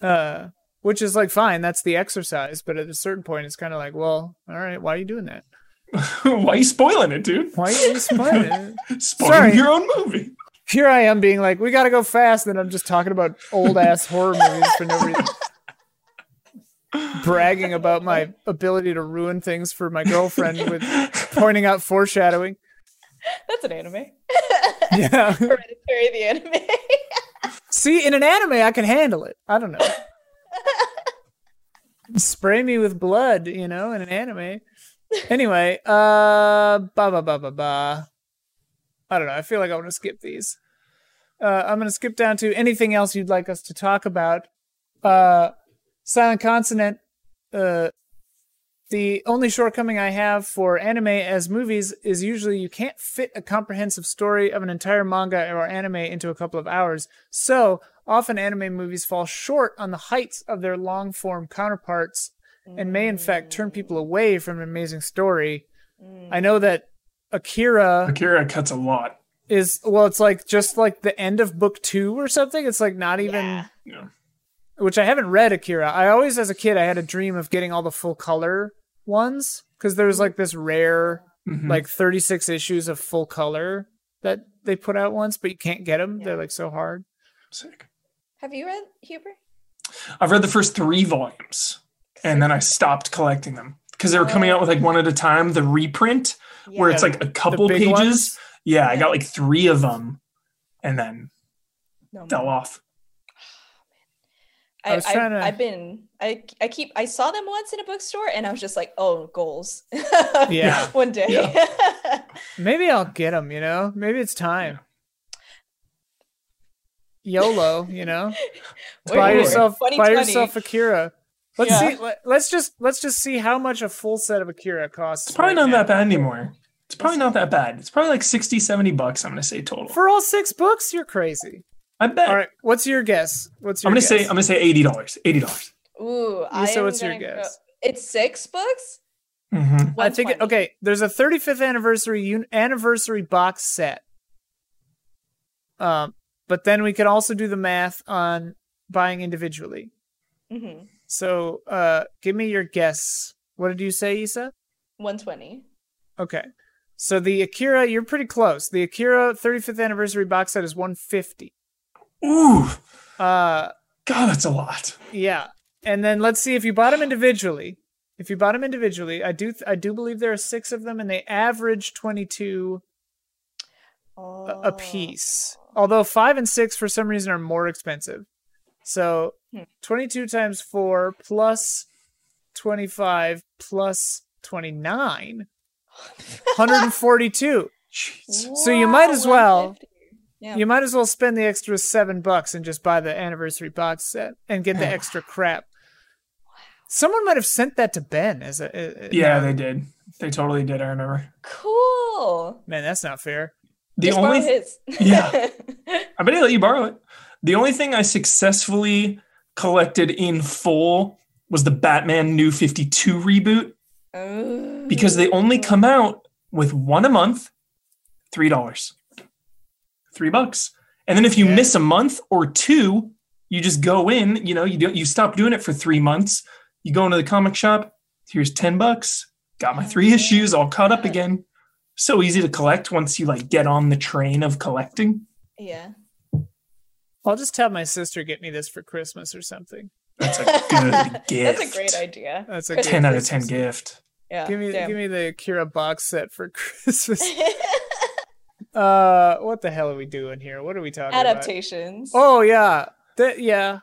S1: uh, which is like fine. That's the exercise, but at a certain point, it's kind of like, well, all right, why are you doing that?
S3: Why are you spoiling it, dude?
S1: Why are you spoiling it?
S3: Spoiling
S1: Sorry.
S3: your own movie.
S1: Here I am being like, we gotta go fast, and I'm just talking about old ass horror movies for no reason. Bragging about my ability to ruin things for my girlfriend with pointing out foreshadowing.
S2: That's an anime.
S1: Yeah.
S2: Hereditary the anime.
S1: See, in an anime, I can handle it. I don't know. Spray me with blood, you know, in an anime. anyway, uh, ba ba ba ba ba. I don't know. I feel like I want to skip these. Uh, I'm going to skip down to anything else you'd like us to talk about. Uh, Silent Consonant. Uh, the only shortcoming I have for anime as movies is usually you can't fit a comprehensive story of an entire manga or anime into a couple of hours. So often anime movies fall short on the heights of their long form counterparts and may in fact turn people away from an amazing story. I know that Akira
S3: Akira cuts a lot.
S1: is well, it's like just like the end of book two or something. It's like not even
S2: Yeah.
S3: Yeah.
S1: which I haven't read Akira. I always, as a kid, I had a dream of getting all the full color ones because there's like this rare,
S3: Mhm.
S1: like 36 issues of full color that they put out once, but you can't get them. They're like so hard.
S3: Sick.
S2: Have you read Huber?
S3: I've read the first three volumes and then I stopped collecting them because they were coming out with like one at a time, the reprint, where it's like a couple pages.
S1: ones?
S3: Yeah, I got like three of them and then
S2: no,
S3: fell off.
S1: I
S2: I,
S1: was
S2: I,
S1: trying to-
S2: I've been I I keep I saw them once in a bookstore and I was just like, oh, goals.
S1: Yeah.
S2: One day.
S1: Maybe I'll get them, you know? Maybe it's time. YOLO, you know? Buy yourself buy
S2: 2020.
S1: yourself Akira. Let's
S2: Yeah.
S1: see let, let's just let's just see how much a full set of Akira costs.
S3: It's probably
S1: right
S3: not
S1: now.
S3: that bad anymore. It's probably not that bad. It's probably like 60, 70 bucks, I'm going to say total.
S1: For all six books, you're crazy.
S3: I bet.
S1: All right, what's your guess? What's your
S3: I'm going to
S1: guess?
S3: say I'm going to say $80. $80.
S2: Ooh, I
S1: so what's your
S2: gonna go-
S1: guess?
S2: It's six books.
S3: Mm-hmm.
S1: I think it, okay. There's a 35th anniversary un- anniversary box set. Um, but then we could also do the math on buying individually.
S2: Mm-hmm.
S1: So, uh, give me your guess. What did you say, Issa?
S2: One twenty.
S1: Okay. So the Akira, you're pretty close. The Akira 35th anniversary box set is 150.
S3: Ooh,
S1: Uh,
S3: God, that's a lot.
S1: yeah. And then let's see if you bought them individually. If you bought them individually, I do I do believe there are six of them, and they average 22 a,
S2: Oh.
S1: a piece. Although five and six for some reason are more expensive. So
S2: Hmm.
S1: 22 times four plus 25 plus 29, 142.
S3: Jeez.
S1: So you might as well-
S2: Yeah.
S1: You might as well spend the extra seven bucks and just buy the anniversary box set and get the extra crap. Someone might have sent that to Ben as a. a- a-
S3: Yeah,
S1: no,
S3: they did. They totally did. I remember.
S2: Cool.
S1: man, that's not fair.
S3: The
S2: Just
S3: only
S2: his.
S3: Yeah. I bet he let you borrow it. The only thing I successfully collected in full was the Batman New 52 reboot
S2: Ooh.
S3: because they only oh. come out with one a month, three dollars, three bucks. And then if you
S1: Yeah.
S3: miss a month or two, you just go in. You know, you don't. You stop doing it for three months. You go into the comic shop. Here's ten bucks. Got my three issues all caught up again. So easy to collect once you like get on the train of collecting.
S2: Yeah.
S1: I'll just have my sister get me this for Christmas or something.
S3: That's a good gift.
S2: That's a great idea.
S1: That's a
S2: Good
S1: good
S3: 10 out of 10
S1: Christmas
S3: gift.
S2: Yeah.
S1: Give me
S2: damn.
S1: give me the Kira box set for Christmas. uh what the hell are we doing here? What are we talking
S2: adaptations.
S1: about? Adaptations. Oh yeah. That yeah.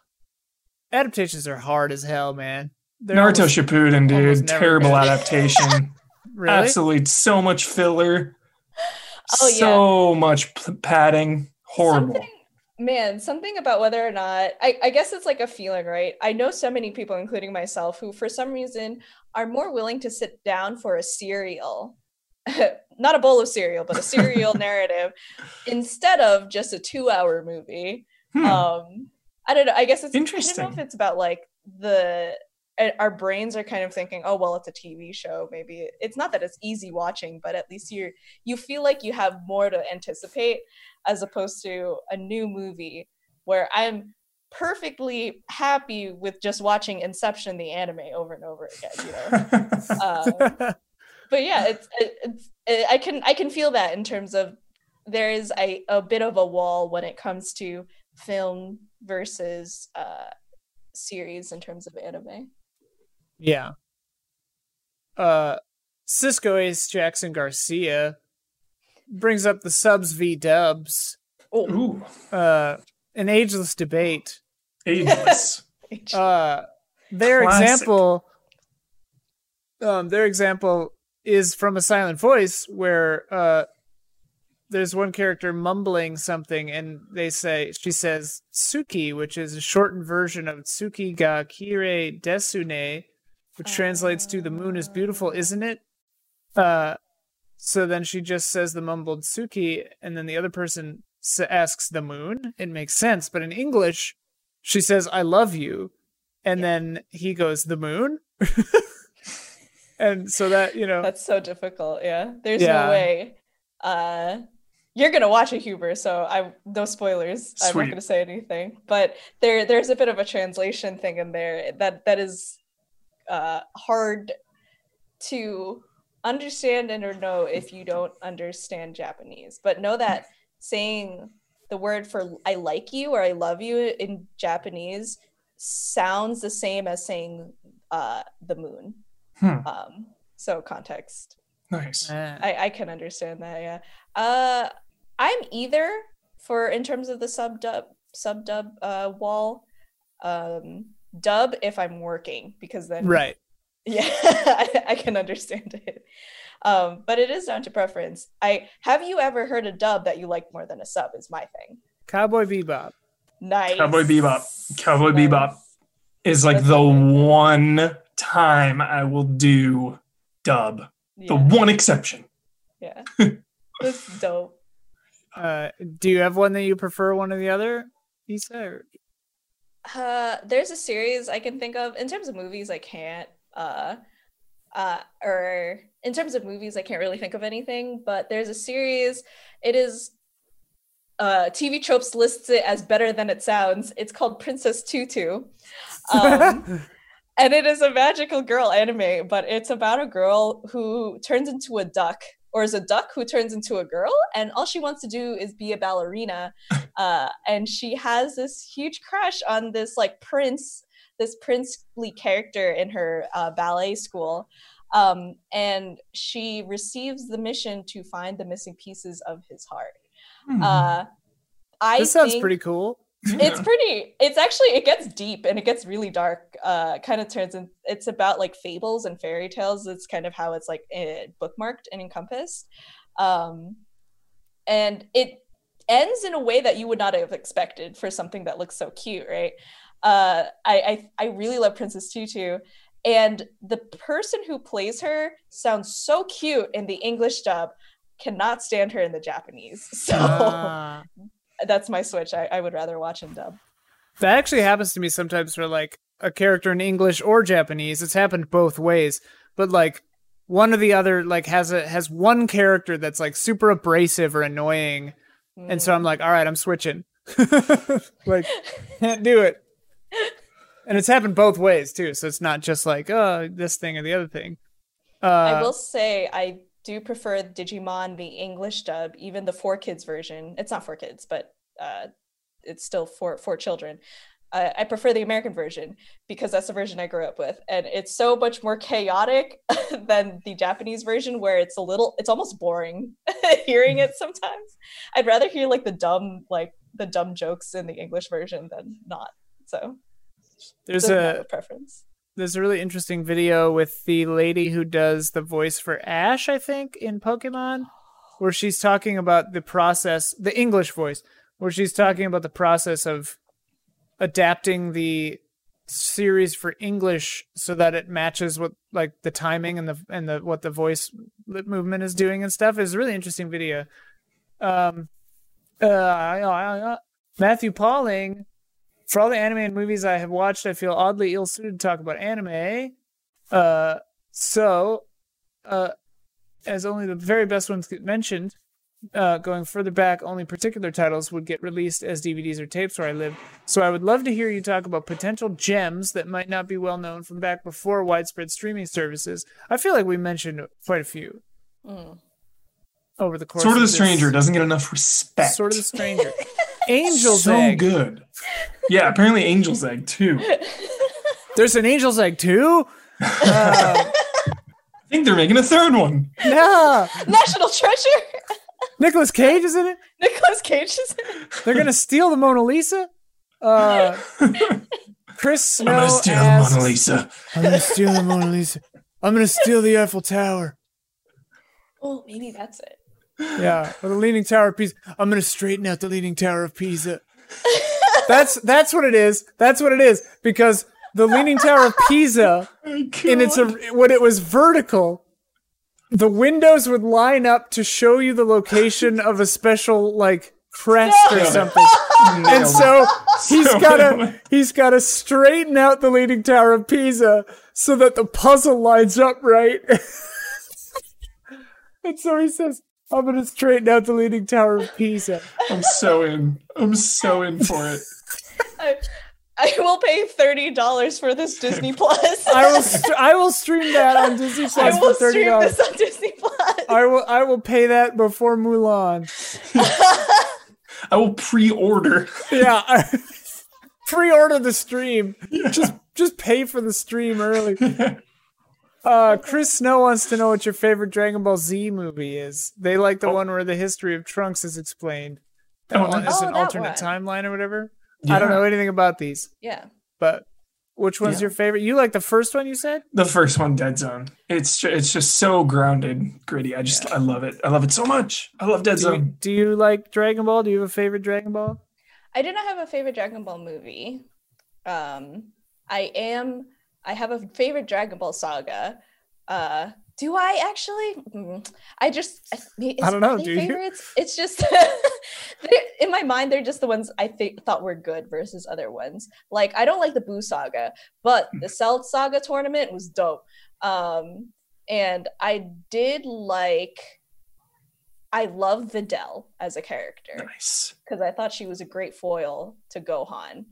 S1: Adaptations are hard as hell, man. They're
S3: Naruto
S1: almost-
S3: Shippuden, dude. Terrible
S1: good.
S3: adaptation.
S1: really?
S3: Absolutely so much filler.
S2: Oh, yeah.
S3: So much p- padding. Horrible.
S2: Something, man, something about whether or not I, I guess it's like a feeling, right? I know so many people, including myself, who for some reason are more willing to sit down for a serial. Not a bowl of cereal, but a serial narrative instead of just a two hour movie.
S3: Hmm.
S2: Um, I don't know. I guess it's interesting. I don't know if it's about like the uh, our brains are kind of thinking, oh well, it's a TV show. Maybe it's not that it's easy watching, but at least you're, you feel like you have more to anticipate as opposed to a new movie where I'm perfectly happy with just watching Inception the anime over and over again. You know. um, but yeah, it's, it, it's it, I can I can feel that in terms of there is a, a bit of a wall when it comes to film versus uh, series in terms of anime.
S1: yeah. Uh Cisco Ace Jackson Garcia brings up the subs v dubs.
S2: Oh,
S3: Ooh.
S1: Uh an ageless debate.
S3: Ageless.
S1: Uh their
S3: Classic.
S1: example um their example is from a silent voice where uh there's one character mumbling something and they say she says "suki," which is a shortened version of Tsuki ga kire desune, which translates to the moon is beautiful, isn't it? Uh so then she just says the mumbled Suki, and then the other person s- asks the moon. It makes sense, but in English she says I love you and then he goes the moon. and so that, you know,
S2: That's so difficult. Yeah. There's
S1: Yeah.
S2: no way. Uh you're gonna watch a Huber, so I no spoilers. I'm not gonna say anything. But there there's a bit of a translation thing in there that that is uh hard to understand and or know if you don't understand Japanese. But know that saying the word for I like you or I love you in Japanese sounds the same as saying uh the moon.
S3: Hmm.
S2: Um so context.
S3: Nice.
S2: I, I can understand that, yeah. Uh I'm either for in terms of the sub dub sub dub uh wall. Um dub if I'm working because then
S1: right.
S2: Yeah I, I can understand it. Um but it is down to preference. I have you ever heard a dub that you like more than a sub is my thing.
S1: Cowboy Bebop.
S2: Nice.
S3: Cowboy Bebop. Cowboy
S2: Nice.
S3: Bebop is like
S2: That's
S3: the one time I will do dub. The one exception.
S2: yeah. That's dope.
S1: Uh, do you have one that you prefer one or the other? Issa? Or-
S2: Uh, there's a series I can think of. In terms of movies, I can't. Uh, uh, or in terms of movies, I can't really think of anything. But there's a series. It is. Uh, TV Tropes lists it as better than it sounds. It's called Princess Tutu. Um, and it is a magical girl anime, but it's about a girl who turns into a duck, or is a duck who turns into a girl, and all she wants to do is be a ballerina. Uh, and she has this huge crush on this like prince, this princely character in her uh, ballet school. Um, and she receives the mission to find the missing pieces of his heart.
S3: Hmm.
S2: Uh, I
S1: this sounds
S2: think-
S1: pretty cool.
S2: it's pretty it's actually it gets deep and it gets really dark uh kind of turns in it's about like fables and fairy tales it's kind of how it's like eh, bookmarked and encompassed um and it ends in a way that you would not have expected for something that looks so cute right uh i i, I really love princess tutu and the person who plays her sounds so cute in the english dub cannot stand her in the japanese so
S1: Ah.
S2: that's my switch I, I would rather watch in dub
S1: that actually happens to me sometimes for like a character in English or Japanese. It's happened both ways, but like one or the other like has a has one character that's like super abrasive or annoying, and so I'm like, all right, I'm switching. like, can't do it. And it's happened both ways too, so it's not just like oh this thing or the other thing. Uh,
S2: I will say I do prefer Digimon the English dub, even the four kids version. It's not for kids, but uh, it's still for for children. Uh, I prefer the American version because that's the version I grew up with, and it's so much more chaotic than the Japanese version, where it's a little, it's almost boring hearing it sometimes. I'd rather hear like the dumb, like the dumb jokes in the English version than not. So
S1: there's
S2: doesn't
S1: a
S2: a preference.
S1: there's a really interesting video with the lady who does the voice for Ash, I think, in Pokemon, where she's talking about the process, the English voice, where she's talking about the process of adapting the series for English so that it matches what like the timing and the and the what the voice lip movement is doing and stuff is a really interesting video. Um, uh, Matthew Pauling for all the anime and movies I have watched, I feel oddly ill suited to talk about anime. Uh, so, uh, as only the very best ones get mentioned, uh, going further back, only particular titles would get released as DVDs or tapes where I live. So I would love to hear you talk about potential gems that might not be well known from back before widespread streaming services. I feel like we mentioned quite a few
S2: Mm.
S1: over the course.
S3: Sword of the
S1: this-
S3: Stranger doesn't get enough respect.
S1: Sword of the Stranger. Angel's
S3: so
S1: Egg.
S3: good. Yeah, apparently Angel's Egg too.
S1: There's an Angel's Egg too. Uh,
S3: I think they're making a third one.
S1: no,
S2: National Treasure.
S1: Nicolas Cage is in it.
S2: Nicolas Cage is in it.
S1: They're gonna steal the Mona Lisa. Uh, Chris Snow
S3: I'm gonna steal
S1: asks-
S3: the Mona Lisa.
S1: I'm gonna steal the Mona Lisa. I'm gonna steal the Eiffel Tower.
S2: Oh, maybe that's it.
S1: Yeah, the Leaning Tower of Pisa. I'm gonna straighten out the Leaning Tower of Pisa. That's that's what it is. That's what it is because the Leaning Tower of Pisa, oh in its when it was vertical, the windows would line up to show you the location of a special like crest or something. And so he's
S3: So
S1: gotta he's gotta straighten out the Leaning Tower of Pisa so that the puzzle lines up right. and so he says, "I'm gonna straighten out the Leaning Tower of Pisa."
S3: I'm so in. I'm so in for it.
S2: I, I will pay thirty dollars for this Disney Plus.
S1: I will st- I will stream that on Disney Plus
S2: I will
S1: for thirty
S2: stream
S1: dollars.
S2: this on Disney Plus.
S1: I will I will pay that before Mulan.
S3: I will pre-order.
S1: Yeah, I- pre-order the stream. Just just pay for the stream early. Uh, Chris Snow wants to know what your favorite Dragon Ball Z movie is. They like the
S3: Oh.
S1: one where the history of Trunks is explained. That
S3: Oh,
S1: one
S3: nice.
S1: is
S2: Oh,
S1: an alternate
S2: one.
S1: timeline or whatever. I don't know anything about these,
S2: yeah.
S1: but which one's
S3: Yeah.
S1: your favorite? You like the first one you said?
S3: The first one, Dead Zone. It's ju- it's just so grounded, gritty. I just I love it. I love it so much. I love Dead
S1: Do you,
S3: Zone.
S1: do you like Dragon Ball? Do you have a favorite Dragon Ball?
S2: I do not have a favorite Dragon Ball movie. Um, I am. I have a favorite Dragon Ball saga. Uh, do I actually? Mm, I just. I,
S1: don't know, do you?
S2: It's just in my mind. They're just the ones I think thought were good versus other ones. Like I don't like the Boo saga, but the Cell saga tournament was dope. Um, and I did like. I love Videl as a character
S3: Nice.
S2: because I thought she was a great foil to Gohan.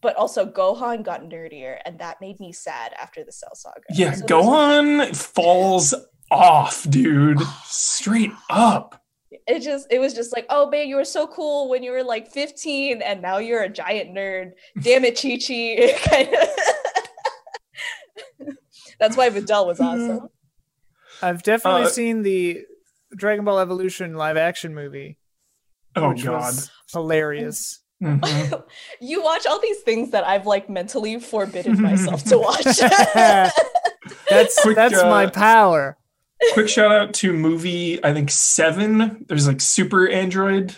S2: But also Gohan got nerdier, and that made me sad after the Cell Saga.
S3: Yeah,
S2: So there's-
S3: Gohan falls off, dude. Straight up.
S2: It just it was just like, oh man, you were so cool when you were like 15, and now you're a giant nerd. Damn it, Chi Chi. That's why Videl was awesome.
S1: I've definitely
S3: Uh,
S1: seen the Dragon Ball Evolution live action movie,
S3: Oh
S1: which
S3: god.
S1: was hilarious.
S3: Mhm.
S2: you watch all these things that I've like mentally forbidden myself to watch.
S1: That's
S3: Quick,
S1: that's my
S3: uh,
S1: power.
S3: Quick shout out to movie I think seven. There's like Super Android.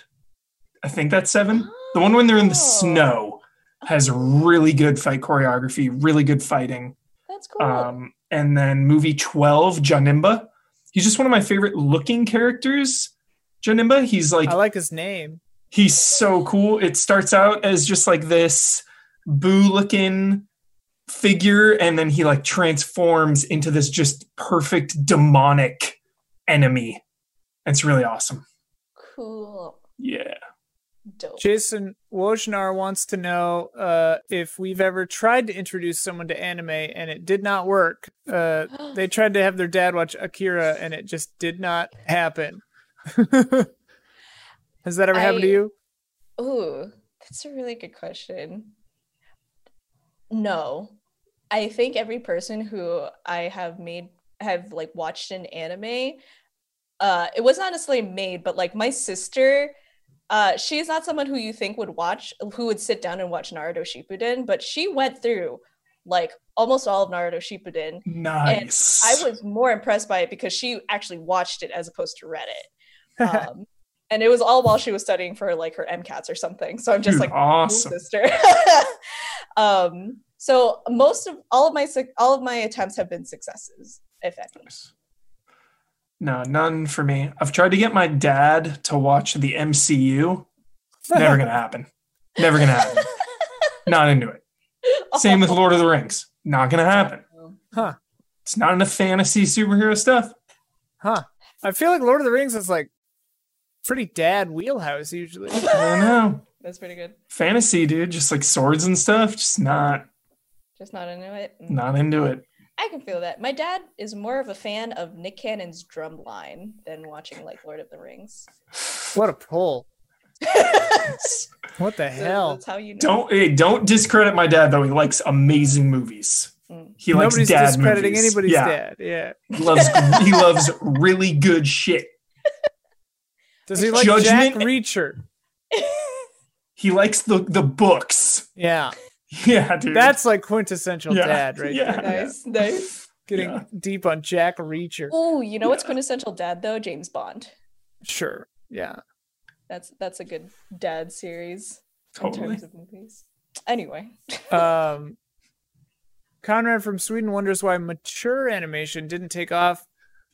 S3: I think that's seven. The one when they're in the
S2: Oh.
S3: snow has really good fight choreography, really good fighting.
S2: That's cool.
S3: Um, and then movie 12, Janemba. He's just one of my favorite looking characters. Janemba, he's like
S1: I like his name.
S3: He's so cool. It starts out as just like this boo looking figure, and then he like transforms into this just perfect demonic enemy. It's really awesome.
S2: cool.
S3: Yeah.
S2: Dope.
S1: Jason Wojnar wants to know uh, if we've ever tried to introduce someone to anime and it did not work. Uh, they tried to have their dad watch Akira and it just did not happen. Has that ever happened to you?
S2: Ooh, that's a really good question. No. I think every person who I have made have like watched an anime, uh, it was not necessarily made, but like my sister, uh, she's not someone who you think would watch, who would sit down and watch Naruto Shippuden, but she went through like almost all of Naruto Shippuden.
S3: Nice.
S2: I was more impressed by it because she actually watched it as opposed to read it. Um, and it was all while she was studying for like her MCATs or something. So I'm just
S3: Dude,
S2: like, cool,
S3: awesome.
S2: sister. um, so most of all of my all of my attempts have been successes, if any.
S3: No, none for me. I've tried to get my dad to watch the MCU. Never gonna happen. Never gonna happen. Not into it. Same with Lord of the Rings. Not gonna happen.
S1: Huh.
S3: It's not enough fantasy superhero stuff.
S1: Huh. I feel like Lord of the Rings is like pretty dad wheelhouse usually.
S3: I don't know.
S2: That's pretty good.
S3: Fantasy, dude, just like swords and stuff, just not
S2: Just not into it. Mm.
S3: not into it.
S2: I can feel that. My dad is more of a fan of Nick Cannon's drum line than watching like Lord of the Rings.
S1: What a pull. What the
S2: So
S1: hell?
S2: That's how you know.
S3: Don't hey, don't discredit my dad though. He likes amazing movies.
S2: Mm.
S3: He likes
S1: Nobody's
S3: dad
S1: discrediting
S3: movies.
S1: anybody's
S3: yeah.
S1: dad. Yeah.
S3: He loves he loves really good shit.
S1: Does he like Jack
S3: Judgment-
S1: Reacher?
S3: He likes the the books.
S1: Yeah.
S3: Yeah, dude.
S1: That's like quintessential
S3: Yeah,
S1: dad right
S3: yeah.
S1: there.
S2: nice, nice.
S1: Getting
S3: Yeah.
S1: deep on Jack Reacher.
S2: Oh, you know what's quintessential dad though? James Bond.
S1: Sure. Yeah.
S2: That's that's a good dad series in terms of movies. Anyway,
S1: Um, Conrad from Sweden wonders why mature animation didn't take off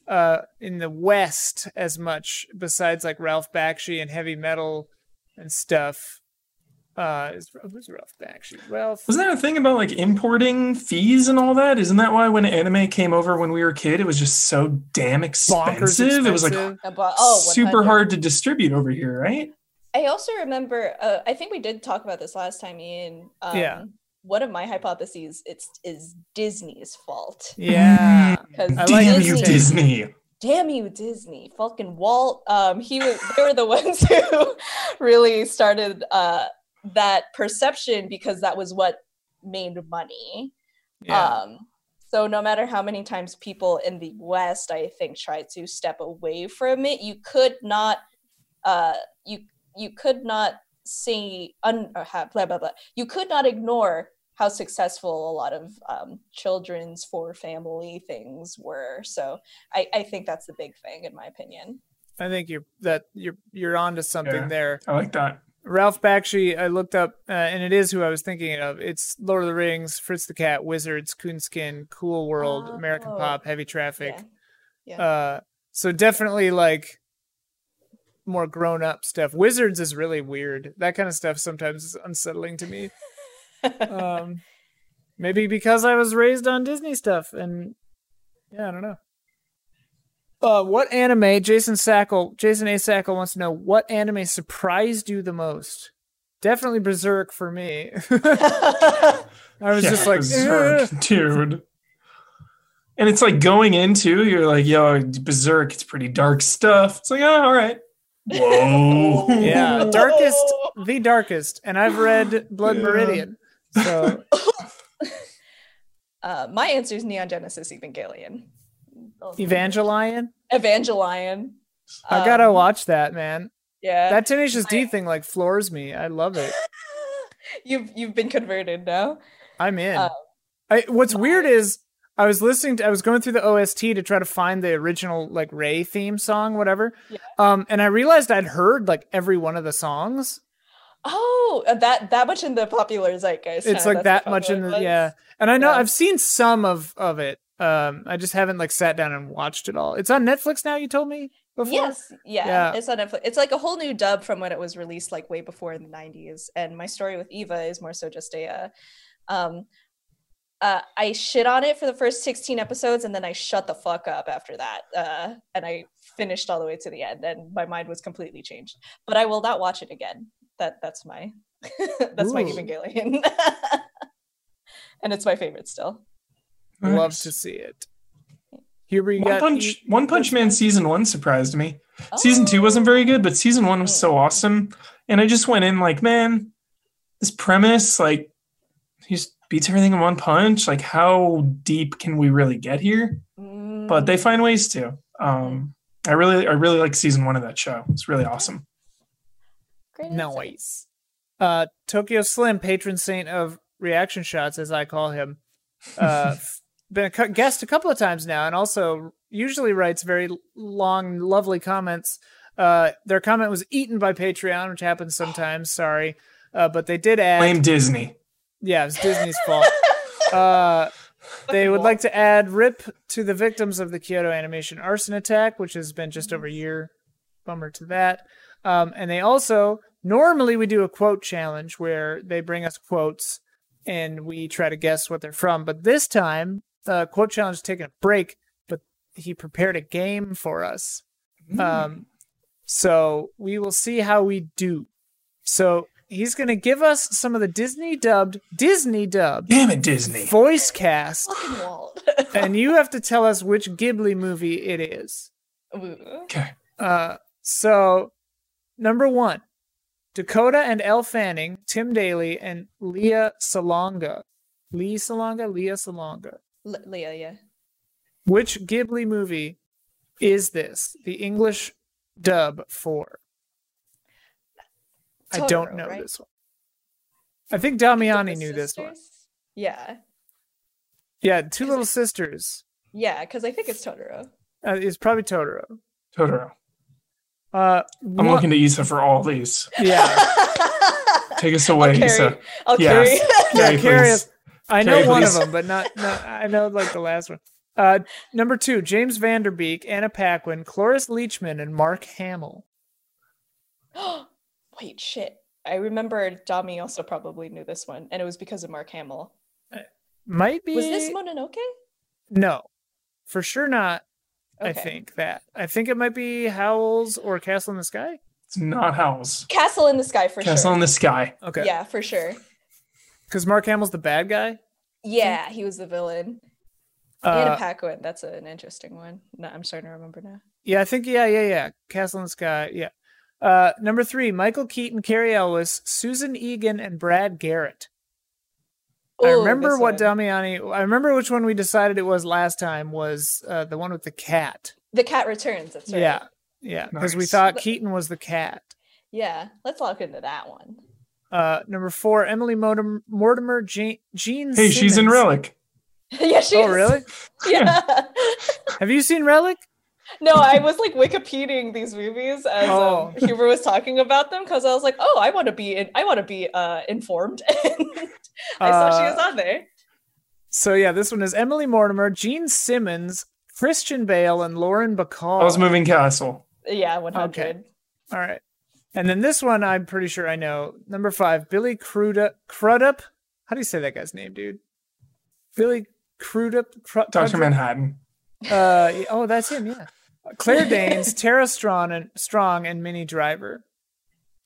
S1: uh, in the West as much, besides like Ralph Bakshi and heavy metal and stuff. Uh, is, who's Ralph Bakshi? Ralph.
S3: Wasn't there a thing about like importing fees and all that? Isn't that why when anime came over when we were a kid, it was just so damn
S1: bonkers
S3: expensive? It was like
S2: about oh,
S3: super hard to distribute over here, right?
S2: I also remember. Uh, I think we did talk about this last time, Ian. Um,
S1: Yeah.
S2: One of my hypotheses it's is Disney's fault.
S1: yeah.
S2: Because
S1: I like Disney.
S3: you, Disney.
S2: damn you disney fucking walt um he was they were the ones who really started uh that perception because that was what made money
S1: Yeah.
S2: um so no matter how many times people in the west i think try to step away from it you could not uh you you could not see un, uh, blah blah blah you could not ignore how successful a lot of um, children's for family things were so I, I think that's the big thing in my opinion
S1: I think you're that you're you're onto something
S3: Yeah.
S1: there.
S3: I like that.
S1: Ralph Bakshi, I looked up, uh, and it is who I was thinking of. It's Lord of the Rings, Fritz the Cat, Wizards, Coonskin, Cool World, American
S2: Oh.
S1: Pop, Heavy Traffic.
S2: yeah
S1: Uh, so definitely like more grown up stuff. Wizards is really weird. That kind of stuff sometimes is unsettling to me. Um, maybe because I was raised on Disney stuff, and yeah, I don't know. Uh, what anime? Jason Sackle, Jason A. Sackle wants to know what anime surprised you the most. Definitely Berserk for me. I was
S3: Yeah,
S1: just like,
S3: Berserk,
S1: "Eh."
S3: dude. And it's like going into, you're like, yo, Berserk, it's pretty dark stuff. It's like, oh, all right. Whoa.
S1: yeah, darkest, the darkest, and I've read Blood
S3: Yeah.
S1: Meridian, so
S2: uh, my answer is neon genesis evangelion
S1: Evangelion.
S2: evangelion
S1: I gotta
S2: Um,
S1: watch that, man.
S2: yeah
S1: That Tenacious D
S2: I-
S1: thing like floors me. I love it.
S2: you've you've been converted now
S1: I'm in.
S2: Uh,
S1: I, what's weird is I was listening to I was going through the OST to try to find the original like Rei theme song, whatever.
S2: Yeah.
S1: Um, and I realized I'd heard like every one of the songs.
S2: Oh uh, that that much in the popular zeitgeist
S1: It's like that much in the
S2: was.
S1: yeah. And I know
S2: Yeah.
S1: I've seen some of of it. Um, I just haven't like sat down and watched it all. It's on Netflix now. You told me before.
S2: Yes, yeah,
S1: Yeah.
S2: it's on Netflix. It's like a whole new dub from when it was released, like way before in the '90s. And my story with Eva is more so just a, uh, um, uh, I shit on it for the first 16 episodes, and then I shut the fuck up after that. Uh, and I finished all the way to the end, and my mind was completely changed. But I will not watch it again. That that's my that's my
S1: Ooh.
S2: Evangelion, and it's my favorite still.
S1: Love to see it. Huber, you
S3: One
S1: got
S3: Punch,
S1: e-
S3: One Punch Man season one surprised me. Season two wasn't
S2: Oh.
S3: very good, but season one was so awesome. And I just went in like, man, this premise, like, he just beats everything in one punch. Like, how deep can we really get here? But they
S2: Mm.
S3: find ways to. Um, I really, I really like season one of that show. It's really awesome.
S2: Great answer.
S1: Nice. Uh, Tokyo Slim, patron saint of reaction shots, as I call him, uh, been a cu- guest a couple of times now, and also usually writes very long, lovely comments. Uh, their comment was eaten by Patreon, which happens sometimes. Sorry, uh, but they did add.
S3: Blame Disney.
S1: Yeah, it's Disney's fault. Uh, they would like to add RIP to the victims of the Kyoto Animation arson attack, which has been just over a year. Bummer to that. Um, and they also normally we do a quote challenge where they bring us quotes and we try to guess what they're from. But this time, uh, quote challenge is taking a break, but he prepared a game for us. Um, so we will see how we do. So he's going to give us some of the Disney dubbed, Disney dubbed
S3: Damn it, Disney.
S1: voice cast, and you have to tell us which Ghibli movie it is.
S3: Okay.
S1: Uh, so number one, Dakota and Elle Fanning, Tim Daly, and Lea Salonga. Lee Salonga, Lea Salonga.
S2: Le- Leah, yeah.
S1: Which Ghibli movie is this? The English dub for? I don't know
S2: right?
S1: this one. I think Damiani
S2: Little
S1: knew this one.
S2: Yeah.
S1: Yeah, Two Little
S2: it-
S1: Sisters.
S2: Yeah, because I think it's Totoro.
S1: Uh, it's probably Totoro.
S3: Totoro.
S1: Uh,
S3: I'm
S1: one-
S3: looking to Issa for all these.
S1: Yeah,
S3: Take us away,
S2: I'll carry,
S3: Issa.
S2: I'll
S3: Yes.
S2: carry.
S1: yeah.
S3: Carrie,
S1: Carrie,
S3: please.
S1: I know
S3: Carrie,
S1: one
S3: please.
S1: of them, but not, not. I know like the last one. Uh, number two: James Van Der Beek, Anna Paquin, Cloris Leachman, and Mark Hamill.
S2: Wait, shit. I remember Dami also probably knew this one, and it was because of Mark Hamill.
S1: Might be.
S2: Was this Mononoke?
S1: No, for sure not. I think that. I think it might be Howl's or Castle in the Sky.
S3: It's not Howl's.
S2: Castle in the Sky for
S3: Castle
S2: sure.
S3: Castle in the Sky.
S1: Okay.
S2: Yeah, for sure.
S1: Because Mark Hamill's the bad guy.
S2: Yeah, he was the villain. Anna
S1: Uh,
S2: Paquin. That's an interesting one. No, I'm starting to remember now.
S1: yeah, I think yeah, yeah, yeah. Castle in the Sky. Yeah. Uh, number three: Michael Keaton, Cary Elwes, Susan Egan, and Brad Garrett. I remember what
S2: one.
S1: Damiani. I remember which one we decided it was last time. Was uh, the one with the cat?
S2: The Cat Returns. That's right.
S1: Yeah, yeah. Because we thought Keaton was the cat.
S2: Yeah. Let's look into that one.
S1: Uh, number four: Emily Mortimer, Mortimer Jean, Jean
S3: Hey, she's in Relic.
S2: yeah, she
S1: Oh,
S2: is.
S1: really?
S2: Yeah.
S1: Have you seen Relic?
S2: No, I was like Wikipediaing these movies as
S1: Oh.
S2: um, Huber was talking about them because I was like, oh, I want to be in, I want to be uh, informed. I saw she was
S1: Uh,
S2: on there.
S1: So yeah, this one is Emily Mortimer, Jean Simmons, Christian Bale, and Lauren Bacall.
S3: I was moving castle.
S2: Yeah, 100.
S1: okay. All right. And then this one, I'm pretty sure I know. Number five, Billy Crudup. Crudup? How do you say that guy's name, dude? Billy Crudup? Cru-
S3: Dr. Manhattan.
S1: Uh, oh, that's him, yeah. Claire Danes, Tara Strong, and Strong, and Minnie Driver.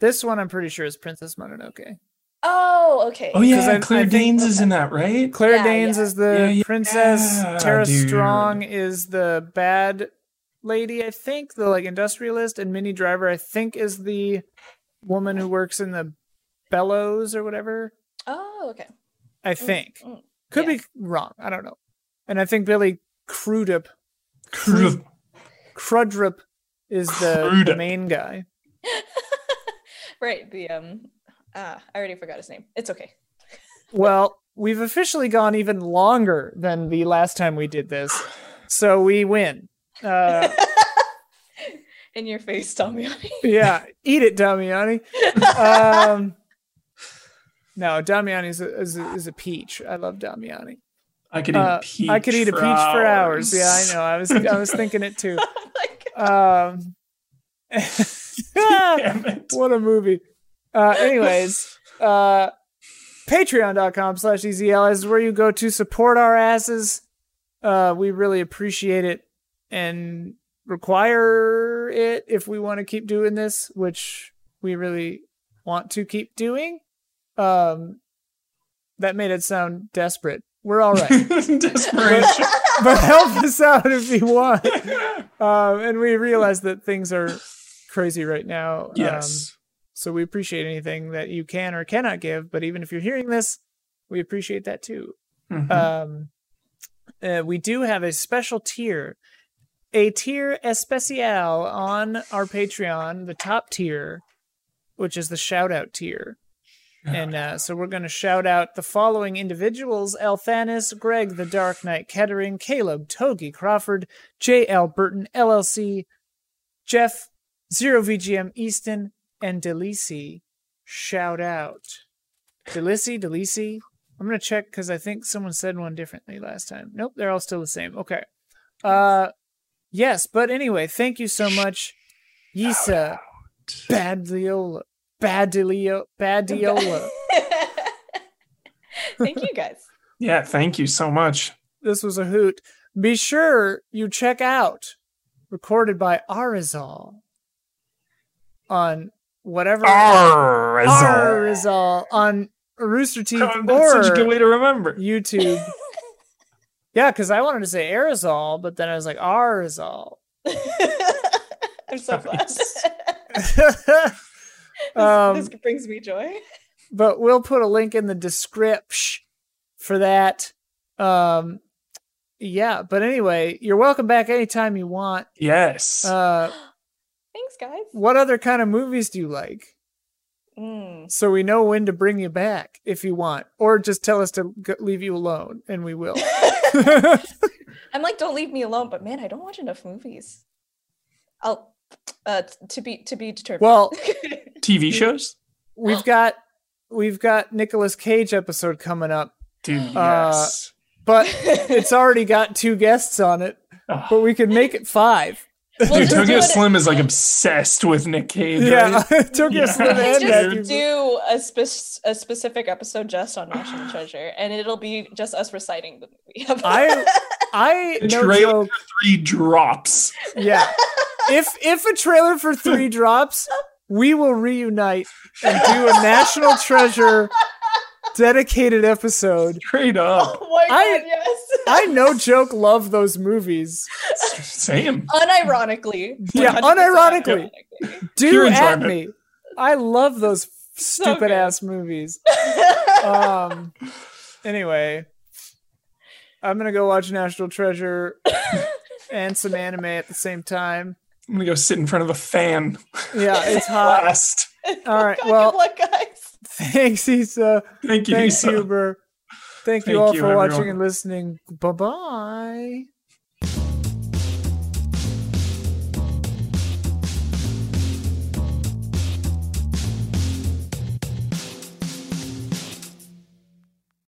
S1: This one, I'm pretty sure, is Princess Mononoke.
S2: Oh, okay.
S3: Oh yeah,
S1: I-
S3: Claire
S1: I think-
S3: Danes is in that, right?
S1: Claire
S2: Yeah,
S1: Danes
S2: yeah.
S1: is the
S3: Yeah, yeah,
S1: princess. Tara
S3: dude.
S1: Strong is the bad lady, I think, the like industrialist, and Minnie Driver, I think, is the woman who works in the bellows or whatever.
S2: Oh, okay.
S1: I think.
S2: mm,
S1: Could
S2: yeah.
S1: be wrong. I don't know. And I think Billy Crudup
S3: Crudup.
S1: Crudrup is the, the main guy.
S2: right. The um. Ah, I already forgot his name. It's okay.
S1: Well, we've officially gone even longer than the last time we did this. So we win. Uh,
S2: In your face, Damiani.
S1: yeah, eat it, Damiani. Um, no, Damiani is a, is, a, is a peach. I love Damiani.
S3: I could eat
S1: Uh,
S3: a peach.
S1: I could eat a
S3: for
S1: peach for hours. Yeah, I know. I was I was thinking it too.
S2: oh my God.
S1: Um,
S3: it.
S1: what a movie. Uh, anyways, uh, patreon.com slash EZL is where you go to support our asses. Uh, we really appreciate it and require it if we want to keep doing this, which we really want to keep doing. Um, that made it sound desperate. We're all right.
S3: Desperation.
S1: but help us out if you want. Um, and we realize that things are crazy right now. Um,
S3: yes.
S1: so we appreciate anything that you can or cannot give. But even if you're hearing this, we appreciate that too.
S3: Mhm.
S1: Um, uh, we do have a special tier, a tier especial on our Patreon, the top tier, which is the shout out tier. And uh, so we're going to shout out the following individuals Elthanis, Greg the Dark Knight Kettering, Caleb, Togi Crawford, J.L. Burton, LLC, Jeff, Zero VGM Easton, and Delisi. Shout out. Delisi, Delisi. I'm going to check because I think someone said one differently last time. Nope, they're all still the same. Okay. Uh, yes, but anyway, thank you so much, Yisa Badliola. Badilio, Badiola.
S2: Thank you guys.
S3: Yeah, thank you so much.
S1: this was a hoot. Be sure you check out recorded by Arizal on whatever
S3: Arizal.
S1: Arizal on Rooster Teeth
S3: Oh, that's
S1: or
S3: such a good way to remember.
S1: YouTube. yeah, because I wanted to say aerosol, but then I was like Arizal.
S2: I'm so glad.
S3: Nice.
S2: this,
S1: um,
S2: this brings me joy.
S1: but we'll put a link in the description for that. Um, yeah, but anyway, you're welcome back anytime you want.
S3: Yes.
S1: Uh,
S2: Thanks, guys.
S1: what other kind of movies do you like?
S2: Mm.
S1: So we know when to bring you back if you want, or just tell us to g- leave you alone, and we will.
S2: I'm like, don't leave me alone. But man, I don't watch enough movies. I'll uh to be to be determined.
S1: Well,
S3: TV shows,
S1: we've got we've got Nicolas Cage episode coming up,
S3: dude.
S1: Uh,
S3: Yes.
S1: but it's already got two guests on it.
S3: Ugh.
S1: But we could make it five.
S2: We'll
S3: Dude,
S2: do
S3: Tokyo Slim is like obsessed with Nick Cage.
S1: Yeah,
S3: right?
S1: Tokyo
S3: Yeah.
S1: Slim
S2: Let's
S1: and
S2: just do a, spec- a specific episode just on National Treasure, and it'll be just us reciting the movie.
S1: I I
S3: The
S1: no
S3: trailer
S1: joke.
S3: Three drops.
S1: Yeah. If if a trailer for three drops, we will reunite and do a National Treasure dedicated episode.
S3: Straight up.
S2: oh my god,
S1: I-
S2: yes.
S1: I no joke love those movies.
S3: Same.
S2: unironically.
S1: Yeah,
S2: 100%
S1: unironically. Do
S3: Pure
S1: at me. I love those
S2: So
S1: stupid
S2: good.
S1: ass movies. Um anyway. I'm gonna go watch National Treasure and some anime at the same time.
S3: I'm gonna go sit in front of a fan.
S1: Yeah, it's hot.
S3: Blast.
S1: All right,
S2: God,
S1: well-
S2: good luck, guys.
S1: Thanks, Issa.
S3: Thank you.
S1: Thanks,
S3: Issa.
S1: Huber. Thank you all
S3: you,
S1: for watching and listening. Bye bye.